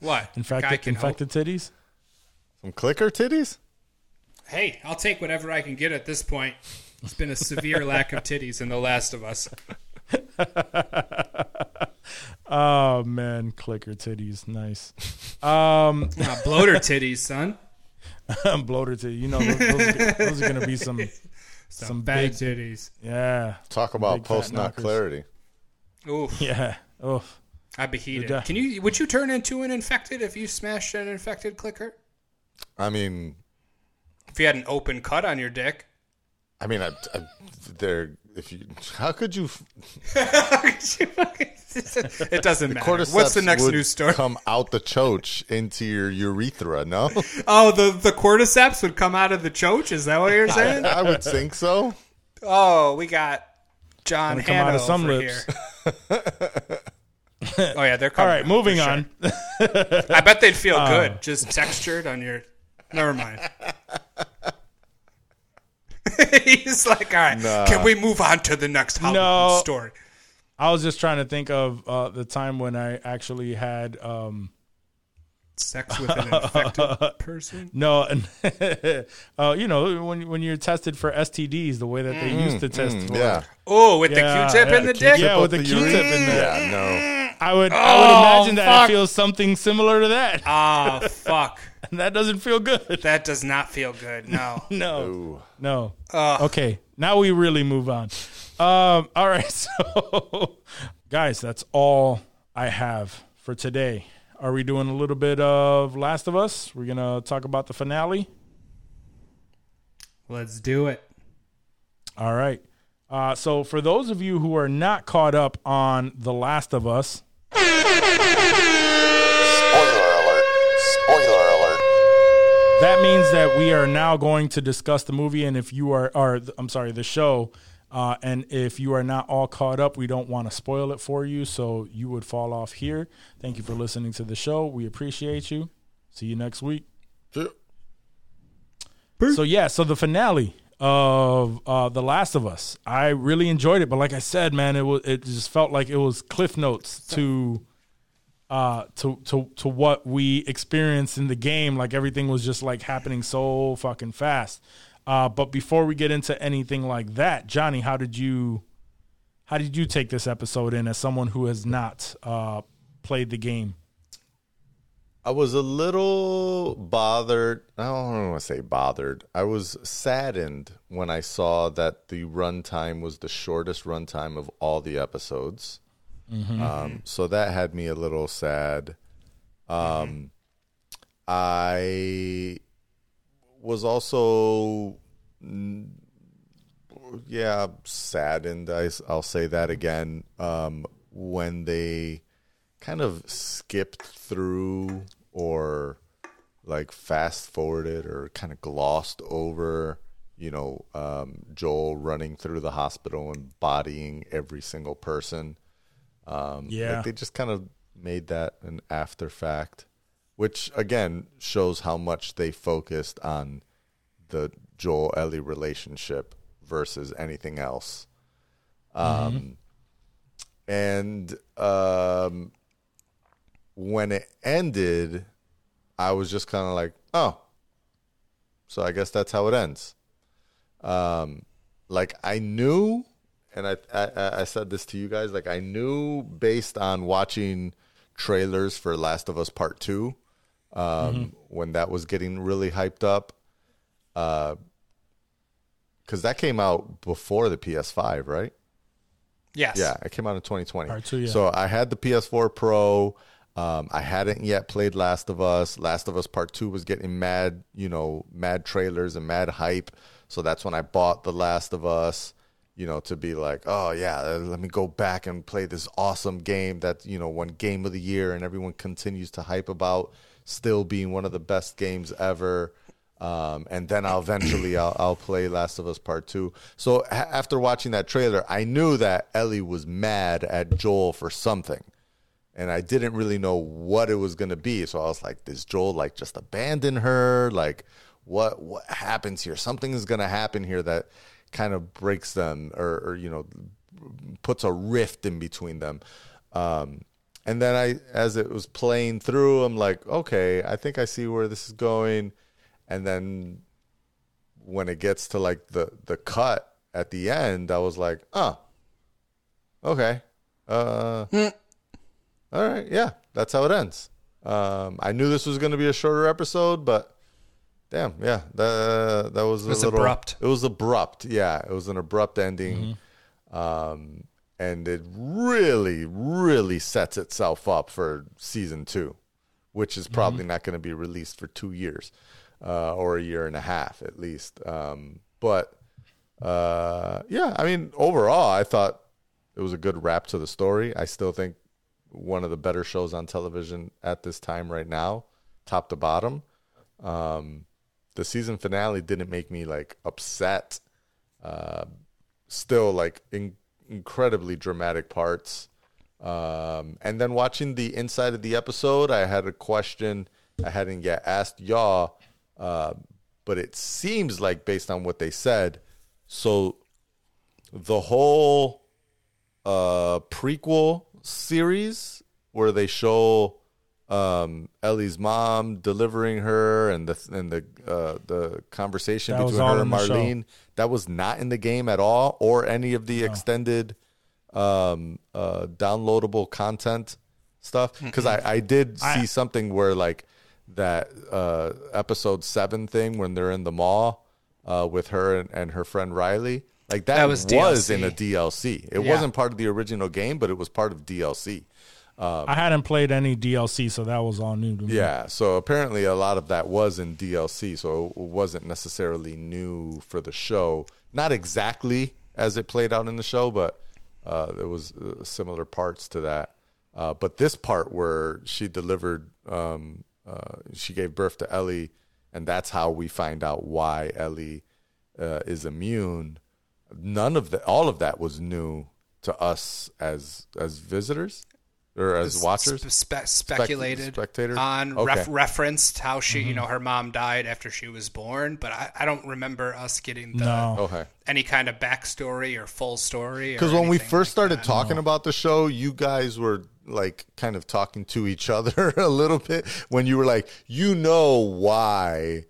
what? *laughs* Guy infected, can hope. infected titties. Some clicker titties? Hey, I'll take whatever I can get at this point. It's been a severe lack of titties in The Last of Us. *laughs* Oh man, clicker titties, nice. Um, *laughs* Uh, bloater titties, son. *laughs* bloater titties. You know, those, those, are, those are gonna be *laughs* some some Bad big, titties. yeah, Talk about post not clarity. Ooh, yeah. Oh, I'd be heated. Good job. Can you? Would you turn into an infected if you smashed an infected clicker? I mean, If you had an open cut on your dick? I mean, I, I, there. If you, how could you? *laughs* it doesn't matter. Cordyceps What's the next would news story? Come out the choach into your urethra. No, *laughs* Oh, the the cordyceps would come out of the choach. Is that what you're saying? I would think so. oh, we got John Gonna come out of some over lips. here. *laughs* oh yeah, they're all coming. right. out, Moving for sure. on. I bet they'd feel good, uh. just textured on your. Never mind. *laughs* He's like, all right, Nah. can we move on to the next Halloween No. story? I was just trying to think of uh, the time when I actually had um, Sex with an infected *laughs* person. no, *laughs* uh, you know when when you're tested for STDs the way that they used to test. for, Yeah, Oh, with Yeah, the Q-tip yeah, in the the dick. Yeah, with the Up Q-tip urethra. in there. Yeah, no. I would I Oh, would imagine that fuck. it feels something similar to that, Ah, fuck. *laughs* and that doesn't feel good. That does not feel good. No. *laughs* No, Ooh. no. Ugh. Okay, now we really move on. Um, *laughs* all right, so guys, that's all I have for today. Are we doing a little bit of Last of Us? We're gonna talk about the finale. Let's do it. All right. Uh, so for those of you who are not caught up on The Last of Us, Spoiler alert. Spoiler alert. that means that we are now going to discuss the movie. And if you are, or I'm sorry, the show. Uh, and if you are not all caught up, we don't want to spoil it for you. So you would fall off here. Thank you for listening to the show. We appreciate you. See you next week. So yeah, so the finale of uh, The Last of Us, I really enjoyed it. But like I said, man, it was it just felt like it was cliff notes to uh to to to what we experienced in the game. Like everything was just like happening so fucking fast. Uh, but before we get into anything like that, Johnny, how did you how did you take this episode in as someone who has not uh, played the game? I was a little bothered. I don't want to say bothered. I was saddened when I saw that the runtime was the shortest runtime of all the episodes. Um, so that had me a little sad. Um, I was also, yeah, saddened. I, will say that again. Um, when they kind of skipped through or like fast forwarded or kind of glossed over, you know, um, Joel running through the hospital and bodying every single person. Um, Yeah. like they just kind of made that an after fact, which again shows how much they focused on the Joel Ellie relationship versus anything else. Um, and um, when it ended, I was just kind of like, oh, so I guess that's how it ends. Um, like I knew and I, I I said this to you guys. Like I knew based on watching trailers for Last of Us Part Two, um, when that was getting really hyped up, Uh because that came out before the PS5, right? Yes. Yeah, it came out in 2020. Part two, yeah. So I had the PS4 Pro. Um, I hadn't yet played Last of Us. Last of Us Part Two was getting mad, you know, mad trailers and mad hype. So that's when I bought the Last of Us, you know, to be like, oh yeah, uh, let me go back and play this awesome game that you know won Game of the Year and everyone continues to hype about, still being one of the best games ever. Um, and then I'll eventually I'll, I'll play Last of Us Part Two. So a- after watching that trailer, I knew that Ellie was mad at Joel for something, and I didn't really know what it was going to be. So I was like, "Does Joel like just abandon her? Like, what what happens here? Something is going to happen here that kind of breaks them, or, or you know, puts a rift in between them." Um, and then I, as it was playing through, I'm like, okay, I think I see where this is going. And then when it gets to like the the cut at the end, I was like, oh, okay, uh, all right, yeah, that's how it ends. Um, I knew this was going to be a shorter episode, but damn, yeah, that that was, was a little abrupt. It was abrupt, yeah, it was an abrupt ending, um, and it really, really sets itself up for season two, which is probably not going to be released for two years uh, or a year and a half at least. Um, but uh, yeah, I mean, overall, I thought it was a good wrap to the story. I still think one of the better shows on television at this time right now, top to bottom. Um, the season finale didn't make me like upset. Uh, still, like in- incredibly dramatic parts. Um, and then watching the inside of the episode, I had a question I hadn't yet asked y'all, uh, but it seems like based on what they said, so the whole uh, prequel series where they show um, Ellie's mom delivering her and the and the uh, the conversation That between her and in the show. Marlene that was not in the game at all or any of the extended um, uh, downloadable content stuff. Because I, I did see I- something where like that uh, episode seven thing when they're in the mall uh, with her and, and her friend Riley like that, That was, was in a DLC. DLC. It Yeah. wasn't part of the original game, but it was part of DLC. I hadn't played any DLC, so that was all new to me. Yeah, so apparently a lot of that was in DLC, so it wasn't necessarily new for the show. Not exactly as it played out in the show, but uh, there was uh, similar parts to that. Uh, but this part where she delivered, um, uh, she gave birth to Ellie, and that's how we find out why Ellie uh, is immune. None of that, all of that was new to us as as visitors or as watchers. Spe- speculated spectator? on Okay. ref- referenced how she, Mm-hmm. you know, her mom died after she was born, but I, I don't remember us getting the, No. Okay. any kind of backstory or full story. Because when we first started talking about the show, you guys were like kind of talking to each *laughs* other a little bit when you were like, you know why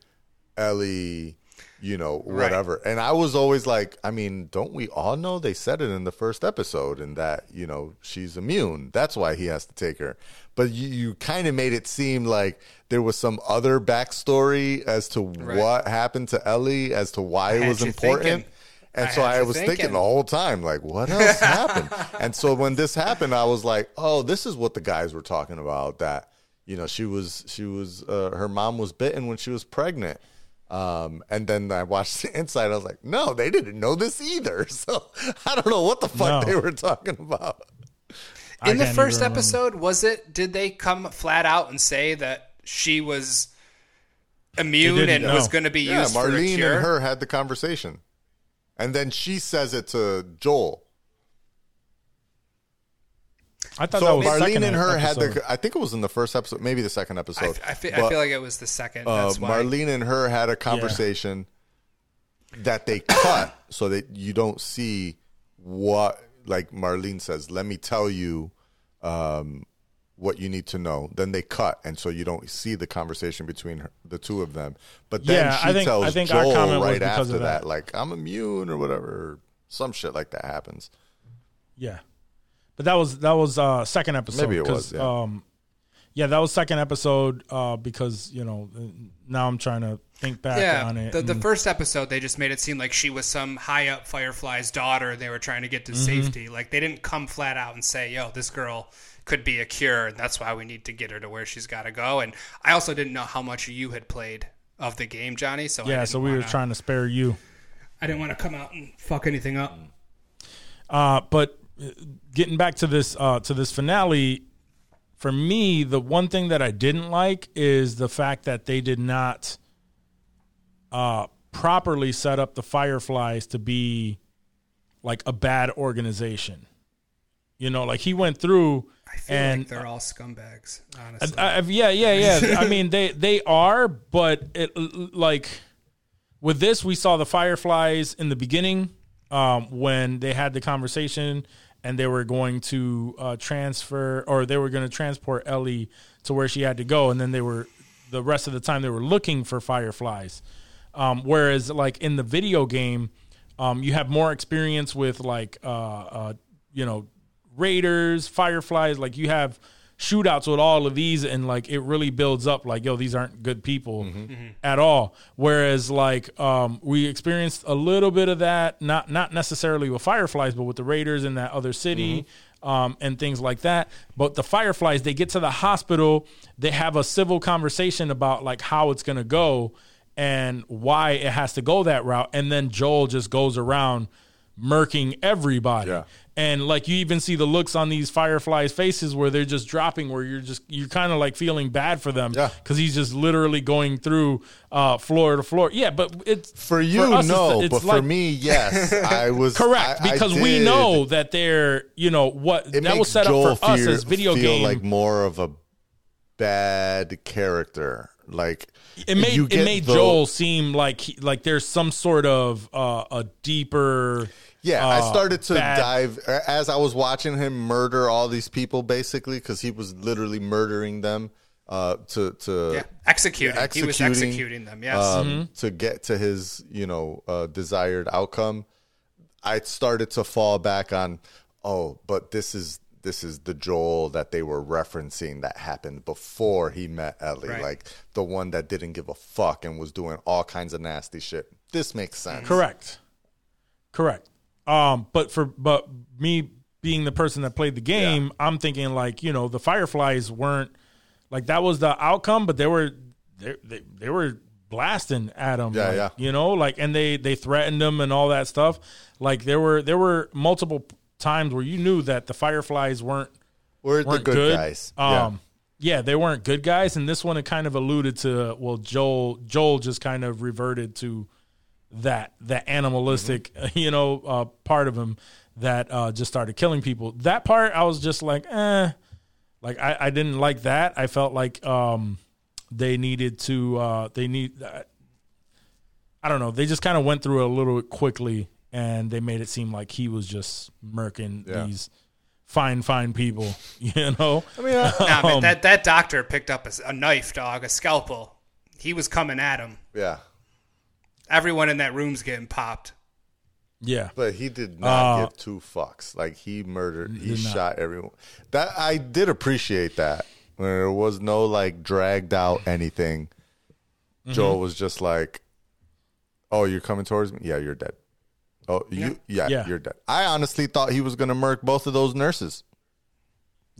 Ellie, you know, whatever. And I was always like, I mean, don't we all know they said it in the first episode and that, you know, she's immune. That's why he has to take her. But you, you kind of made it seem like there was some other backstory as to what happened to Ellie, as to why it was important. thinking. And I so I was thinking. thinking the whole time, like, what else happened? *laughs* And so when this happened, I was like, oh, this is what the guys were talking about. That you know, she was she was uh, her mom was bitten when she was pregnant. Um, and then I watched *laughs* the inside. I was like, no, they didn't know this either. *laughs* So I don't know what the fuck No. they were talking about. I in the first even remember. episode, was it? Did they come flat out and say that she was immune didn't, and was going to be Yeah, used for a Marlene cure? and her had the conversation, and then she says it to Joel. I thought So that was Marlene and her had the. I think it was in the first episode, maybe the second episode. I, feel, I But- feel like it was the second. uh, That's why. Marlene and her had a conversation that they cut so that you don't see what like Marlene says, let me tell you um, what you need to know. Then they cut, and so you don't see the conversation between her, the two of them. But then Yeah, she I think- tells I think our Joel comment right after that. that. like I'm immune or whatever. Some shit like that happens. Yeah, but that was that was uh second episode. Maybe it 'cause, was, yeah. Um, yeah, that was second episode. Uh, because you know now I'm trying to think back Yeah, on it. the, the first episode they just made it seem like she was some high up Firefly's daughter. and They were trying to get to Mm-hmm. safety. Like they didn't come flat out and say, "Yo, this girl could be a cure, and that's why we need to get her to where she's got to go." And I also didn't know how much you had played of the game, Johnny. So yeah, so we were wanna- trying to spare you. I didn't want to come out and fuck anything up. Uh, but getting back to this uh, to this finale, for me, the one thing that I didn't like is the fact that they did not uh, properly set up the Fireflies to be like a bad organization. You know, like he went through I feel and like they're all scumbags. Honestly, I, I, yeah, yeah, yeah. *laughs* I mean, they they are, but it like with this, we saw the Fireflies in the beginning um, when they had the conversation and they were going to uh, transfer or they were going to transport Ellie to where she had to go, and then they were the rest of the time they were looking for Fireflies. Um, whereas, like in the video game, um, you have more experience with like uh, uh, you know raiders, fireflies. Like you have shootouts with all of these, and like it really builds up. Like yo, these aren't good people at all. Whereas like um, we experienced a little bit of that, not not necessarily with fireflies, but with the raiders in that other city. Um, and things like that. But the Fireflies, they get to the hospital, they have a civil conversation about like how it's gonna go and why it has to go that route. And then Joel just goes around murking everybody. Yeah. And like you even see the looks on these fireflies' faces where they're just dropping, where you're just you're kind of like feeling bad for them, Yeah. because he's just literally going through uh, floor to floor. Yeah, but it's For you, us, no, it's but for me, yes. *laughs* I was correct I- I because we know that they're you know what it that was set Joel up for us as video game. like more of a bad character. Like it made it made the- Joel seem like he, like there's some sort of uh, a deeper. Yeah, I uh, started to bad- dive as I was watching him murder all these people, basically, because he was literally murdering them uh, to to yeah, executing. He was executing, executing them. Yes. um, Mm-hmm. to get to his you know uh, desired outcome. I started to fall back on, oh, but this is this is the Joel that they were referencing that happened before he met Ellie, Right. like the one that didn't give a fuck and was doing all kinds of nasty shit. This makes sense. Correct. Correct. Um, but for but me being the person that played the game, I'm thinking like you know the Fireflies weren't like that was the outcome, but they were they they, they were blasting at him. Yeah, like, yeah. You know, like and they they threatened him and all that stuff. Like there were there were multiple times where you knew that the Fireflies weren't We're the good, good, guys. Um, yeah. they weren't good guys, and this one it kind of alluded to. Well, Joel Joel just kind of reverted to that that animalistic, Mm-hmm. *laughs* you know, uh, part of him that uh, just started killing people. That part I was just like, eh, like I, I didn't like that. I felt like um, they needed to uh, they need. Uh, I don't know. They just kind of went through it a little bit quickly, and they made it seem like he was just murking Yeah. these fine, fine people. *laughs* You know, I mean, I, Nah, man, um, that that doctor picked up a knife, dog, a scalpel. He was coming at him. yeah, Everyone in that room's getting popped. yeah, but he did not Uh, give two fucks. Like he murdered, he did not. shot everyone. That I did appreciate that when there was no like dragged out anything. Mm-hmm. Joel was just like, "Oh, you're coming towards me? Yeah, you're dead. Oh, you, yeah, Yeah. you're dead." I honestly thought he was gonna murk both of those nurses.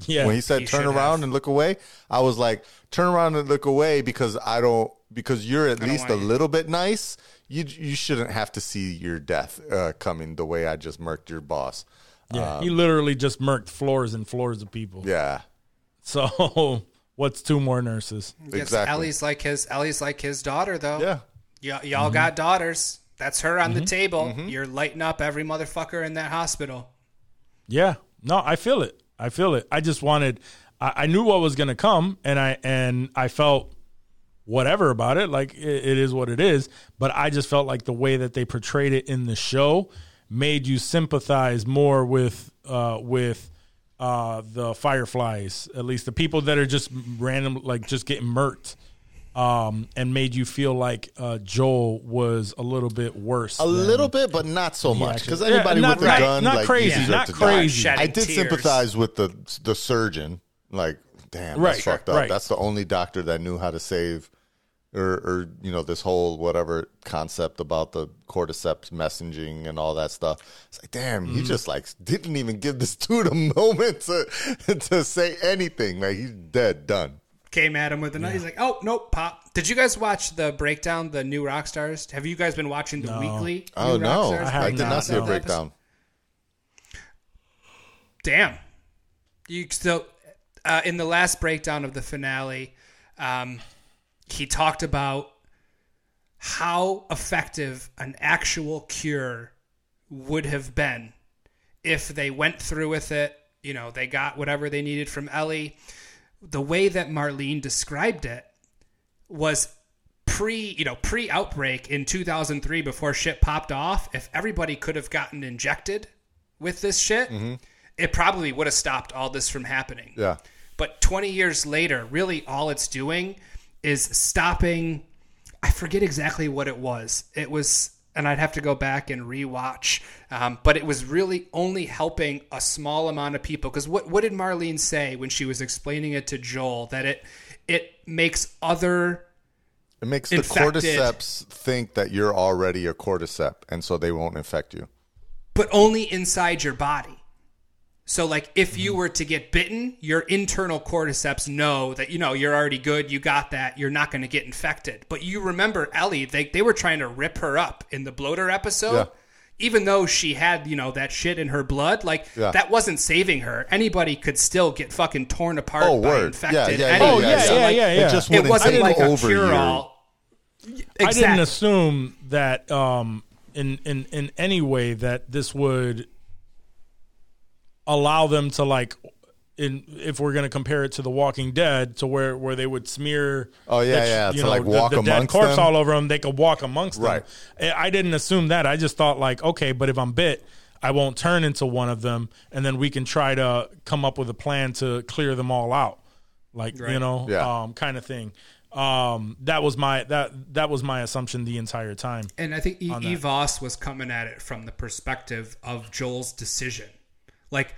yeah. when he said He turn around have. and look away i was like turn around and look away because i don't because you're at least a want you- little bit nice you you shouldn't have to see your death uh, coming the way i just murked your boss yeah, he literally just murked floors and floors of people. yeah So *laughs* what's two more nurses? Yes, Exactly. Ellie's like his Ellie's like his daughter though. yeah Y- Mm-hmm. y'all got daughters. That's her on the table. You're lighting up every motherfucker in that hospital. Yeah, no, I feel it. I feel it. I just wanted. I, I knew what was going to come, and I and I felt whatever about it. Like it, it is what it is. But I just felt like the way that they portrayed it in the show made you sympathize more with uh, with uh, the fireflies. At least the people that are just random, like just getting murked. um, and made you feel like uh, Joel was a little bit worse. A little bit, but not so much. actually- Because Yeah, anybody not- with a not- gun, not like, crazy, deserve not to crazy. Shedding I did tears. sympathize with the the surgeon. Like, damn, Right, that's fucked up. right. That's the only doctor that knew how to save, or, or you know, this whole whatever concept about the cordyceps messaging and all that stuff. It's like, damn, Mm-hmm. he just like didn't even give this *laughs* dude a moment to to say anything. Like, he's dead, done. Came at him with a knife. He's like, "Oh nope, pop." Did you guys watch the breakdown, the New Rockstars? Have you guys been watching the weekly? Oh New no, Rockstars I I did breakdown not see a breakdown. Damn. You still uh, in the last breakdown of the finale, um, he talked about how effective an actual cure would have been if they went through with it. You know, they got whatever they needed from Ellie. The way that Marlene described it was pre, you know, pre outbreak in 2003 before shit popped off. If everybody could have gotten injected with this shit, mm-hmm. it probably would have stopped all this from happening. Yeah. But 20 years later, really all it's doing is stopping. I forget exactly what it was. It was, and I'd have to go back and rewatch. Um, but it was really only helping a small amount of people. Because what what did Marlene say when she was explaining it to Joel? That it it makes other It makes Infected. the cordyceps think that you're already a cordyceps, and so they won't infect you. but only inside your body. So, like, if you were to get bitten, your internal cordyceps know that, you know, you're already good, you got that, you're not going to get infected. But you remember Ellie, they, they were trying to rip her up in the bloater episode. Yeah. Even though she had, you know, that shit in her blood, like, Yeah. that wasn't saving her. Anybody could still get fucking torn apart Oh, by word. infected. Yeah, yeah, anyway. Oh, yeah, So, yeah, like, yeah, yeah. It just It wasn't take like a cure your- all. I didn't assume that um, in in in any way that this would allow them to like in if we're going to compare it to The Walking Dead to where where they would smear Oh, yeah, the- yeah, you to, know like, the, walk the dead amongst corpse them. all over them they could walk amongst Right. them I I didn't assume that I just thought like okay but if I'm bit I won't turn into one of them and then we can try to come up with a plan to clear them all out like you know Yeah. um kind of thing um that was my that that was my assumption the entire time And I think e- on. E. Voss was coming at it from the perspective of Joel's decision. Like,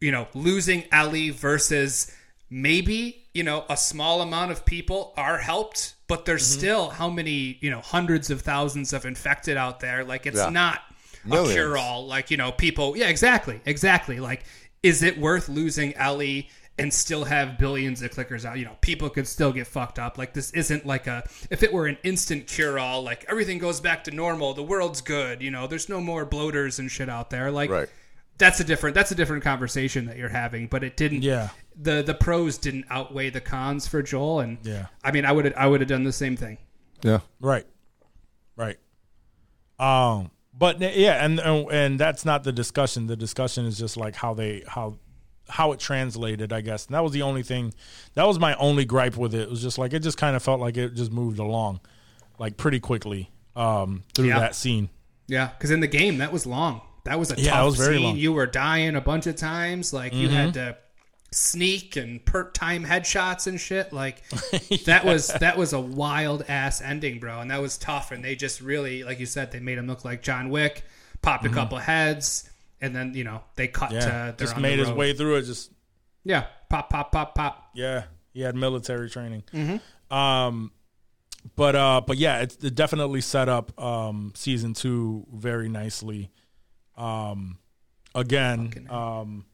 you know, losing Ellie versus maybe, you know, a small amount of people are helped, but there's Mm-hmm. still how many, you know, hundreds of thousands of infected out there. Like, it's Yeah. not Millions. a cure all. Like, you know, people, yeah, exactly, exactly. Like, is it worth losing Ellie? And still have billions of clickers out. You know, people could still get fucked up. Like this isn't like a. If it were an instant cure all, like everything goes back to normal, the world's good. You know, there's no more bloaters and shit out there. Like, Right. That's a different. That's a different conversation that you're having. But it didn't. Yeah. The the pros didn't outweigh the cons for Joel. And Yeah. I mean, I would I would have done the same thing. Yeah. Right. Right. Um but yeah, and and that's not the discussion. The discussion is just like how they how how it translated, I guess. And that was the only thing that was my only gripe with it. It was just like it just kind of felt like it just moved along like pretty quickly um through Yeah. that scene. Yeah, because in the game that was long. That was a Yeah, tough was very scene. long. Mm-hmm. You were dying a bunch of times. Like you had to sneak and per time headshots and shit. Like *laughs* that was that was a wild ass ending, bro. And that was tough. And they just really, like you said, they made him look like John Wick. Popped a couple heads, and then you know they cut Mm-hmm. Yeah. to just made his way through it just Yeah, pop, pop, pop, pop. Yeah, he had military training. Mm-hmm. Um, but uh, but yeah, it's it definitely set up um season two very nicely. Um, again, um,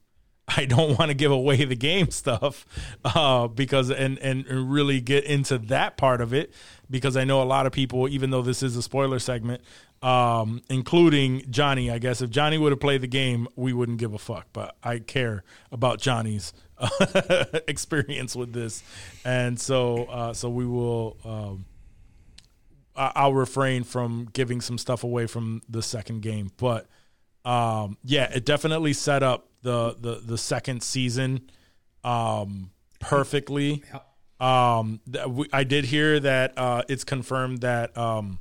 I don't want to give away the game stuff, uh, because and and really get into that part of it because I know a lot of people, even though this is a spoiler segment, um, including Johnny. I guess if Johnny would have played the game, we wouldn't give a fuck. But I care about Johnny's *laughs* experience with this, and so uh, so we will. Um, I- I'll refrain from giving some stuff away from the second game, but um, yeah, it definitely set up the the the second season um, perfectly. Um, th- we- I did hear that uh, it's confirmed that um,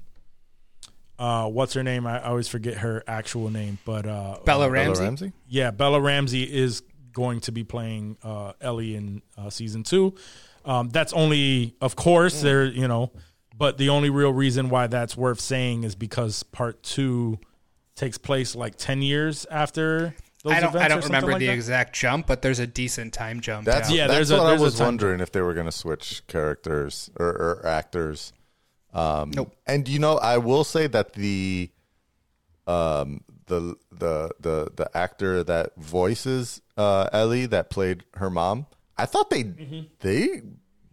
uh, what's her name? I always forget her actual name, but uh, Bella Bella Ramsey. Ramsey? yeah, Bella Ramsey is going to be playing uh, Ellie in uh, season two. Um, that's only, of course, there. You know, but the only real reason why that's worth saying is because part two takes place like ten years after. Those I don't. events I don't something remember like the that? exact jump, but there's a decent time jump. That's yeah. Yeah, that's there's what I there's a was time wondering if they were going to switch characters or, or actors. Um, Nope. And you know, I will say that the um the the the the actor that voices uh Ellie that played her mom, I thought they Mm-hmm. they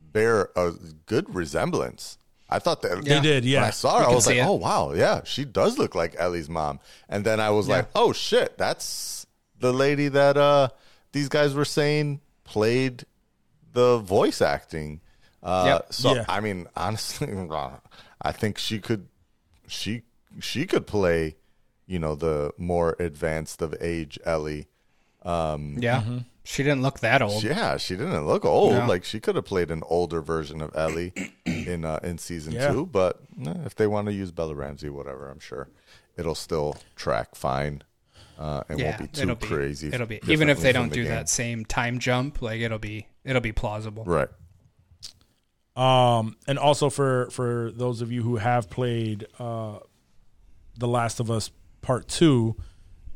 bear a good resemblance. I thought that They did, yeah. When I saw her, You I was like, it. "Oh wow, yeah, she does look like Ellie's mom." And then I was like, "Oh shit, that's the lady that uh these guys were saying played the voice acting." Uh, Yep. So Yeah. I mean, honestly, *laughs* I think she could, she she could play, you know, the more advanced of age Ellie. yeah. She didn't look that old. Yeah, she didn't look old. No. Like she could have played an older version of Ellie *clears throat* in uh, in season Yeah. two. But eh, if they want to use Bella Ramsey, whatever, I'm sure it'll still track fine. Uh, and yeah, won't be too it'll be crazy. It'll be even if they don't the do game. that same time jump, like it'll be it'll be plausible. Right. Um, and also for for those of you who have played uh, The Last of Us Part Two,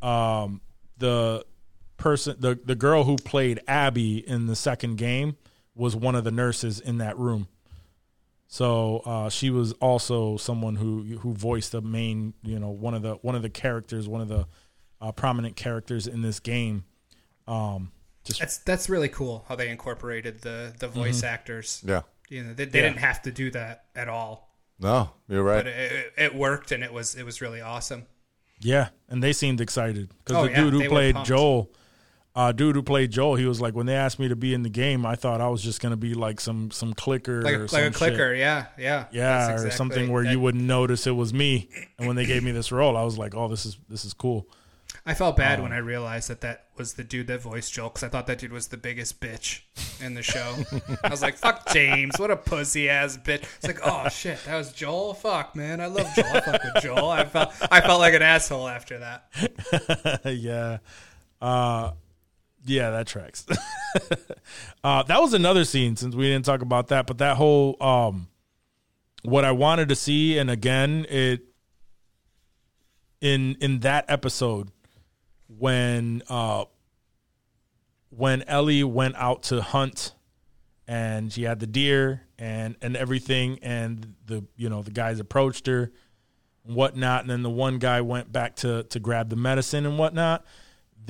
um, the person, the the girl who played Abby in the second game was one of the nurses in that room. So uh, she was also someone who who voiced the main, you know, one of the one of the characters, one of the uh, prominent characters in this game. Um, just That's that's really cool how they incorporated the the voice Mm-hmm. actors. Yeah. You know, they, they Yeah. didn't have to do that at all, No, you're right. but it, it, it worked and it was it was really awesome. Yeah, and they seemed excited because Oh, the yeah, dude who played. Joel, uh, dude who played Joel, he was like, when they asked me to be in the game, I thought I was just gonna be like some some clicker, Like or a, like a clicker, shit. yeah, yeah, yeah, That's or exactly- something where that- you wouldn't notice it was me. And when they gave me this role, I was like, oh, this is this is cool. I felt bad Um, when I realized that that was the dude that voiced Joel because I thought that dude was the biggest bitch in the show. *laughs* I was like, "Fuck James, what a pussy ass bitch." It's like, "Oh shit, that was Joel." Fuck man, I love Joel. I fuck with Joel. I felt I felt like an asshole after that. *laughs* yeah. Uh yeah, that tracks. *laughs* uh that was another scene since we didn't talk about that, but that whole um what I wanted to see and again it in in that episode when uh when Ellie went out to hunt and she had the deer and and everything and the you know the guys approached her and whatnot and then the one guy went back to to grab the medicine and whatnot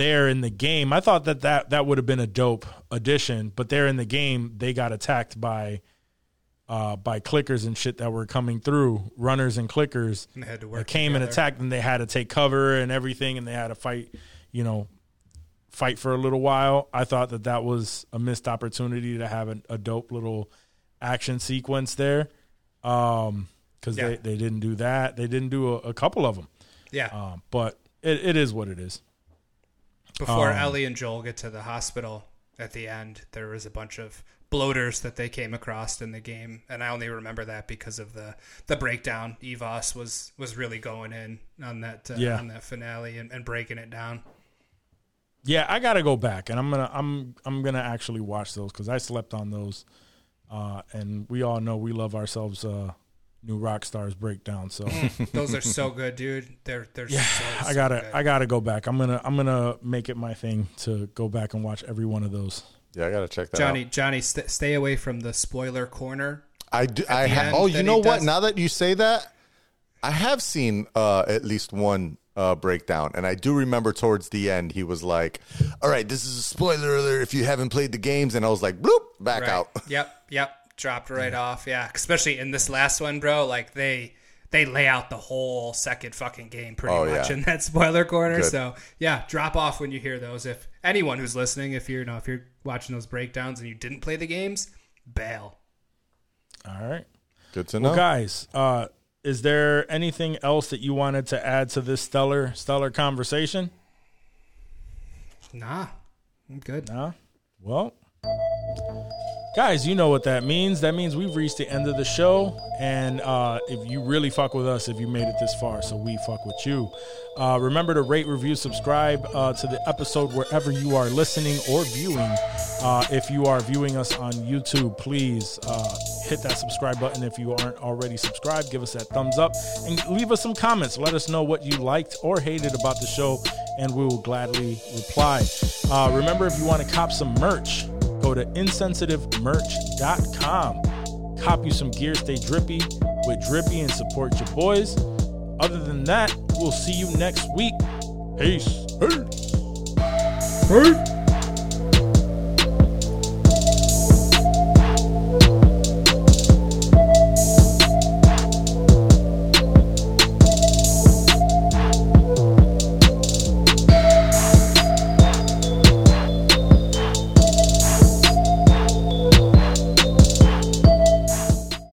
there in the game. I thought that that, that would have been a dope addition but there in the game they got attacked by uh, by clickers and shit that were coming through runners and clickers And they had to that work came and attacked and they had to take cover and everything and they had to fight you know fight for a little while. I thought that that was a missed opportunity to have a, a dope little action sequence there um because Yeah. they, they didn't do that. They didn't do a, a couple of them Yeah. um, but it, it is what it is Before um, Ellie and Joel get to the hospital at the end, there was a bunch of bloaters that they came across in the game, and I only remember that because of the the breakdown. Evos was was really going in on that uh, Yeah. on that finale and, and breaking it down. yeah i gotta go back and i'm gonna i'm i'm gonna actually watch those because i slept on those uh and we all know we love ourselves uh New Rockstars breakdown so Those are so good, dude. They're they're yeah so, i gotta good. i gotta go back i'm gonna i'm gonna make it my thing to go back and watch every one of those Yeah, I gotta check that Johnny out. Johnny st- stay away from the spoiler corner. I do. I the ha- oh, you know what? does- Now that you say that, I have seen uh, at least one uh, breakdown, and I do remember towards the end he was like, "All right, this is a spoiler alert if you haven't played the games," and I was like, "Bloop, back Right. out." *laughs* Yep, yep. Dropped right off. Yeah, especially in this last one, bro. Like they they lay out the whole second fucking game pretty Oh, much yeah. in that *laughs* spoiler corner. Good. So yeah, drop off when you hear those. If anyone who's listening, if you're you know if you're watching those breakdowns and you didn't play the games, bail. all right Good to know. Well, guys, uh, is there anything else that you wanted to add to this stellar stellar conversation? Nah, I'm good. Nah, Well, Guys, you know what that means. That means we've reached the end of the show. And uh, if you really fuck with us, if you made it this far, so we fuck with you. Uh, remember to rate, review, subscribe uh, to the episode wherever you are listening or viewing. Uh, if you are viewing us on YouTube, please uh, hit that subscribe button. If you aren't already subscribed, give us that thumbs up and leave us some comments. Let us know what you liked or hated about the show, and we will gladly reply. Uh, remember, if you want to cop some merch, go to insensitivemerch.com. Cop you some gear, stay drippy with Drippy and support your boys. Other than that, we'll see you next week. Peace. Hey.